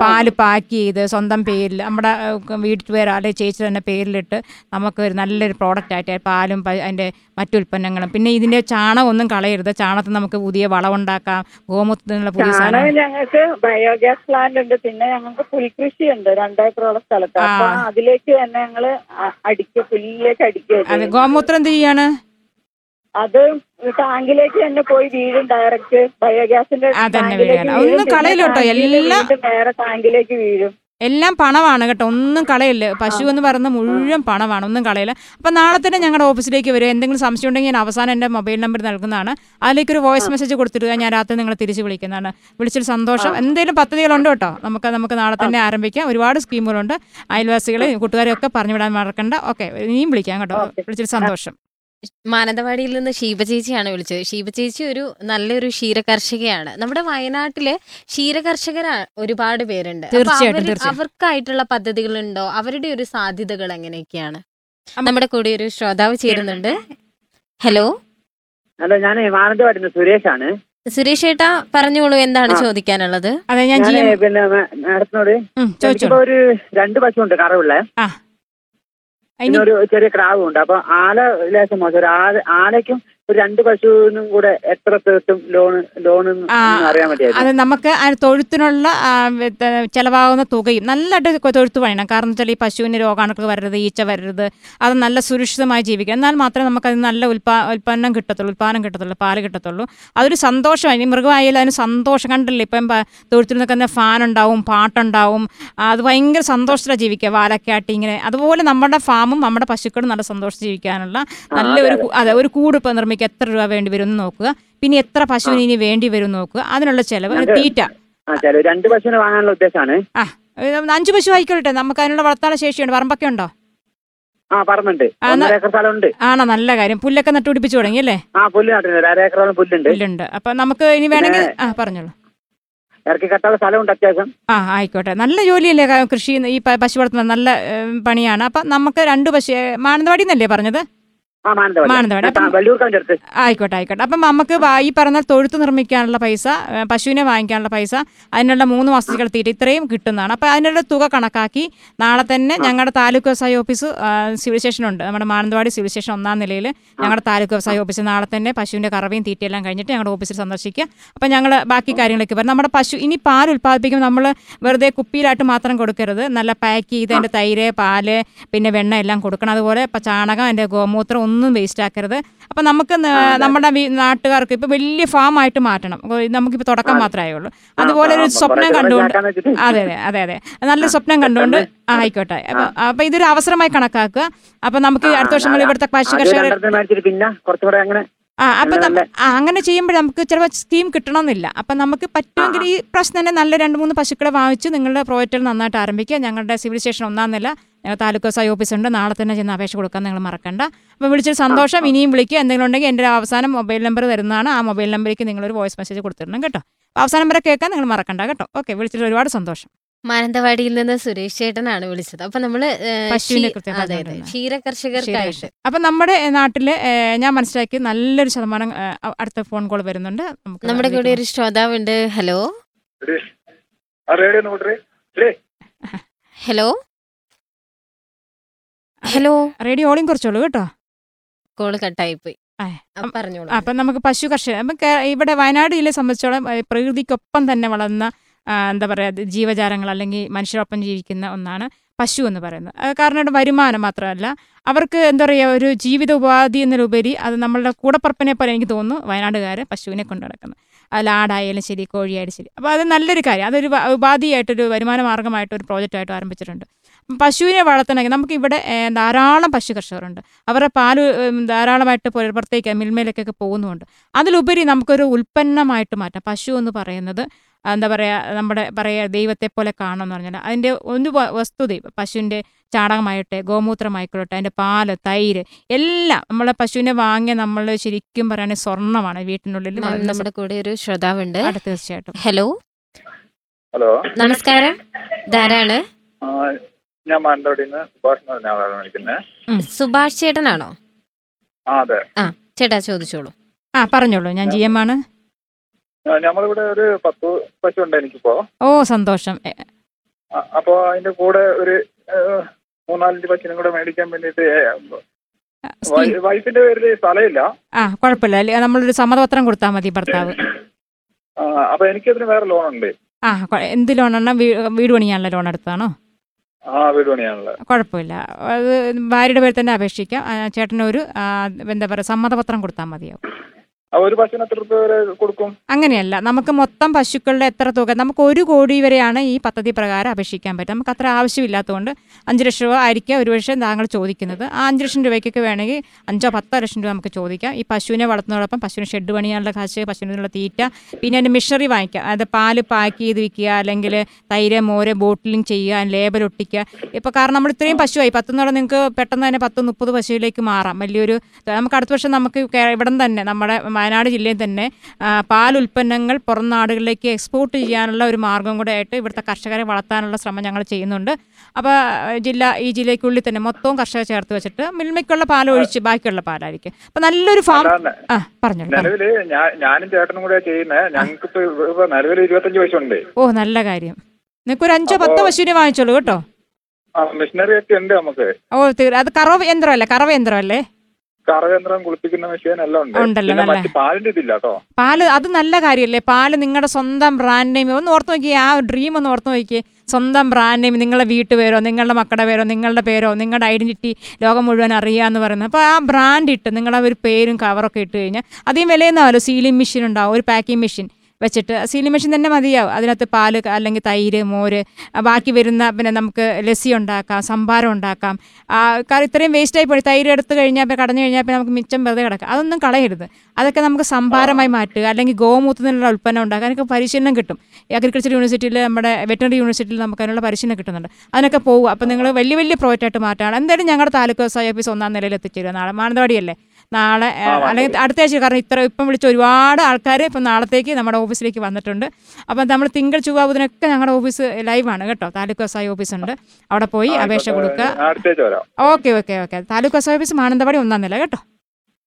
പാൽ പാക്ക് ചെയ്ത് സ്വന്തം പേരിൽ നമ്മുടെ ഏ, വീട്ടിൽ പേര് അല്ലെങ്കിൽ ചേച്ചി തന്നെ പേരിലിട്ട് നമുക്ക് ഒരു നല്ലൊരു പ്രോഡക്റ്റ് ആയിട്ട് പാലും അതിന്റെ അതിന്റെ മറ്റു ഉൽപ്പന്നങ്ങളും. പിന്നെ ഇതിന്റെ ചാണകം ഒന്നും കളയരുത്. ചാണകത്തിൽ നമുക്ക് പുതിയ വളം ഉണ്ടാക്കാം. ഗോമൂത്രത്തിനുള്ള പുതിയ സാധനം ഞങ്ങൾക്ക് ബയോഗ്യാസ് പ്ലാന്റ് ഉണ്ട്. പിന്നെ ഞങ്ങൾക്ക് പുൽകൃഷി ഉണ്ട്. രണ്ടേക്കറോളം സ്ഥലത്ത്. അതിലേക്ക് തന്നെ ഞങ്ങൾ അ- അടിക്കുക പുല്ലിലേക്ക് അടിക്കുക ഗോമൂത്രം എന്ത് ചെയ്യാണ്? അത് ടാങ്കിലേക്ക് തന്നെ പോയി വീഴും ഡയറക്റ്റ് ബയോഗ്യാസിന്റെ അതന്നെ. ഒന്നും ടാങ്കിൽ എല്ലാം- വേറെ ടാങ്കിലേക്ക് വീഴും. എല്ലാം പണമാണ് കേട്ടോ. ഒന്നും കളയില്ല? പശു എന്ന് പറയുന്ന മുഴുവൻ പണമാണ്. ഒന്നും കളയില്ല. അപ്പം നാളെ തന്നെ ഞങ്ങളുടെ ഓഫീസിലേക്ക് വരും. എന്തെങ്കിലും സംശയം ഉണ്ടെങ്കിൽ ഞാൻ അവസാനം എന്റെ മൊബൈൽ നമ്പർ നൽകുന്നതാണ്. അതിലേക്ക് ഒരു വോയിസ് മെസ്സേജ് കൊടുത്തിട്ട് ഞാൻ രാത്രി നിങ്ങളെ തിരിച്ചു വിളിക്കുന്നതാണ്. വിളിച്ചൊരു സന്തോഷം. എന്തെങ്കിലും പദ്ധതികളുണ്ട് കേട്ടോ? നമുക്ക് നമുക്ക് നാളെ തന്നെ ആരംഭിക്കാം. ഒരുപാട് സ്കീമുകളുണ്ട്. അയൽവാസികളെ കൂട്ടുകാരെയൊക്കെ പറഞ്ഞു വിടാൻ മറക്കണ്ട. ഓക്കെ. ഇനിയും വിളിക്കാം കേട്ടോ. വിളിച്ചൊരു സന്തോഷം. മാനന്തവാടിയിൽ നിന്ന് ഷീബ ചേച്ചിയാണ് വിളിച്ചത്. ഷീബ ചേച്ചി ഒരു നല്ലൊരു ക്ഷീരകർഷകയാണ്. നമ്മുടെ വയനാട്ടിൽ ക്ഷീരകർഷകർ ഒരുപാട് പേരുണ്ട്. അപ്പൊ തീർച്ചയായിട്ടും, ഉണ്ടോ. അവർക്കായിട്ടുള്ള പദ്ധതികളുണ്ടോ? അവരുടെ ഒരു സാധ്യതകൾ എങ്ങനെയൊക്കെയാണ്? നമ്മുടെ കൂടെ ഒരു ശ്രോതാവ് ചേരുന്നുണ്ട്. ഹലോ? ഹലോ ഞാൻ മാനന്തവാടി സുരേഷാണ്. സുരേഷ് ഏട്ടാ പറഞ്ഞോളൂ എന്താണ് ആ. ചോദിക്കാനുള്ളത്? അതെ ഞാൻ ഞാൻ പിന്നെ മാഡത്തിനോട് ചോദിച്ചോളൂ. എനിക്കിപ്പോ ഒരു രണ്ട് പശുണ്ട് കറവുള്ള. ഇനി പിന്നെ ഒരു ചെറിയ ക്രാവും ഉണ്ട് അപ്പൊ ആല ലേശം മോശം. ഒരു ആല ആലയ്ക്കും രണ്ട് പശുവിനും കൂടെ എത്ര കിട്ടും ലോൺ ലോൺ അറിയാൻ വേണ്ടിയായിരുന്നു? അത് നമുക്ക് തൊഴുത്തിനുള്ള ചെലവാകുന്ന തുകയും നല്ലതായിട്ട് തൊഴുത്ത് പണിയണം. കാരണം വെച്ചാൽ ഈ പശുവിന് രോഗാണുക്കൾ വരരുത് ഈച്ച വരരുത് അത് നല്ല സുരക്ഷിതമായി ജീവിക്കുക എന്നാൽ മാത്രമേ നമുക്ക് നമുക്കത് നല്ല ഉൽപാ ഉൽപ്പന്നം കിട്ടത്തുള്ളൂ ഉൽപ്പാദനം കിട്ടത്തുള്ളൂ പാൽ കിട്ടത്തുള്ളൂ. അതൊരു സന്തോഷമായി. മൃഗമായാലും അതിന് സന്തോഷം. കണ്ടില്ലേ ഇപ്പം തൊഴുത്തിൽ നിൽക്കുന്ന ഫാൻ ഉണ്ടാവും പാട്ടുണ്ടാവും. അത് ഭയങ്കര സന്തോഷത്തിലാണ് ജീവിക്കുക. വാലക്കാട്ടി ഇങ്ങനെ. അതുപോലെ നമ്മുടെ ഫാമും നമ്മുടെ പശുക്കളും നല്ല സന്തോഷം ജീവിക്കാനുള്ള നല്ലൊരു അതെ. ഒരു കൂട് ഇപ്പം നിർമ്മിക്കുക എത്ര രൂപ വേണ്ടി വരും നോക്കുക. പിന്നെ എത്ര പശുവിന് ഇനി വേണ്ടി വരും നോക്കുക. അതിനുള്ള ചെലവ് തീറ്റ. രണ്ട് പശുവിനെ വാങ്ങാനുള്ള ഉദ്ദേശമാണ് ആ അഞ്ച് പശു ആയിക്കോട്ടെ. നമുക്ക് അതിനുള്ള വളർത്താനുള്ള ശേഷിയുണ്ട്. പറമ്പൊക്കെ ഉണ്ടോ? ആ ആണോ? നല്ല കാര്യം. പുല്ലൊക്കെ നട്ടുപിടിപ്പിച്ചു തുടങ്ങി അല്ലേ? ആ പുല്ല് നട്ടിട്ടുണ്ട്. അര പുല്ലുണ്ട്. പുല്ലുണ്ട്. അപ്പൊ നമുക്ക് ഇനി വേണമെങ്കിൽ ആ പറഞ്ഞോളൂ. ഇറക്കി സ്ഥലമുണ്ട് അത്യാവശ്യം. ആ ആയിക്കോട്ടെ. നല്ല ജോലിയല്ലേ കൃഷി ഈ പശു വളർത്തുന്നത് നല്ല പണിയാണ്. അപ്പൊ നമുക്ക് രണ്ട് പശു മാനന്തവാടി എന്നല്ലേ പറഞ്ഞത്? ആയിക്കോട്ടെ ആയിക്കോട്ടെ. അപ്പം നമുക്ക് ഈ പറഞ്ഞ തൊഴുത്ത് നിർമ്മിക്കാനുള്ള പൈസ പശുവിനെ വാങ്ങിക്കാനുള്ള പൈസ അതിനുള്ള മൂന്ന് മാസത്തേക്കുള്ള തീറ്റ ഇത്രയും കിട്ടുന്നതാണ്. അപ്പോൾ അതിനുള്ള തുക കണക്കാക്കി നാളെ തന്നെ ഞങ്ങളുടെ താലൂക്ക് വ്യവസായ ഓഫീസ് സിവിൽ സിവിൽ സ്റ്റേഷനുണ്ട് നമ്മുടെ മാനന്തവാടി സിവിൽ സ്റ്റേഷൻ ഒന്നാം നിലയിൽ ഞങ്ങളുടെ താലൂക്ക് വ്യവസായ ഓഫീസ് നാളെ തന്നെ പശുവിന്റെ കറവയും തീറ്റയെല്ലാം കഴിഞ്ഞിട്ട് ഞങ്ങളുടെ ഓഫീസിൽ സന്ദർശിക്കുക. അപ്പോൾ ഞങ്ങൾ ബാക്കി കാര്യങ്ങളൊക്കെ പറഞ്ഞു നമ്മുടെ പശു ഇനി പാൽ ഉൽപ്പാദിപ്പിക്കുമ്പോൾ നമ്മൾ വെറുതെ കുപ്പിയിലായിട്ട് മാത്രം കൊടുക്കരുത്. നല്ല പാക്ക് ചെയ്ത് അതിന്റെ തൈര് പാൽ പിന്നെ വെണ്ണ എല്ലാം കൊടുക്കണം. അതുപോലെ ഇപ്പം ചാണകം അതിന്റെ ഗോമൂത്രം ഒന്നും വേസ്റ്റ് ആക്കരുത്. അപ്പം നമുക്ക് നമ്മുടെ നാട്ടുകാർക്ക് ഇപ്പം വലിയ ഫാം ആയിട്ട് മാറ്റണം. നമുക്കിപ്പോൾ തുടക്കം മാത്രമേ ഉള്ളൂ അതുപോലെ ഒരു സ്വപ്നം കണ്ടുകൊണ്ട് അതെ അതെ അതെ അതെ. നല്ലൊരു സ്വപ്നം കണ്ടുകൊണ്ട് ആയിക്കോട്ടെ. അപ്പൊ അപ്പൊ ഇതൊരു അവസരമായി കണക്കാക്കുക. അപ്പൊ നമുക്ക് അടുത്ത വർഷം മുതൽ ഇവിടുത്തെ പശു കർഷകർ പിന്നെ കുറച്ചുകൂടെ അങ്ങനെ ആ അപ്പൊ നല്ല- അങ്ങനെ ചെയ്യുമ്പോൾ നമുക്ക് ചിലപ്പോൾ സ്കീം കിട്ടണമെന്നില്ല. അപ്പം നമുക്ക് പറ്റുമെങ്കിൽ ഈ പ്രശ്നം തന്നെ നല്ല രണ്ട് മൂന്ന് പശുക്കളെ വാങ്ങിച്ച് നിങ്ങളുടെ പ്രോജക്റ്റുകൾ നന്നായിട്ട് ആരംഭിക്കുക. ഞങ്ങളുടെ സിവിൽ സ്റ്റേഷൻ ഒന്നാം നില താലൂക്ക് വ്യവസായ ഓഫീസുണ്ട്. നാളെ തന്നെ ചെന്ന് അപേക്ഷ കൊടുക്കാൻ നിങ്ങൾ മറക്കണ്ട. അപ്പോൾ വിളിച്ചൊരു സന്തോഷം. ഇനിയും വിളിക്കുക. എന്തെങ്കിലും ഉണ്ടെങ്കിൽ എന്റെ അവസാനം മൊബൈൽ നമ്പർ തരുന്നതാണ്. ആ മൊബൈൽ നമ്പറിലേക്ക് നിങ്ങളൊരു വോയിസ് മെസ്സേജ് കൊടുത്തിടണം കേട്ടോ. അപ്പോൾ അവസാനം വരെ കേൾക്കാൻ നിങ്ങൾ മറക്കണ്ട കേട്ടോ. ഓക്കെ വിളിച്ചിട്ട് ഒരുപാട് സന്തോഷം. മാനന്തവാടിയിൽ നിന്ന് സുരേഷ് ചേട്ടനാണ് വിളിച്ചത്. അപ്പൊ നമ്മൾ ക്ഷീരകർഷകർക്കായിട്ട് അപ്പം നമ്മുടെ നാട്ടിൽ ഞാൻ മനസ്സിലാക്കി നല്ലൊരു ശതമാനം അടുത്ത ഫോൺ കോൾ വരുന്നുണ്ട്. നമുക്ക് നമ്മുടെ കൂടെ ഒരു ശ്രോതാവുണ്ട്. ഹലോ? ഹലോ? ഹലോ. റേഡിയോ ഓളിയും കുറച്ചോളൂ കേട്ടോ. കോൾ കട്ടായി പോയി പറഞ്ഞോളൂ. അപ്പം നമുക്ക് പശു കർഷകർ അപ്പം ഇവിടെ വയനാട് ജില്ലയെ സംബന്ധിച്ചോളം പ്രകൃതിക്കൊപ്പം തന്നെ വളർന്ന എന്താ പറയുക ജീവജാലങ്ങൾ അല്ലെങ്കിൽ മനുഷ്യരൊപ്പം ജീവിക്കുന്ന ഒന്നാണ് പശു എന്ന് പറയുന്നത്. കാരണം ഇവിടെ വരുമാനം മാത്രമല്ല അവർക്ക് എന്താ പറയുക ഒരു ജീവിത ഉപാധി എന്നതിലുപരി അത് നമ്മളുടെ കൂടപ്പറപ്പിനെ പോലെ എനിക്ക് തോന്നുന്നു വയനാടുകാർ പശുവിനെ കൊണ്ടു നടക്കുന്നത് അതിൽ ആടായാലും ശരി കോഴിയായാലും ശരി. അപ്പോൾ അത് നല്ലൊരു കാര്യം. അതൊരു ഉപാധിയായിട്ടൊരു വരുമാന മാർഗമായിട്ട് ഒരു പ്രോജക്റ്റായിട്ട് ആരംഭിച്ചിട്ടുണ്ട്. പശുവിനെ വളർത്തണമെങ്കിൽ നമുക്ക് ഇവിടെ ധാരാളം പശു കർഷകരുണ്ട്. അവരുടെ പാൽ ധാരാളമായിട്ട് പുറത്തേക്ക് മിൽമയിലേക്കൊക്കെ പോകുന്നുണ്ട്. അതിലുപരി നമുക്കൊരു ഉൽപ്പന്നമായിട്ട് മാറ്റാം. പശു എന്ന് പറയുന്നത് എന്താ പറയുക നമ്മുടെ പറയുക ദൈവത്തെ പോലെ കാണണം എന്ന് പറഞ്ഞാൽ അതിന്റെ ഒരു വസ്തു വസ്തുത പശുവിന്റെ ചാണകമായിട്ടെ ഗോമൂത്രമായിക്കൊള്ളട്ടെ അതിന്റെ പാൽ തൈര് എല്ലാം നമ്മളെ പശുവിനെ വാങ്ങിയ നമ്മൾ ശരിക്കും പറയുകയാണെങ്കിൽ സ്വർണമാണ് വീട്ടിനുള്ളിൽ നമ്മുടെ കൂടെ ഒരു ശ്രോതാവുണ്ട്. തീർച്ചയായിട്ടും. ഹലോ. ഹലോ. നമസ്കാരം. ധാരാണ് ആ, ഞാൻ മാനന്തവാടി നിന്ന് സുഭാഷ് എന്ന് പറഞ്ഞ ആളാണ് വിളിക്കുന്നത് സുഭാഷ് ചേട്ടനാണോ? ആ അതെ. ചേട്ടാ ചോദിച്ചോളൂ. ആ പറഞ്ഞോളൂ. ഞാൻ ജി എം ആണ്. ഞമ്മളിവിടെ നമ്മളിവിടെ ഒരു പത്ത് പശു ഉണ്ട് എനിക്കിപ്പോ. ഓ സന്തോഷം. അപ്പോ ആ, അതിന്റെ കൂടെ ഒരു മൂന്നാലഞ്ച് പശുവിനും കൂടെ മേടിക്കാൻ വേണ്ടിട്ട് വൈഫിന്റെ പേരിൽ സ്ഥലമില്ല. ആ കുഴപ്പമില്ല. അല്ലെ നമ്മളൊരു സമ്മതപത്രം കൊടുത്താൽ മതി ഭർത്താവ്. ആ, അപ്പൊ എനിക്കതിന് വേറെ ലോൺ ഉണ്ട് ആ എന്ത് ലോണാണ്? വീട് പണിയാനുള്ള ലോൺ എടുത്താണോ ആ കുഴപ്പമില്ല. അത് ഭാര്യയുടെ പേരിൽ തന്നെ അപേക്ഷിക്കാം. ചേട്ടനൊരു എന്താ പറയുക സമ്മതപത്രം കൊടുത്താൽ മതിയാവും. ഒരു എത്ര രൂപ വരെ കൊടുക്കും? അങ്ങനെയല്ല. നമുക്ക് മൊത്തം പശുക്കളുടെ എത്ര തുക നമുക്ക് ഒരു കോടി വരെയാണ് ഈ പദ്ധതി പ്രകാരം അപേക്ഷിക്കാൻ പറ്റും നമുക്ക് അത്ര ആവശ്യമില്ലാത്തതുകൊണ്ട് അഞ്ച് ലക്ഷം രൂപ ആയിരിക്കും ഒരു പക്ഷേ താങ്കൾ ചോദിക്കുന്നത്. ആ അഞ്ച് ലക്ഷം രൂപയ്ക്കൊക്കെ വേണമെങ്കിൽ അഞ്ചോ പത്തോ ലക്ഷം രൂപ നമുക്ക് ചോദിക്കാം. ഈ പശുവിനെ വളർത്തുന്നതോടൊപ്പം പശുവിന് ഷെഡ് പണിയാനുള്ള കാശ് പശുവിനുള്ള തീറ്റ പിന്നെ അതിന്റെ മിഷറി വാങ്ങിക്കുക. അതായത് പാൽ പാക്ക് ചെയ്ത് വിൽക്കുക അല്ലെങ്കിൽ തൈര് മോര് ബോട്ടിലിംഗ് ചെയ്യുക ലേബൽ ഒട്ടിക്കുക. ഇപ്പോൾ കാരണം നമ്മൾ ഇത്രയും പശുവായി. പത്തുന്നോടെ നിങ്ങൾക്ക് പെട്ടെന്ന് തന്നെ പത്ത് മുപ്പത് പശുവിലേക്ക് മാറാം. വലിയൊരു നമുക്ക് അടുത്ത വർഷം നമുക്ക് ഇവിടെ തന്നെ നമ്മുടെ വയനാട് ജില്ലയിൽ തന്നെ പാൽ ഉൽപ്പന്നങ്ങൾ പുറം നാടുകളിലേക്ക് എക്സ്പോർട്ട് ചെയ്യാനുള്ള ഒരു മാർഗം കൂടെ ആയിട്ട് ഇവിടുത്തെ കർഷകരെ വളർത്താനുള്ള ശ്രമം ഞങ്ങൾ ചെയ്യുന്നുണ്ട്. അപ്പോൾ ജില്ല ഈ ജില്ലയ്ക്കുള്ളിൽ തന്നെ മൊത്തവും കർഷകരെ ചേർത്ത് വെച്ചിട്ട് മിൽമയ്ക്കുള്ള പാൽ ഒഴിച്ച് ബാക്കിയുള്ള പാലായിരിക്കും. അപ്പം നല്ലൊരു ഫാം. ആ പറഞ്ഞു ഞാനും ചേട്ടനും കൂടെ ചെയ്യുന്നത് ഞങ്ങൾക്ക് ഇപ്പൊ നിലവിൽ ഇരുപത്തഞ്ച് പശുണ്ട്. ഓ നല്ല കാര്യം. നിങ്ങൾക്ക് ഒരു അഞ്ചോ പത്തോ പശുവിനെ വാങ്ങിച്ചോളൂ കേട്ടോ. മെഷീനറി ഒക്കെ ഉണ്ട് നമുക്ക്. ഓ അത് കറവ് യന്ത്രമല്ലേ? കറവ് യന്ത്രമല്ലേ? കറയന്ത്രം കുളിപ്പിക്കുന്ന മെഷീൻ എല്ലാം ഉണ്ട്. പാലിന്റെ ഇതില്ല കേട്ടോ. പാൽ അത് നല്ല കാര്യമല്ലേ പാൽ നിങ്ങളുടെ സ്വന്തം ബ്രാൻഡ് നെയിം ഒന്ന് ഓർത്ത് നോക്കിയേ ആ ഡ്രീം ഒന്ന് ഓർത്ത് നോക്കിയേ. സ്വന്തം ബ്രാൻഡ് നെയിം നിങ്ങളുടെ വീട്ടുപേരോ നിങ്ങളുടെ മക്കളുടെ പേരോ നിങ്ങളുടെ പേരോ നിങ്ങളുടെ ഐഡന്റിറ്റി ലോകം മുഴുവൻ അറിയാന്ന് പറയുന്നത്. അപ്പോൾ ആ ബ്രാൻഡ് ഇട്ട് നിങ്ങളുടെ ഒരു പേരും കവറൊക്കെ ഇട്ട് കഴിഞ്ഞാൽ അതേ വിലയെന്നാലോ സീലിംഗ് മെഷീൻ ഉണ്ടാവും ഒരു പാക്കിംഗ് മെഷീൻ വെച്ചിട്ട് സീലിംഗ് മെഷീൻ തന്നെ മതിയാവും. അതിനകത്ത് പാൽ അല്ലെങ്കിൽ തൈര് മോര് ബാക്കി വരുന്ന പിന്നെ നമുക്ക് ലസ്സി ഉണ്ടാക്കാം സംഭാരം ഉണ്ടാക്കാം. കാരണം ഇത്രയും വേസ്റ്റായി പോയി. തൈര് എടുത്ത് കഴിഞ്ഞാൽ പിന്നെ കടഞ്ഞു കഴിഞ്ഞാൽ പിന്നെ നമുക്ക് മിച്ചം വെറുതെ കിടക്കാം. അതൊന്നും കളയരുത്. അതൊക്കെ നമുക്ക് സംഭാരമായി മാറ്റുക. അല്ലെങ്കിൽ ഗോമൂത്ത് നിന്നുള്ള ഉൽപ്പന്നം ഉണ്ടാക്കാൻ അതിനൊക്കെ പരിശീലനം കിട്ടും. അഗ്രികൾച്ചർ യൂണിവേഴ്സിറ്റിയിൽ നമ്മുടെ വെറ്ററിനറി യൂണിവേഴ്സിറ്റിയിൽ നമുക്ക് അതിനുള്ള പരിശീലനം കിട്ടുന്നുണ്ട്. അതിനൊക്കെ പോകുക അപ്പോൾ നിങ്ങൾ വലിയ വലിയ പ്രോജക്റ്റായിട്ട് മാറ്റാണ് എന്തായാലും ഞങ്ങളുടെ താലൂക്ക് ഓഫീസ് ഒന്നാം നിലയിൽ എത്തിച്ചേരുക നാളെ മാനന്തവാടിയല്ലേ? നാളെ അല്ലെങ്കിൽ അടുത്ത ആഴ്ച കാരണം ഇത്ര ഇപ്പം വിളിച്ച ഒരുപാട് ആൾക്കാർ ഇപ്പം നാളത്തേക്ക് നമ്മുടെ ഓഫീസിലേക്ക് വന്നിട്ടുണ്ട്. അപ്പം നമ്മൾ തിങ്കൾ ചൊവ്വ ബുധനൊക്കെ ഞങ്ങളുടെ ഓഫീസ് ലൈവാണ് കേട്ടോ. താലൂക്ക് വ്യവസായ ഓഫീസ് ഉണ്ട് അവിടെ പോയി അപേക്ഷ കൊടുക്കുക. Okay okay okay. താലൂക്ക് വ്യവസായ ഓഫീസ് മാനന്തവാടി ഒന്നാം നില കേട്ടോ.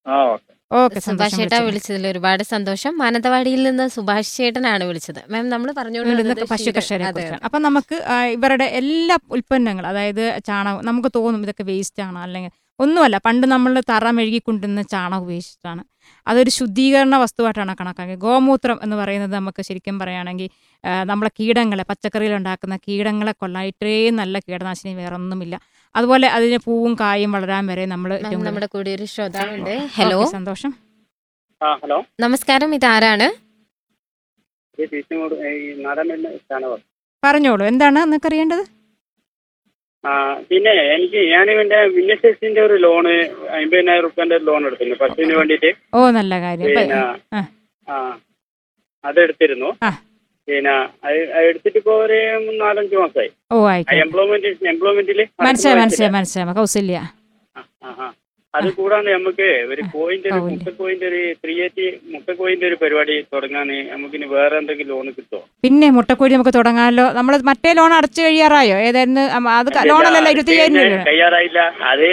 ആ ഓക്കെ. സുഭാഷ് ചേട്ടാ വിളിച്ചതിൽ ഒരുപാട് സന്തോഷം. മാനന്തവാടിയിൽ നിന്ന് സുഭാഷ് ചേട്ടനാണ് വിളിച്ചത്. മാം നമ്മൾ പറഞ്ഞുകൊണ്ടിരുന്നത് പശു കർഷകരെ അപ്പം നമുക്ക് ഇവരുടെ എല്ലാ ഉൽപ്പന്നങ്ങളും അതായത് ചാണകം നമുക്ക് തോന്നും ഇതൊക്കെ വേസ്റ്റ് ആണ്? അല്ലെങ്കിൽ ഒന്നുമല്ല പണ്ട് നമ്മൾ തറ മെഴുകിക്കൊണ്ടിരുന്ന ചാണകം ഉപയോഗിച്ചിട്ടാണ് അതൊരു ശുദ്ധീകരണ വസ്തുവായിട്ടാണ് കണക്കാക്കിയത് ഗോമൂത്രം എന്ന് പറയുന്നത് നമുക്ക് ശരിക്കും പറയുകയാണെങ്കിൽ നമ്മളെ കീടങ്ങളെ പച്ചക്കറിയിൽ ഉണ്ടാക്കുന്ന കീടങ്ങളെ കൊള്ളാൻ ഇത്രയും നല്ല കീടനാശിനി വേറെ ഒന്നുമില്ല അതുപോലെ അതിന് പൂവും കായും വളരാൻ വരെ നമ്മൾ നമ്മുടെ കൂടെ ഒരു ശ്രോതാവുണ്ട് ഹലോ സന്തോഷം ആ ഹലോ നമസ്കാരം ഈ സ്ഥാനവർ പറഞ്ഞോളൂ എന്താണ് നിങ്ങൾക്ക് അറിയേണ്ടത് പിന്നെ എനിക്ക് ഞാൻ ഇവന്റെ വിന്നസെസിന്റെ ഒരു ലോണ് അമ്പതിനായിരം റുപ്യന്റെ ലോൺ എടുത്തിരുന്നു പശുവിന് വേണ്ടിട്ട് ഓ നല്ല കാര്യം. പിന്നെ ആ. ആ അതെടുത്തിരുന്നു. ആ. പിന്നെ എടുത്തിട്ട് ഇപ്പൊ ഒരു നാലഞ്ച് മാസമായി എംപ്ലോയ്മെന്റ് എംപ്ലോയ്മെന്റിൽ മനസ്സിലായി മനസ്സിലായി മനസ്സിലായി. കൗസല്യ അത് കൂടാണ്ട് നമുക്ക് ഒരു കോയിന്റെ ഒരു കൗല്യം. മുട്ട കോയിന്റെ ഒരു ത്രീ എയ്റ്റി മുട്ട കോയിന്റെ ഒരു പരിപാടി തുടങ്ങാൻ നമുക്ക് ഇനി വേറെ എന്തെങ്കിലും ലോൺ കിട്ടുമോ പിന്നെ മുട്ടക്കോഴി നമുക്ക് തുടങ്ങാമല്ലോ നമ്മൾ മറ്റേ ലോൺ അടച്ചു കഴിയാറായോ? ഏതായിരുന്നു? കഴിയാറായില്ല അത് ലോണല്ലല്ലോ ഇരുപത്തി അയ്യായിരം രൂപ. തയ്യാറായില്ല. അത്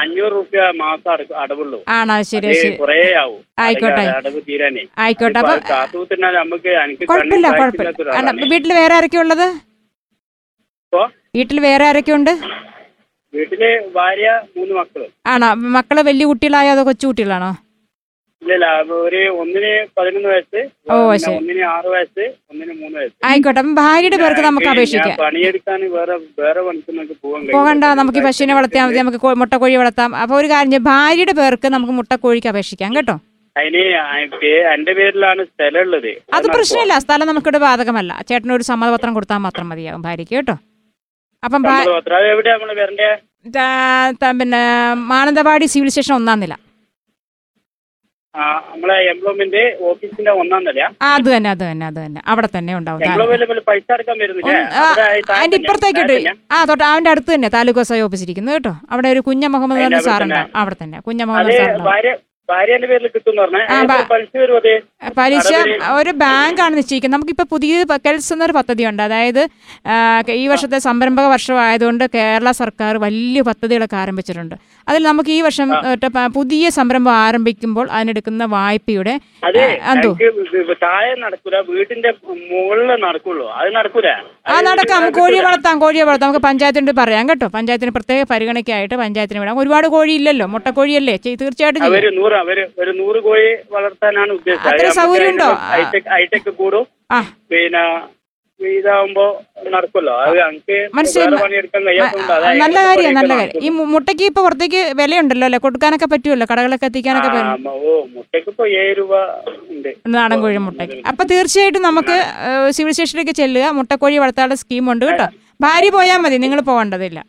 അഞ്ഞൂറ് റുപ്യ മാസം അട- അടവുള്ളൂ. ആണോ? ശരി കുറേ ആവും. ആയിക്കോട്ടെ. അടവ് തീരാനേ. ആയിക്കോട്ടെ. അപ്പൊ കാത്തുകുത്തിനാൽ നമുക്ക് കുഴപ്പമില്ല കുഴപ്പമില്ല. വീട്ടിൽ വേറെ ആരൊക്കെ ഉള്ളത്? വീട്ടിൽ വേറെ ആരൊക്കെ ഉണ്ട് വീട്ടിൽ ഭാര്യ മൂന്ന് മക്കൾ. ആണോ? മക്കൾ വലിയ കുട്ടികളായോ അതോ കൊച്ചു കുട്ടികളാണോ? ഇല്ല ഒരു ഒന്നിന് പതിനൊന്ന് വയസ്സ്. ഒന്നിന് ആറ് വയസ്സ് ഒന്നിന് മൂന്ന് വയസ്സ്. ആയിക്കോട്ടെ. അപ്പം ഭാര്യയുടെ പേർക്ക് നമുക്ക് അപേക്ഷിക്കാം. പണിയെടുക്കാൻ വേറെ വേറെ പണിക്ക് പോകാൻ പോകണ്ട. നമുക്ക് പശുവിനെ വളർത്തിയാൽ മതി. നമുക്ക് മുട്ടക്കോഴി വളർത്താം. അപ്പൊ ഒരു കാര്യം ഭാര്യയുടെ പേർക്ക് നമുക്ക് മുട്ടക്കോഴിക്ക് അപേക്ഷിക്കാം കേട്ടോ. അതിന് എന്റെ പേരിലാണ് സ്ഥലം ഉള്ളത് അത് പ്രശ്നമില്ല. സ്ഥലം നമുക്കിവിടെ ബാധകമല്ല. ചേട്ടനൊരു സമ്മതപത്രം കൊടുത്താൽ മാത്രം മതിയാകും ഭാര്യയ്ക്ക് കേട്ടോ. അപ്പം പിന്നെ മാനന്തവാടി സിവിൽ സ്റ്റേഷൻ ഒന്നാം നില. നമ്മളെ എംപ്ലോയ്മെന്റ് ഓഫീസിന്റെ ഒന്നാം നില അത് തന്നെ അത് തന്നെ അത് തന്നെ. അവിടെ തന്നെ ഉണ്ടാവും. അതിന്റെ ഇപ്പുറത്തേക്ക്. ആ തൊട്ട് അവന്റെ അടുത്ത് തന്നെ താലൂക്ക് ഓഫീസ് ഇരിക്കുന്നു കേട്ടോ. അവിടെ ഒരു കുഞ്ഞ മുഹമ്മദ് സാറുണ്ടാവും. അവിടെ തന്നെ. കുഞ്ഞ മുഹമ്മദ് സാറുണ്ടാവും ഭാര്യന്റെ പേരിൽ കിട്ടും പറഞ്ഞേ. പലിശ വരും അത്? പലിശ ഒരു ബാങ്കാണ് നിശ്ചയിക്കുന്നത്. നമുക്കിപ്പോൾ പുതിയ കെൽസ് എന്നൊരു പദ്ധതി ഉണ്ട് അതായത് ഈ വർഷത്തെ സംരംഭക വർഷമായതുകൊണ്ട് കേരള സർക്കാർ വലിയ പദ്ധതികളൊക്കെ ആരംഭിച്ചിട്ടുണ്ട്. അതിൽ നമുക്ക് ഈ വർഷം പുതിയ സംരംഭം ആരംഭിക്കുമ്പോൾ അതിനെടുക്കുന്ന വായ്പയുടെ എന്തോ? താഴെ നടക്കൂല വീടിന്റെ മുകളിൽ നടക്കുള്ളൂ. അത് നടക്കൂല. ആ നടക്കാം. കോഴിയെ വളർത്താം കോഴിയെ വളർത്താം. നമുക്ക് പഞ്ചായത്തിനോട് പറയാം കേട്ടോ. പഞ്ചായത്തിന് പ്രത്യേക പരിഗണിക്കായിട്ട് പഞ്ചായത്തിന് വിടാം. ഒരുപാട് കോഴി ഇല്ലല്ലോ മുട്ടക്കോഴിയല്ലേ? കോഴിയല്ലേ തീർച്ചയായിട്ടും ഒരു നൂറ് കോഴി വളർത്താനാണ് ഉദ്ദേശിച്ചത്. അത്ര അത് സൗകര്യം ഉണ്ടോ? ഹൈടെക് കൂടും. ആ. പിന്നെ ഇതാവുമ്പോ നടക്കുമല്ലോ അത്. വേറെ പണിയെടുക്കാൻ കഴിയാത്തതുകൊണ്ട് നല്ല കാര്യം നല്ല കാര്യം. ഈ മുട്ടയ്ക്ക് ഇപ്പൊ പുറത്തേക്ക് വിലയുണ്ടല്ലോ അല്ലെ? കൊടുക്കാനൊക്കെ പറ്റുമല്ലോ? കടകളൊക്കെ എത്തിക്കാനൊക്കെ പറ്റും ഓ മുട്ടയ്ക്ക് ഇപ്പൊ ഏഴ് രൂപ ഉണ്ട്. നാടൻ കോഴി മുട്ടയ്ക്ക് അപ്പൊ തീർച്ചയായിട്ടും നമുക്ക് സിവിൽ സ്റ്റേഷനിലേക്ക് ചെല്ലുക. മുട്ടക്കോഴി വളർത്താനുള്ള സ്കീമുണ്ട് കേട്ടോ. ഭാര്യ പോയാൽ മതി നിങ്ങൾ പോകേണ്ടതില്ല.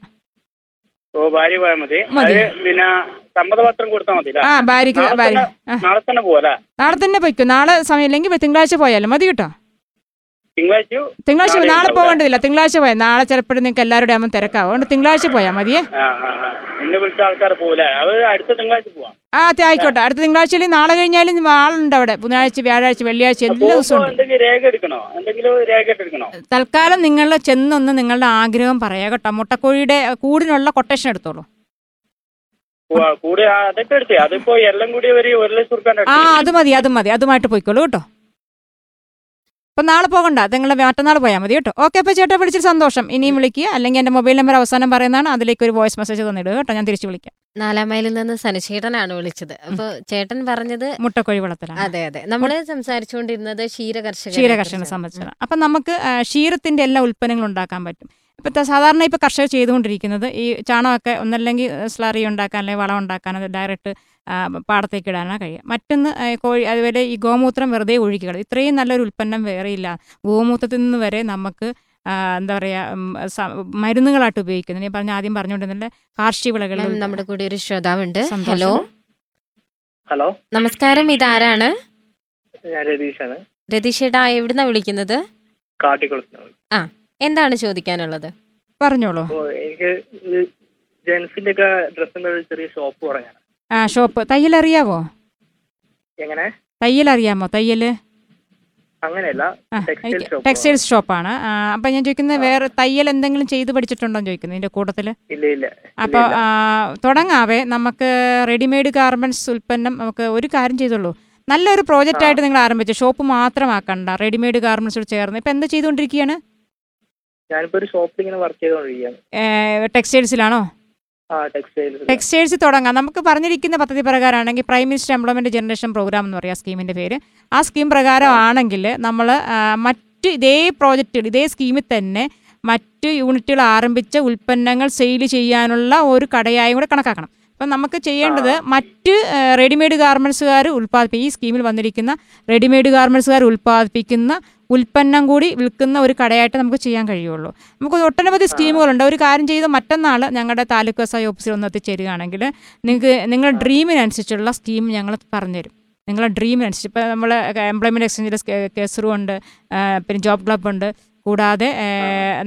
ഓ ഭാര്യ പോയാൽ മതി. പിന്നെ സമ്മതപത്രം കൊടുത്താൽ മതി ആ ഭാര്യക്ക് ഭാര്യ. നാളെ തന്നെ പോവല്ലേ നാളെ തന്നെ പൊയ്ക്കും. നാളെ സമയമില്ലെങ്കിൽ തിങ്കളാഴ്ച പോയാലും? മതി കേട്ടോ. തിങ്കളാഴ്ച തിങ്കളാഴ്ച നാളെ പോകേണ്ടതില്ല. തിങ്കളാഴ്ച പോയാൽ നാളെ ചിലപ്പോഴും നിങ്ങൾക്ക് എല്ലാവരുടെ ആകുമ്പോൾ തിരക്കാവും. അതുകൊണ്ട് തിങ്കളാഴ്ച പോയാൽ മതിയേ. എന്നെ വിളിച്ച ആൾക്കാർ പോവില്ല. അത് അടുത്ത തിങ്കളാഴ്ച പോവാം. ആ അതെ ആയിക്കോട്ടെ. അടുത്ത തിങ്കളാഴ്ചയിൽ നാളെ കഴിഞ്ഞാലും ആളുണ്ട് അവിടെ. ബുധനാഴ്ച വ്യാഴാഴ്ച വെള്ളിയാഴ്ച എല്ലാ ദിവസവും ഉണ്ട് എന്തെങ്കിലും രേഖ എടുക്കണോ? എന്തെങ്കിലും രേഖ എടുക്കണോ? തൽക്കാലം നിങ്ങൾ ചെന്നൊന്ന് നിങ്ങളുടെ ആഗ്രഹം പറയാം കേട്ടോ. മുട്ടക്കോഴിയുടെ കൂടിനുള്ള കൊട്ടേഷൻ എടുത്തോളൂ. കൂടി അതൊക്കെ എടുത്തേ. അതിപ്പോ എല്ലാം കൂടി ഒരു ലക്ഷം ആ അത് മതി അത് മതി. അതുമായിട്ട് പോയിക്കോളൂ കേട്ടോ. അപ്പം നാളെ പോകണ്ട. നിങ്ങൾ മറ്റന്നാൾ പോയാൽ മതി കേട്ടോ. ഓക്കെ അപ്പോൾ ചേട്ടാ വിളിച്ചിട്ട് സന്തോഷം. ഇനിയും വിളിക്കുക. അല്ലെങ്കിൽ എന്റെ മൊബൈൽ നമ്പർ അവസാനം പറയുന്നതാണ്. അതിലേക്ക് ഒരു വോയിസ് മെസ്സേജ് തന്നിടുക കേട്ടോ. ഞാൻ തിരിച്ചു വിളിക്കാം. നാലാം മൈലിൽ നിന്ന് സനുചേട്ടനാണ് വിളിച്ചത്. അപ്പൊ ചേട്ടൻ പറഞ്ഞത് മുട്ടക്കോഴി വളർത്തലാണ് അതെ അതെ. നമ്മൾ സംസാരിച്ചുകൊണ്ടിരുന്നത് ക്ഷീരകർഷക ക്ഷീരകർഷകനെ സംബന്ധിച്ചാണ്. അപ്പം നമുക്ക് ക്ഷീരത്തിന്റെ ക്ഷീരത്തിന്റെ എല്ലാ ഉൽപ്പന്നങ്ങളും ഉണ്ടാക്കാൻ പറ്റും. ഇപ്പോഴത്തെ സാധാരണ ഇപ്പോൾ കർഷകർ ചെയ്തുകൊണ്ടിരിക്കുന്നത് ഈ ചാണകമൊക്കെ ഒന്നല്ലെങ്കിൽ സ്ലറി ഉണ്ടാക്കാൻ അല്ലെങ്കിൽ വളം ഉണ്ടാക്കാൻ ഡയറക്റ്റ് പാടത്തേക്ക് ഇടാനാണ് കഴിയുക. മറ്റൊന്ന് കോഴി അതുപോലെ ഈ ഗോമൂത്രം വെറുതെ ഒഴുകികൾ ഇത്രയും നല്ലൊരു ഉൽപ്പന്നം വേറെയില്ല. ഗോമൂത്രത്തിൽ നിന്ന് വരെ നമുക്ക് എന്താ പറയുക മരുന്നുകളായിട്ട് ഉപയോഗിക്കുന്നത് ഞാൻ പറഞ്ഞ ആദ്യം പറഞ്ഞുകൊണ്ടിരുന്നില്ല കാർഷിക വിളകൾ നമ്മുടെ കൂടി ഒരു ശ്രോതാവുണ്ട്. ഹലോ ഹലോ നമസ്കാരം ഇതാരാണ്? ഞാൻ രതീഷാണ്. രതീഷേട്ടാ എവിടുന്നാ വിളിക്കുന്നത്? ആ എന്താണ് ചോദിക്കാനുള്ളത്? പറഞ്ഞോളൂ. എനിക്ക് ജെൻസിന്റെ ഒക്കെ ഡ്രസ്സിന്റെ ഒരു ചെറിയ ഷോപ്പ് തുടങ്ങാൻ ആ ഷോപ്പ് തയ്യൽ അറിയാവോ എങ്ങനെ തയ്യൽ അറിയാമോ തയ്യൽ അങ്ങനെയല്ല ടെക്സ്റ്റൈൽസ് ഷോപ്പാണ് അപ്പം ഞാൻ ചോദിക്കുന്നത് വേറെ തയ്യൽ എന്തെങ്കിലും ചെയ്ത് പഠിച്ചിട്ടുണ്ടോ ചോദിക്കുന്നത് ഇതിന്റെ കൂട്ടത്തിൽ അപ്പോൾ തുടങ്ങാവേ. നമുക്ക് റെഡിമെയ്ഡ് ഗാർമെന്റ്സ് ഉൽപ്പന്നം നമുക്ക് ഒരു കാര്യം ചെയ്തുള്ളൂ. നല്ലൊരു പ്രോജക്റ്റ് ആയിട്ട് നിങ്ങൾ ആരംഭിച്ചു ഷോപ്പ് മാത്രമാക്കണ്ട. റെഡിമെയ്ഡ് ഗാർമെന്റ്സോട് ചേർന്ന്. ഇപ്പം എന്താ ചെയ്തുകൊണ്ടിരിക്കുകയാണ് ഒരു ഷോപ്പിൽ ഇങ്ങനെ വർക്ക് ചെയ്തുകൊണ്ടിരിക്കുകയാണ് ടെക്സ്റ്റൈൽസിലാണോ ടെക്സ്റ്റൈൽസ് തുടങ്ങാം. നമുക്ക് പറഞ്ഞിരിക്കുന്ന പദ്ധതി പ്രകാരമാണെങ്കിൽ prime minister employment generation programme എന്ന് പറയുക സ്കീമിന്റെ പേര്. ആ സ്കീം പ്രകാരം ആണെങ്കിൽ നമ്മൾ മറ്റ് ഇതേ പ്രോജക്റ്റുകൾ ഇതേ സ്കീമിൽ തന്നെ മറ്റ് യൂണിറ്റുകൾ ആരംഭിച്ച ഉൽപ്പന്നങ്ങൾ സെയിൽ ചെയ്യാനുള്ള ഒരു കടയായും കൂടെ കണക്കാക്കണം. അപ്പം നമുക്ക് ചെയ്യേണ്ടത് മറ്റ് റെഡിമെയ്ഡ് ഗാർമെന്റ്സുകാർ ഉൽപ്പാദിപ്പിക്കും. ഈ സ്കീമിൽ വന്നിരിക്കുന്ന റെഡിമെയ്ഡ് ഗാർമെന്റ്സുകാർ ഉൽപ്പാദിപ്പിക്കുന്ന ഉൽപ്പന്നം കൂടി വിൽക്കുന്ന ഒരു കടയായിട്ട് നമുക്ക് ചെയ്യാൻ കഴിയുള്ളൂ. നമുക്ക് ഒട്ടനവധി സ്കീമുകളുണ്ട് ഒരു കാര്യം ചെയ്ത് മറ്റന്നാൾ ഞങ്ങളുടെ താലൂക്ക് എസ് ഐ ഓഫീസിൽ ഒന്ന് എത്തിച്ചേരുകയാണെങ്കിൽ നിങ്ങൾക്ക് നിങ്ങളുടെ ഡ്രീമിനനുസരിച്ചുള്ള സ്കീം ഞങ്ങൾ പറഞ്ഞുതരും. നിങ്ങളുടെ ഡ്രീമിനനുസരിച്ച് ഇപ്പോൾ നമ്മൾ എംപ്ലോയ്മെന്റ് എക്സ്ചേഞ്ചിൽ കേസറും ഉണ്ട് പിന്നെ ജോബ് ക്ലബ്ബുണ്ട് കൂടാതെ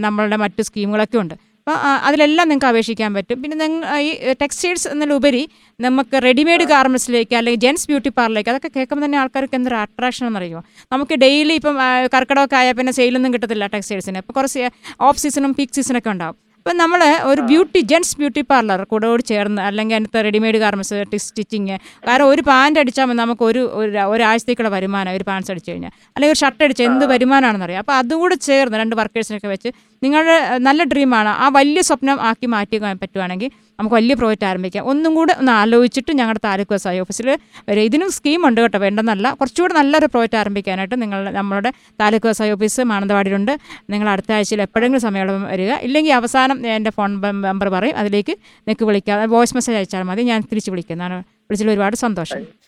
നമ്മളുടെ മറ്റു സ്കീമുകളൊക്കെ ഉണ്ട്. അപ്പോൾ അതിലെല്ലാം നിങ്ങൾക്ക് അപേക്ഷിക്കാൻ പറ്റും. പിന്നെ നിങ്ങൾ ഈ ടെക്സ്റ്റൈൽസ് എന്നതിലുപരി നമുക്ക് റെഡിമെയ്ഡ് ഗാർമെന്റ്സിലേക്ക് അല്ലെങ്കിൽ ജെൻസ് ബ്യൂട്ടി പാർലറിലേക്ക് അതൊക്കെ കേൾക്കുമ്പോൾ തന്നെ ആൾക്കാർക്ക് എന്തൊരു അട്രാക്ഷൻ എന്നറിയുമോ നമുക്ക് ഡെയിലി ഇപ്പം കർക്കിടകമൊക്കെ ആയാൽ പിന്നെ സെയിലൊന്നും കിട്ടത്തില്ല ടെക്സ്റ്റൈൽസിന്. അപ്പോൾ കുറച്ച് ഓഫ് സീസണും പീക്ക് സീസണൊക്കെ ഉണ്ടാവും. അപ്പം നമ്മൾ ഒരു ബ്യൂട്ടി ജെൻസ് ബ്യൂട്ടി പാർലർ കൂടെ കൂടി ചേർന്ന് അല്ലെങ്കിൽ അതിനകത്ത് റെഡിമെയ്ഡ് ഗാർമെന്റ്സ് സ്റ്റിച്ചിങ് കാരണം ഒരു പാന്റ് അടിച്ചാൽ മതി നമുക്ക് ഒരു ഒരു- ഒരാഴ്ചത്തേക്കുള്ള വരുമാനം ഒരു പാൻസ് അടിച്ചു കഴിഞ്ഞാൽ. അല്ലെങ്കിൽ ഒരു ഷർട്ട് അടിച്ച് എന്ത് വരുമാനമാണെന്ന് അറിയാം. അപ്പോൾ അതുകൂടെ ചേർന്ന് രണ്ട് വർക്കേഴ്സിനൊക്കെ വെച്ച് നിങ്ങളുടെ നല്ല ഡ്രീമാണ് ആ വലിയ സ്വപ്നം ആക്കി മാറ്റി പറ്റുവാണെങ്കിൽ നമുക്ക് വലിയ പ്രോജക്റ്റ് ആരംഭിക്കാം. ഒന്നും കൂടെ ഒന്ന് ആലോചിച്ചിട്ട് ഞങ്ങളുടെ താലൂക്ക് വ്യവസായ ഓഫീസിൽ വരെ ഇതിനും സ്കീമുണ്ട് കേട്ടോ. വേണ്ടെന്നല്ല കുറച്ചുകൂടെ നല്ലൊരു പ്രോജക്റ്റ് ആരംഭിക്കാനായിട്ട് നിങ്ങൾ നമ്മളുടെ താലൂക്ക് വ്യവസായ ഓഫീസ് മാനന്തവാടിയിലുണ്ട്. നിങ്ങൾ അടുത്ത ആഴ്ചയിൽ എപ്പോഴെങ്കിലും സമയം വരിക. ഇല്ലെങ്കിൽ അവസാനം എന്റെ ഫോൺ നമ്പർ പറയും. അതിലേക്ക് നിങ്ങൾക്ക് വിളിക്കാം. വോയിസ് മെസ്സേജ് അയച്ചാൽ മതി. ഞാൻ തിരിച്ച് വിളിക്കുന്നതാണ്. വിളിച്ചതിൽ ഒരുപാട് സന്തോഷം.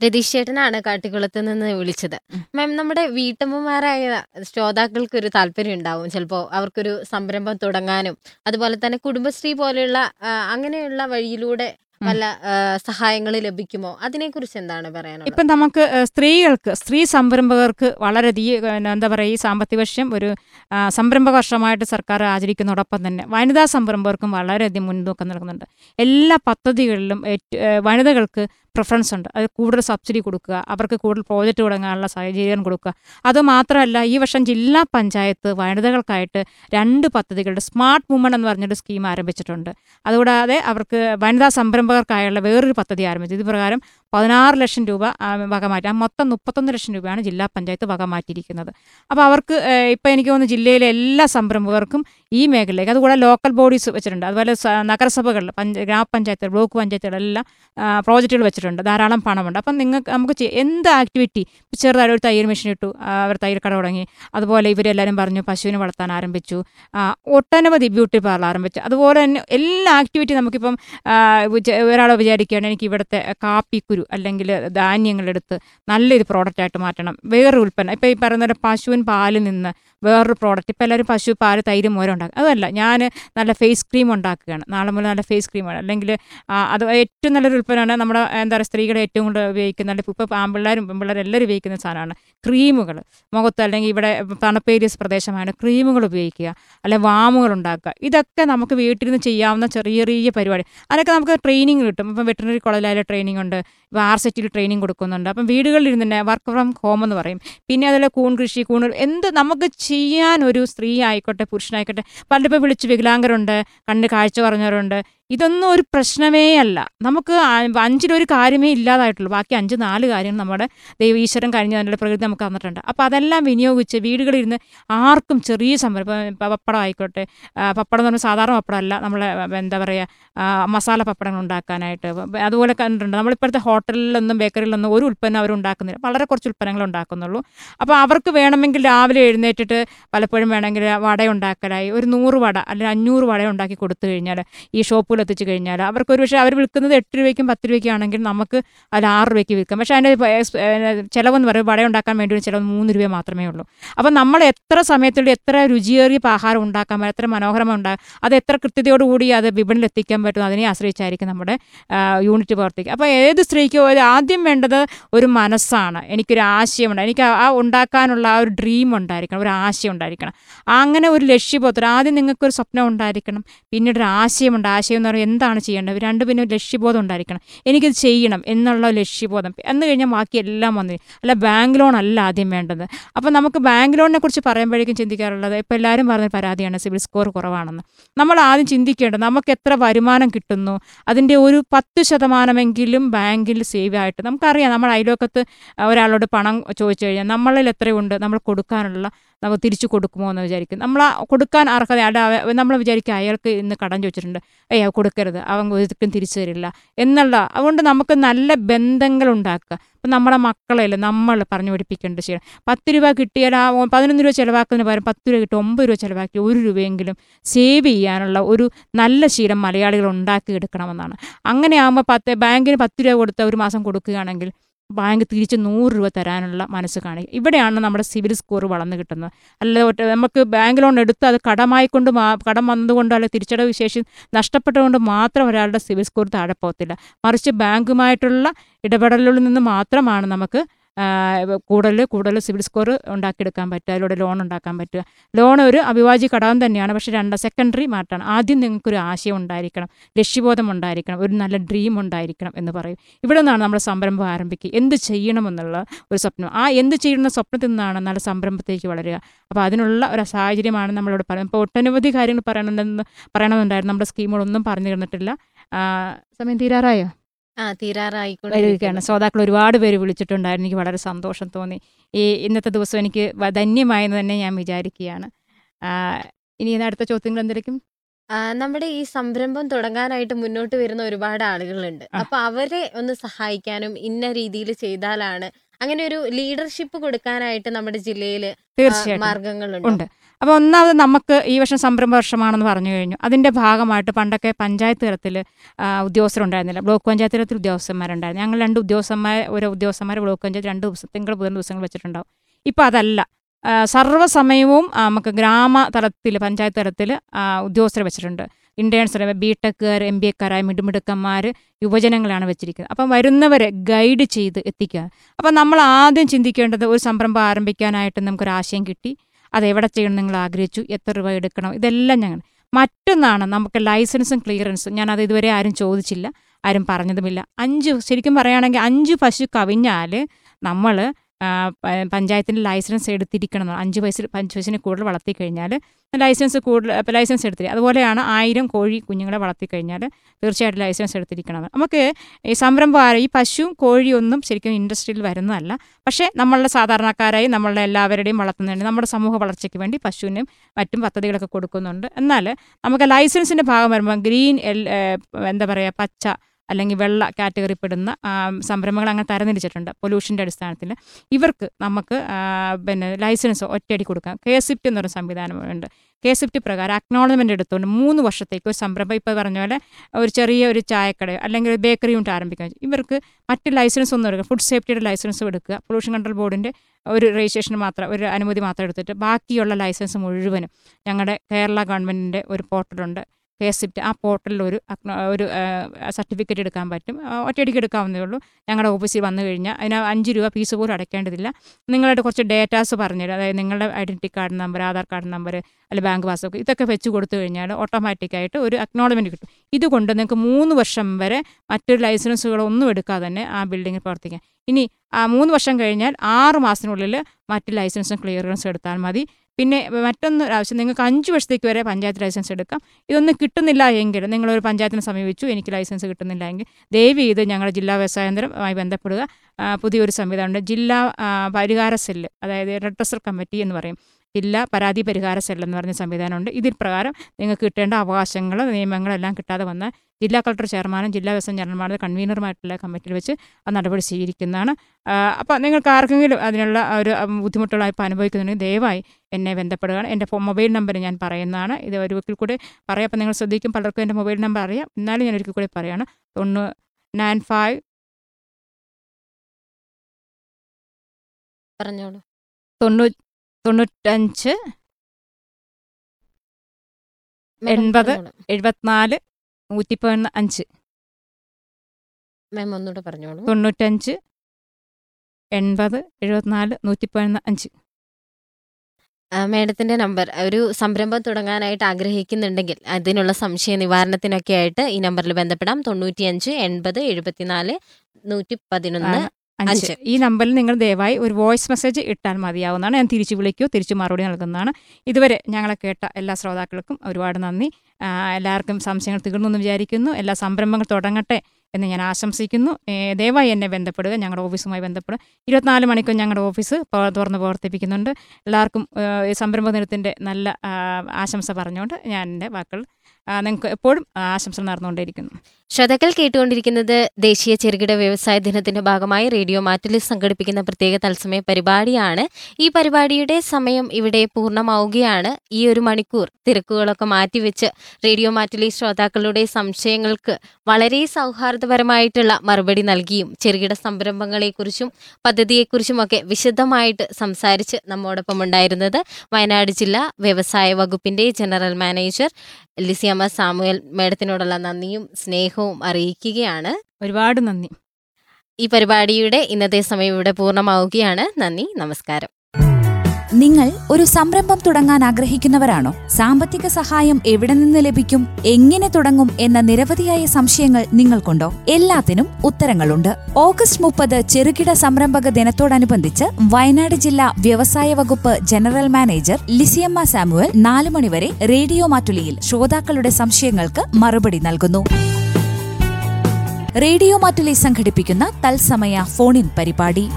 രതീഷ് ചേട്ടനാണ് കാട്ടിക്കുളത്ത് നിന്ന് വിളിച്ചത്. മാം നമ്മുടെ വീട്ടമ്മമാരായ ശ്രോതാക്കൾക്ക് ഒരു താല്പര്യം ഉണ്ടാവും. ചിലപ്പോൾ അവർക്കൊരു സംരംഭം തുടങ്ങാനും അതുപോലെ തന്നെ കുടുംബശ്രീ പോലെയുള്ള ആ, അങ്ങനെയുള്ള വഴിയിലൂടെ പല സഹായങ്ങൾ ലഭിക്കുമോ? അതിനെക്കുറിച്ച് എന്താണ് പറയാനുള്ളത്? ഇപ്പം നമുക്ക് ഏഹ്, സ്ത്രീകൾക്ക് സ്ത്രീ സംരംഭകർക്ക് വളരെയധികം ഏഹ്, എന്താ പറയുക ഈ സാമ്പത്തിക വർഷം ഒരു ആ, സംരംഭക വർഷമായിട്ട് സർക്കാർ ആചരിക്കുന്നതോടൊപ്പം തന്നെ വനിതാ സംരംഭകർക്കും വളരെയധികം മുൻതൂക്കം നൽകുന്നുണ്ട്. എല്ലാ പദ്ധതികളിലും ഏറ്റ- ഏഹ്, വനിതകൾക്ക് പ്രിഫറൻസ് ഉണ്ട്. അത് കൂടുതൽ സബ്സിഡി കൊടുക്കുക അവർക്ക് കൂടുതൽ പ്രോജക്റ്റ് തുടങ്ങാനുള്ള സാഹചര്യം കൊടുക്കുക. അതുമാത്രമല്ല ഈ വർഷം ജില്ലാ പഞ്ചായത്ത് വനിതകൾക്കായിട്ട് രണ്ട് പദ്ധതികളുടെ സ്മാർട്ട് വുമൺ എന്ന് പറഞ്ഞൊരു സ്കീം ആരംഭിച്ചിട്ടുണ്ട്. അതുകൂടാതെ അവർക്ക് വനിതാ സംരംഭകർക്കായുള്ള വേറൊരു പദ്ധതി ആരംഭിച്ചു. ഇത് പ്രകാരം പതിനാറ് ലക്ഷം രൂപ വക മാറ്റി. മൊത്തം മുപ്പത്തൊന്ന് ലക്ഷം രൂപയാണ് ജില്ലാ പഞ്ചായത്ത് വക മാറ്റിയിരിക്കുന്നത്. അപ്പോൾ അവർക്ക് ഇപ്പോൾ എനിക്ക് തോന്നുന്നു ജില്ലയിലെ എല്ലാ സംരംഭകർക്കും ഈ മേഖലയിലേക്ക്. അതുകൂടാതെ ലോക്കൽ ബോഡീസ് വെച്ചിട്ടുണ്ട്. അതുപോലെ നഗരസഭകൾ പഞ്ച ഗ്രാമപഞ്ചായത്തുകൾ ബ്ലോക്ക് പഞ്ചായത്തുകളെല്ലാം പ്രോജക്റ്റുകൾ വെച്ചിട്ടുണ്ട്. ധാരാളം പണമുണ്ട്. അപ്പം നിങ്ങൾക്ക് നമുക്ക് എന്ത് ആക്ടിവിറ്റി ചെറുതായിട്ട് ഒരു തയ്യൽ മെഷീൻ ഇട്ടു അവർ തയ്യൽ കട തുടങ്ങി. അതുപോലെ ഇവരെല്ലാവരും പറഞ്ഞു പശുവിനെ വളർത്താൻ ആരംഭിച്ചു. ഒട്ടനവധി ബ്യൂട്ടി പാർലർ ആരംഭിച്ചു. അതുപോലെ തന്നെ എല്ലാ ആക്ടിവിറ്റി നമുക്കിപ്പം ഒരാൾ വിചാരിക്കുകയാണ് എനിക്ക് ഇവിടുത്തെ കാപ്പിക്കുരു അല്ലെങ്കിൽ ധാന്യങ്ങളെടുത്ത് നല്ലൊരു പ്രോഡക്റ്റായിട്ട് മാറ്റണം. വേറൊരു ഉൽപ്പന്നം. ഇപ്പോൾ ഈ പറയുന്ന പശുവിൻ പാലിൽ നിന്ന് വേറൊരു പ്രോഡക്റ്റ് ഇപ്പോൾ എല്ലാവരും പശു പാൽ തൈര് മോരം ഉണ്ടാക്കുക അതല്ല ഞാൻ നല്ല ഫേസ് ക്രീം ഉണ്ടാക്കുകയാണ്. നാളെ മുതൽ നല്ല ഫേസ് ക്രീമാണ് അല്ലെങ്കിൽ അത് ഏറ്റവും നല്ലൊരു ഉൽപ്പന്നമാണ് നമ്മുടെ എന്താ പറയുക സ്ത്രീകളെ ഏറ്റവും കൂടുതൽ ഉപയോഗിക്കുന്ന അല്ലെങ്കിൽ ഇപ്പോൾ ആൺപിള്ളേരും പെൺപിള്ളേരും എല്ലാവരും ഉപയോഗിക്കുന്ന സാധനമാണ് ക്രീമുകൾ മുഖത്ത് അല്ലെങ്കിൽ ഇവിടെ തണുപ്പേരിയസ് പ്രദേശമാണ് ക്രീമുകൾ ഉപയോഗിക്കുക. അല്ലെങ്കിൽ വാമുകൾ ഉണ്ടാക്കുക. ഇതൊക്കെ നമുക്ക് വീട്ടിലിരുന്ന് ചെയ്യാവുന്ന ചെറിയ ചെറിയ പരിപാടി. അതൊക്കെ നമുക്ക് ട്രെയിനിങ് കിട്ടും. ഇപ്പം വെറ്ററിനറി കോളേജിലായാലും ട്രെയിനിങ് ഉണ്ട്. ഇപ്പോൾ ആർ സെറ്റിൽ ട്രെയിനിങ് കൊടുക്കുന്നുണ്ട്. അപ്പം വീടുകളിൽ തന്നെ വർക്ക് ഫ്രം ഹോം എന്ന് പറയും. പിന്നെ അതുപോലെ കൂൺ കൃഷി കൂൺ എന്ത് നമുക്ക് ചെയ്യാൻ ഒരു സ്ത്രീ ആയിക്കോട്ടെ പുരുഷനായിക്കോട്ടെ പലരിപ്പോൾ വിളിച്ച് വികലാംഗരുണ്ട് കണ്ണ് കാഴ്ച കുറഞ്ഞവരുണ്ട് ഇതൊന്നും ഒരു പ്രശ്നമേ അല്ല. നമുക്ക് അഞ്ചിലൊരു കാര്യമേ ഇല്ലാതായിട്ടുള്ളൂ. ബാക്കി അഞ്ച് നാല് കാര്യങ്ങൾ നമ്മുടെ ദൈവ ഈശ്വരൻ കഴിഞ്ഞ പ്രകൃതി നമുക്ക് തന്നിട്ടുണ്ട്. അപ്പോൾ അതെല്ലാം വിനിയോഗിച്ച് വീടുകളിലിരുന്ന് ആർക്കും ചെറിയ സംരംഭം പപ്പടം ആയിക്കോട്ടെ പപ്പടം എന്ന് പറഞ്ഞാൽ സാധാരണ പപ്പടമല്ല നമ്മളെ എന്താ പറയുക മസാല പപ്പടങ്ങൾ ഉണ്ടാക്കാനായിട്ട്. അതുപോലെ കണ്ടിട്ടുണ്ട് നമ്മളിപ്പോഴത്തെ ഹോട്ടലിലൊന്നും ബേക്കറിയിലൊന്നും ഒരു ഉൽപ്പന്നം അവർ ഉണ്ടാക്കുന്നില്ല. വളരെ കുറച്ച് ഉൽപ്പന്നങ്ങൾ ഉണ്ടാക്കുന്നുള്ളൂ. അപ്പോൾ അവർക്ക് വേണമെങ്കിൽ രാവിലെ എഴുന്നേറ്റിട്ട് പലപ്പോഴും വേണമെങ്കിൽ വട ഉണ്ടാക്കലായി. ഒരു നൂറ് വട അല്ലെങ്കിൽ അഞ്ഞൂറ് വട ഉണ്ടാക്കി കൊടുത്തു കഴിഞ്ഞാൽ ഈ ഷോപ്പുകൾ എത്തിച്ചു കഴിഞ്ഞാൽ അവർക്ക് ഒരു പക്ഷേ അവർ വിൽക്കുന്നത് എട്ട് രൂപയ്ക്കും പത്ത് രൂപയ്ക്കും ആണെങ്കിൽ നമുക്ക് അതിൽ ആറ് രൂപയ്ക്ക് വിൽക്കാം. പക്ഷേ അതിന്റെ ചിലവെന്ന് പറയും വട ഉണ്ടാക്കാൻ വേണ്ടി ചിലവ് മൂന്ന് രൂപ മാത്രമേ ഉള്ളൂ. അപ്പം നമ്മൾ എത്ര സമയത്തുള്ള എത്ര രുചിയേറിയ ആഹാരം ഉണ്ടാക്കാൻ എത്ര മനോഹരമായി ഉണ്ടാകും അത് എത്ര കൃത്യതയോടുകൂടി അത് വിപണിയിൽ എത്തിക്കാൻ പറ്റും അതിനെ ആശ്രയിച്ചായിരിക്കും നമ്മുടെ യൂണിറ്റ് പ്രവർത്തിക്കുക. അപ്പോൾ ഏത് സ്ത്രീക്കും ആദ്യം വേണ്ടത് ഒരു മനസ്സാണ്. എനിക്കൊരു ആശയമുണ്ട്. എനിക്ക് ആ ഉണ്ടാക്കാനുള്ള ആ ഒരു ഡ്രീം ഉണ്ടായിരിക്കണം. ഒരു ആശയം ഉണ്ടായിരിക്കണം. അങ്ങനെ ഒരു ലക്ഷ്യബോധം ആദ്യം നിങ്ങൾക്കൊരു സ്വപ്നം ഉണ്ടായിരിക്കണം. പിന്നീട് ഒരു ആശയമുണ്ട്. ആശയം എന്ന് പറയുന്നത് എന്താണ് ചെയ്യേണ്ടത്? രണ്ട് പിന്നെ ഒരു ലക്ഷ്യബോധം ഉണ്ടായിരിക്കണം. എനിക്കിത് ചെയ്യണം എന്നുള്ള ലക്ഷ്യബോധം. എന്ന് കഴിഞ്ഞാൽ ബാക്കി എല്ലാം വന്നു അല്ല ബാങ്ക് ലോൺ അല്ല ആദ്യം വേണ്ടത്. അപ്പോൾ നമുക്ക് ബാങ്ക് ലോണിനെ കുറിച്ച് പറയുമ്പോഴേക്കും ചിന്തിക്കാറുള്ളത് ഇപ്പോൾ എല്ലാവരും പറഞ്ഞ പരാതിയാണ് സിവിൽ സ്കോർ കുറവാണെന്ന്. നമ്മൾ ആദ്യം ചിന്തിക്കേണ്ടത് നമുക്ക് എത്ര വരുമാനം കിട്ടുന്നു? അതിന്റെ ഒരു പത്ത് ശതമാനമെങ്കിലും ബാങ്കിൽ സേവ് ആയിട്ട് നമുക്കറിയാം. നമ്മൾ അയലോക്കത്ത് ഒരാളോട് പണം ചോദിച്ചു കഴിഞ്ഞാൽ നമ്മളിൽ എത്രയുണ്ട്? നമ്മൾ കൊടുക്കാനുള്ള നമുക്ക് തിരിച്ചു കൊടുക്കുമോ എന്ന് വിചാരിക്കും നമ്മൾ കൊടുക്കാൻ അർഹത അല്ല നമ്മൾ വിചാരിക്കുക അയാൾക്ക് ഇന്ന് കടം ചോദിച്ചിട്ടുണ്ട്. അയ്യോ കൊടുക്കരുത്. അവൻ ഒരിക്കലും തിരിച്ചു തരില്ല. എന്നുള്ള അതുകൊണ്ട് നമുക്ക് നല്ല ബന്ധങ്ങൾ ഉണ്ടാക്കുക. ഇപ്പം നമ്മുടെ മക്കളെയല്ലേ നമ്മൾ പറഞ്ഞു പഠിപ്പിക്കേണ്ട ചെയ്യണം. പത്ത് രൂപ കിട്ടിയാൽ ആ പതിനൊന്ന് രൂപ ചിലവാക്കുന്നതിന് പകരം പത്ത് രൂപ കിട്ടി ഒമ്പത് രൂപ ചിലവാക്കി ഒരു രൂപയെങ്കിലും സേവ് ചെയ്യാനുള്ള ഒരു നല്ല ശീലം മലയാളികൾ ഉണ്ടാക്കിയെടുക്കണമെന്നാണ്. അങ്ങനെയാകുമ്പോൾ പത്ത് ബാങ്കിന് പത്ത് രൂപ കൊടുത്ത ഒരു മാസം കൊടുക്കുകയാണെങ്കിൽ ബാങ്ക് തിരിച്ച് നൂറ് രൂപ തരാനുള്ള മനസ്സ് കാണിക്കുക ഇവിടെയാണ് നമ്മുടെ സിവിൽ സ്കോർ വളർന്നു കിട്ടുന്നത്. അല്ല ഒറ്റ- നമുക്ക് ബാങ്ക് ലോൺ എടുത്ത് അത് കടമായിക്കൊണ്ട് മാ കടം വന്നതുകൊണ്ട് അല്ലെങ്കിൽ തിരിച്ചടവ് ശേഷി നഷ്ടപ്പെട്ടുകൊണ്ട് മാത്രം ഒരാളുടെ സിവിൽ സ്കോർ താഴെ പോകത്തില്ല. മറിച്ച് ബാങ്കുമായിട്ടുള്ള ഇടപെടലുകളിൽ നിന്ന് മാത്രമാണ് നമുക്ക് കൂടുതൽ കൂടുതൽ സിവിൽ സ്കോർ ഉണ്ടാക്കിയെടുക്കാൻ പറ്റുക അതിലൂടെ ലോൺ ഉണ്ടാക്കാൻ പറ്റുക. ലോൺ ഒരു അവിഭാജ്യ ഘടകം തന്നെയാണ് പക്ഷേ രണ്ട് സെക്കൻഡറി മാറ്റാണ്. ആദ്യം നിങ്ങൾക്കൊരു ആശയം ഉണ്ടായിരിക്കണം ലക്ഷ്യബോധം ഉണ്ടായിരിക്കണം ഒരു നല്ല ഡ്രീം ഉണ്ടായിരിക്കണം എന്ന് പറയും. ഇവിടെ നിന്നാണ് നമ്മുടെ സംരംഭം ആരംഭിക്കുക. എന്ത് ചെയ്യണമെന്നുള്ള ഒരു സ്വപ്നം. ആ എന്ത് ചെയ്യുന്ന സ്വപ്നത്തിൽ നിന്നാണ് നല്ല സംരംഭത്തേക്ക് വളരുക. അപ്പോൾ അതിനുള്ള ഒരു സാഹചര്യമാണ് നമ്മളിവിടെ പറയുന്നത്. ഇപ്പോൾ ഒട്ടനവധി കാര്യങ്ങൾ പറയണമെന്ന് പറയണമെന്നുണ്ടായിരുന്നു. നമ്മുടെ സ്കീമുകളൊന്നും പറഞ്ഞു തന്നിട്ടില്ല സമയം തീരാറായോ? വരികയാണ്. തീരാറായിക്കൊണ്ടിരിക്കുകയാണ് ശ്രോതാക്കൾ ഒരുപാട് പേര് വിളിച്ചിട്ടുണ്ടായിരുന്നു. എനിക്ക് വളരെ സന്തോഷം തോന്നി. ഈ ഇന്നത്തെ ദിവസം എനിക്ക് ധന്യമായെന്ന് തന്നെ ഞാൻ വിചാരിക്കുകയാണ്. ഇനി അടുത്ത ചോദ്യങ്ങൾ എന്തായിരിക്കും നമ്മുടെ ഈ സംരംഭം തുടങ്ങാനായിട്ട് മുന്നോട്ട് വരുന്ന ഒരുപാട് ആളുകളുണ്ട്. അപ്പൊ അവരെ ഒന്ന് സഹായിക്കാനും ഇന്ന രീതിയിൽ ചെയ്താലാണ് അങ്ങനെ ഒരു ലീഡർഷിപ്പ് കൊടുക്കാനായിട്ട് നമ്മുടെ ജില്ലയിൽ മാർഗങ്ങളുണ്ട്. ഉണ്ട്. അപ്പോൾ ഒന്നാമത് നമുക്ക് ഈ വർഷം സംരംഭ വർഷമാണെന്ന് പറഞ്ഞു കഴിഞ്ഞു. അതിന്റെ ഭാഗമായിട്ട് പണ്ടൊക്കെ പഞ്ചായത്ത് തലത്തിൽ ഉദ്യോഗസ്ഥരുണ്ടായിരുന്നില്ല ബ്ലോക്ക് പഞ്ചായത്ത് തലത്തിൽ ഉദ്യോഗസ്ഥന്മാരുണ്ടായിരുന്നു. ഞങ്ങൾ രണ്ട് ഉദ്യോഗസ്ഥന്മാർ ഒരു ഉദ്യോഗസ്ഥന്മാർ ബ്ലോക്ക് പഞ്ചായത്ത് രണ്ട് തിങ്കൾ ബുധൻ ദിവസങ്ങൾ വെച്ചിട്ടുണ്ടാവും. ഇപ്പോൾ അതല്ല. സർവസമയവും നമുക്ക് ഗ്രാമ തലത്തിൽ പഞ്ചായത്ത് തലത്തിൽ ഉദ്യോഗസ്ഥരെ വെച്ചിട്ടുണ്ട്. ഇന്റേൺസ് ബി ടെക്കുകാർ എം ബി എക്കാരായ മിടുമിടുക്കന്മാർ യുവജനങ്ങളാണ് വെച്ചിരിക്കുന്നത്. അപ്പം വരുന്നവരെ ഗൈഡ് ചെയ്ത് എത്തിക്കുക. അപ്പം നമ്മൾ ആദ്യം ചിന്തിക്കേണ്ടത് ഒരു സംരംഭം ആരംഭിക്കാനായിട്ട് നമുക്കൊരു ആശയം കിട്ടി. അത് എവിടെ ചെയ്യണം നിങ്ങൾ ആഗ്രഹിച്ചു? എത്ര രൂപ എടുക്കണം? ഇതെല്ലാം ഞങ്ങൾ മറ്റൊന്നാണ് നമുക്ക് ലൈസൻസും ക്ലിയറൻസും. ഞാനത് ഇതുവരെ ആരും ചോദിച്ചില്ല ആരും പറഞ്ഞതുമില്ല. അഞ്ച് ശരിക്കും പറയുകയാണെങ്കിൽ അഞ്ച് പശു കവിഞ്ഞാൽ നമ്മൾ പഞ്ചായത്തിന്റെ ലൈസൻസ് എടുത്തിരിക്കണം. അഞ്ച് വയസ്സിൽ അഞ്ച് വയസ്സിന് കൂടുതൽ വളർത്തി കഴിഞ്ഞാൽ ലൈസൻസ് കൂടുതൽ ലൈസൻസ് എടുത്തിരിക്കും അതുപോലെയാണ് ആയിരം കോഴി കുഞ്ഞുങ്ങളെ വളർത്തി കഴിഞ്ഞാൽ തീർച്ചയായിട്ടും ലൈസൻസ് എടുത്തിരിക്കണം. നമുക്ക് ഈ സംരംഭം ഈ പശുവും കോഴിയൊന്നും ശരിക്കും ഇൻഡസ്ട്രിയിൽ വരുന്നതല്ല. പക്ഷേ നമ്മളുടെ സാധാരണക്കാരായി നമ്മളുടെ എല്ലാവരുടെയും വളർത്തുന്നുണ്ട് നമ്മുടെ സമൂഹ വളർച്ചയ്ക്ക് വേണ്ടി പശുവിനും മറ്റും പദ്ധതികളൊക്കെ കൊടുക്കുന്നുണ്ട്. എന്നാൽ നമുക്ക് ലൈസൻസിന്റെ ഭാഗം വരുമ്പോൾ ഗ്രീൻ എന്താ പറയുക പച്ച അല്ലെങ്കിൽ വെള്ള കാറ്റഗറിപ്പെടുന്ന സംരംഭങ്ങൾ അങ്ങനെ തരംതിരിച്ചിട്ടുണ്ട് പൊല്യൂഷന്റെ അടിസ്ഥാനത്തിൽ. ഇവർക്ക് നമുക്ക് പിന്നെ ലൈസൻസ് ഒറ്റയടി കൊടുക്കാം. കെ സിഫ്റ്റ് എന്നൊരു സംവിധാനമുണ്ട് കെ സിഫ്റ്റ് പ്രകാരം അക്നോളജ്മെന്റ് എടുത്തുകൊണ്ട് മൂന്ന് വർഷത്തേക്ക് ഒരു സംരംഭം ഇപ്പോൾ പറഞ്ഞ പോലെ ഒരു ചെറിയ ഒരു ചായക്കടയോ അല്ലെങ്കിൽ ഒരു ബേക്കറി യൂണിറ്റ് ആരംഭിക്കാൻ ഇവർക്ക് മറ്റ് ലൈസൻസ് ഒന്നും എടുക്കുക ഫുഡ് സേഫ്റ്റിയുടെ ലൈസൻസ് എടുക്കുക. പൊല്യൂഷൻ കൺട്രോൾ ബോർഡിന്റെ ഒരു രജിസ്ട്രേഷൻ മാത്രം ഒരു അനുമതി മാത്രം എടുത്തിട്ട് ബാക്കിയുള്ള ലൈസൻസ് മുഴുവനും ഞങ്ങളുടെ കേരള ഗവൺമെന്റിന്റെ ഒരു പോർട്ടലുണ്ട് ഇഫ്റ്റ് ആ പോർട്ടലിൽ ഒരു ഒരു സർട്ടിഫിക്കറ്റ് എടുക്കാൻ പറ്റും. ഒറ്റയടിക്ക് എടുക്കാവുന്നേ ഉള്ളൂ. ഞങ്ങളുടെ ഓഫീസിൽ വന്നു കഴിഞ്ഞാൽ അതിന് അഞ്ച് രൂപ ഫീസ് പോലും അടയ്ക്കേണ്ടതില്ല. നിങ്ങളുടെ കുറച്ച് ഡേറ്റാസ് പറഞ്ഞുതരും. അതായത് നിങ്ങളുടെ identity card number Aadhaar card number അല്ലെങ്കിൽ ബാങ്ക് പാസ്ബുക്ക് ഇതൊക്കെ വെച്ച് കൊടുത്തു കഴിഞ്ഞാൽ ഓട്ടോമാറ്റിക്കായിട്ട് ഒരു അക്നോളജ്മെന്റ് കിട്ടും. ഇതുകൊണ്ട് നിങ്ങൾക്ക് മൂന്ന് വർഷം വരെ മറ്റൊരു ലൈസൻസുകളൊന്നും എടുക്കാതെ തന്നെ ആ ബിൽഡിങ്ങിൽ പ്രവർത്തിക്കാം. ഇനി ആ മൂന്ന് വർഷം കഴിഞ്ഞാൽ ആറ് മാസത്തിനുള്ളിൽ മറ്റ് ലൈസൻസും ക്ലിയറൻസും എടുത്താൽ മതി. പിന്നെ മറ്റൊന്ന് ആവശ്യം നിങ്ങൾക്ക് അഞ്ച് വർഷത്തേക്ക് വരെ പഞ്ചായത്ത് ലൈസൻസ് എടുക്കാം. ഇതൊന്നും കിട്ടുന്നില്ല എങ്കിൽ നിങ്ങളൊരു പഞ്ചായത്തിനെ സമീപിച്ചു എനിക്ക് ലൈസൻസ് കിട്ടുന്നില്ല എങ്കിൽ ദയവ് ചെയ്ത് ഞങ്ങളുടെ ജില്ലാ വ്യവസായേന്ദ്രമായി ബന്ധപ്പെടുക. പുതിയൊരു സംവിധാനമുണ്ട് ജില്ലാ പരിഹാര സെല്ല് അതായത് റെഡ്രസർ കമ്മിറ്റി എന്ന് പറയും. ജില്ലാ പരാതി പരിഹാര സെൽ എന്ന് പറഞ്ഞ സംവിധാനമുണ്ട് ഇതിൽ പ്രകാരം നിങ്ങൾക്ക് കിട്ടേണ്ട അവകാശങ്ങൾ നിയമങ്ങളെല്ലാം കിട്ടാതെ വന്ന ജില്ലാ കളക്ടർ ചെയർമാനും ജില്ലാ വ്യവസായ ചെയർമാനും കൺവീനറുമായിട്ടുള്ള കമ്മിറ്റിയിൽ വെച്ച് ആ നടപടി സ്വീകരിക്കുന്നതാണ്. അപ്പോൾ നിങ്ങൾക്ക് ആർക്കെങ്കിലും അതിനുള്ള ഒരു ബുദ്ധിമുട്ടുകളായി ഇപ്പോൾ അനുഭവിക്കുന്നുണ്ടെങ്കിൽ ദയവായി എന്നെ ബന്ധപ്പെടുകയാണ്. എന്റെ ഫോൺ മൊബൈൽ നമ്പർ ഞാൻ പറയുന്നതാണ്. ഇത് ഒരു ഒരിക്കൽ കൂടി പറയാം. അപ്പോൾ നിങ്ങൾ ശ്രദ്ധിക്കും പലർക്കും എന്റെ മൊബൈൽ നമ്പർ അറിയാം. എന്നാലും ഞാൻ ഒരിക്കൽ കൂടി പറയുകയാണ് തൊണ്ണൂ നയൻ ഫൈവ് പറഞ്ഞോളൂ. തൊണ്ണൂ തൊണ്ണൂറ്റഞ്ച് എൺപത്. എഴുപത്തിനാല് എഴുപത്തിനാല് നൂറ്റിപ്പതിനൊന്ന് അഞ്ച് മാം ഒന്നുകൂടെ പറഞ്ഞോളൂ. തൊണ്ണൂറ്റഞ്ച് എൺപത് എഴുപത്തിനാല് നൂറ്റിപ്പതിനൊന്ന് അഞ്ച് മാഡത്തിന്റെ നമ്പർ ഒരു സംരംഭം തുടങ്ങാനായിട്ട് ആഗ്രഹിക്കുന്നുണ്ടെങ്കിൽ അതിനുള്ള സംശയ നിവാരണത്തിനൊക്കെ ആയിട്ട് ഈ നമ്പറിൽ ബന്ധപ്പെടാം. തൊണ്ണൂറ്റിയഞ്ച് എൺപത് എഴുപത്തിനാല് നൂറ്റി പതിനൊന്ന് അഞ്ച്. ഈ നമ്പറിൽ നിങ്ങൾ ദയവായി ഒരു വോയിസ് മെസ്സേജ് ഇട്ടാൽ മതിയാവുന്നതാണ്. ഞാൻ തിരിച്ചു വിളിക്കുകയോ തിരിച്ചു മറുപടി നൽകുന്നതാണ്. ഇതുവരെ ഞങ്ങളെ കേട്ട എല്ലാ ശ്രോതാക്കൾക്കും ഒരുപാട് നന്ദി. എല്ലാവർക്കും സംശയങ്ങൾ തീർന്നു എന്ന് വിചാരിക്കുന്നു. എല്ലാ സംരംഭങ്ങൾ തുടങ്ങട്ടെ എന്ന് ഞാൻ ആശംസിക്കുന്നു. ദയവായി എന്നെ ബന്ധപ്പെടുക. ഞങ്ങളുടെ ഓഫീസുമായി ബന്ധപ്പെടുക. ഇരുപത്തിനാല് മണിക്കൂർ ഞങ്ങളുടെ ഓഫീസ് തുറന്ന് പ്രവർത്തിപ്പിക്കുന്നുണ്ട്. എല്ലാവർക്കും സംരംഭ ദിനത്തിന്റെ നല്ല ആശംസ പറഞ്ഞുകൊണ്ട് ഞാൻ എന്റെ വാക്കുകൾ നിങ്ങൾക്ക് എപ്പോഴും ആശംസകൾ നടന്നുകൊണ്ടിരിക്കുന്നു ശ്രോതാക്കൾ കേട്ടുകൊണ്ടിരിക്കുന്നത് ദേശീയ ചെറുകിട വ്യവസായ ദിനത്തിന്റെ ഭാഗമായി റേഡിയോ മാറ്റിൽ സംഘടിപ്പിക്കുന്ന പ്രത്യേക തത്സമയ പരിപാടിയാണ്. ഈ പരിപാടിയുടെ സമയം ഇവിടെ പൂർണമാവുകയാണ്. ഈ ഒരു മണിക്കൂർ തിരക്കുകളൊക്കെ മാറ്റിവെച്ച് റേഡിയോ മാറ്റിലെ ശ്രോതാക്കളുടെ സംശയങ്ങൾക്ക് വളരെ സൗഹാർദ്ദപരമായിട്ടുള്ള മറുപടി നൽകിയും ചെറുകിട സംരംഭങ്ങളെക്കുറിച്ചും പദ്ധതിയെക്കുറിച്ചും ഒക്കെ വിശദമായിട്ട് സംസാരിച്ച് നമ്മോടൊപ്പം ഉണ്ടായിരുന്നത് വയനാട് ജില്ലാ വ്യവസായ വകുപ്പിന്റെ ജനറൽ മാനേജർ ലിസിയമ്മ സാമുവൽ മേഡത്തിനോടുള്ള നന്ദിയും സ്നേഹവും അറിയിക്കുകയാണ്. ഒരുപാട് നന്ദി. ഈ പരിപാടിയുടെ ഇന്നത്തെ സമയം ഇവിടെ പൂർണമാവുകയാണ്. നന്ദി നമസ്കാരം. നിങ്ങൾ ഒരു സംരംഭം തുടങ്ങാൻ ആഗ്രഹിക്കുന്നവരാണോ? സാമ്പത്തിക സഹായം എവിടെ നിന്ന് ലഭിക്കും? എങ്ങനെ തുടങ്ങും? എന്ന നിരവധിയായ സംശയങ്ങൾ നിങ്ങൾക്കുണ്ടോ? എല്ലാത്തിനും ഉത്തരങ്ങളുണ്ട്. ഓഗസ്റ്റ് മുപ്പത് ചെറുകിട സംരംഭക ദിനത്തോടനുബന്ധിച്ച് വയനാട് ജില്ലാ വ്യവസായ വകുപ്പ് ജനറൽ മാനേജർ ലിസിയമ്മ സാമുവൽ നാലു മണിവരെ റേഡിയോ മാറ്റുലിയിൽ ശ്രോതാക്കളുടെ സംശയങ്ങൾക്ക് മറുപടി നൽകുന്നു. റേഡിയോ മാറ്റുലി സംഘടിപ്പിക്കുന്ന തത്സമയ ഫോണിൻ പരിപാടി.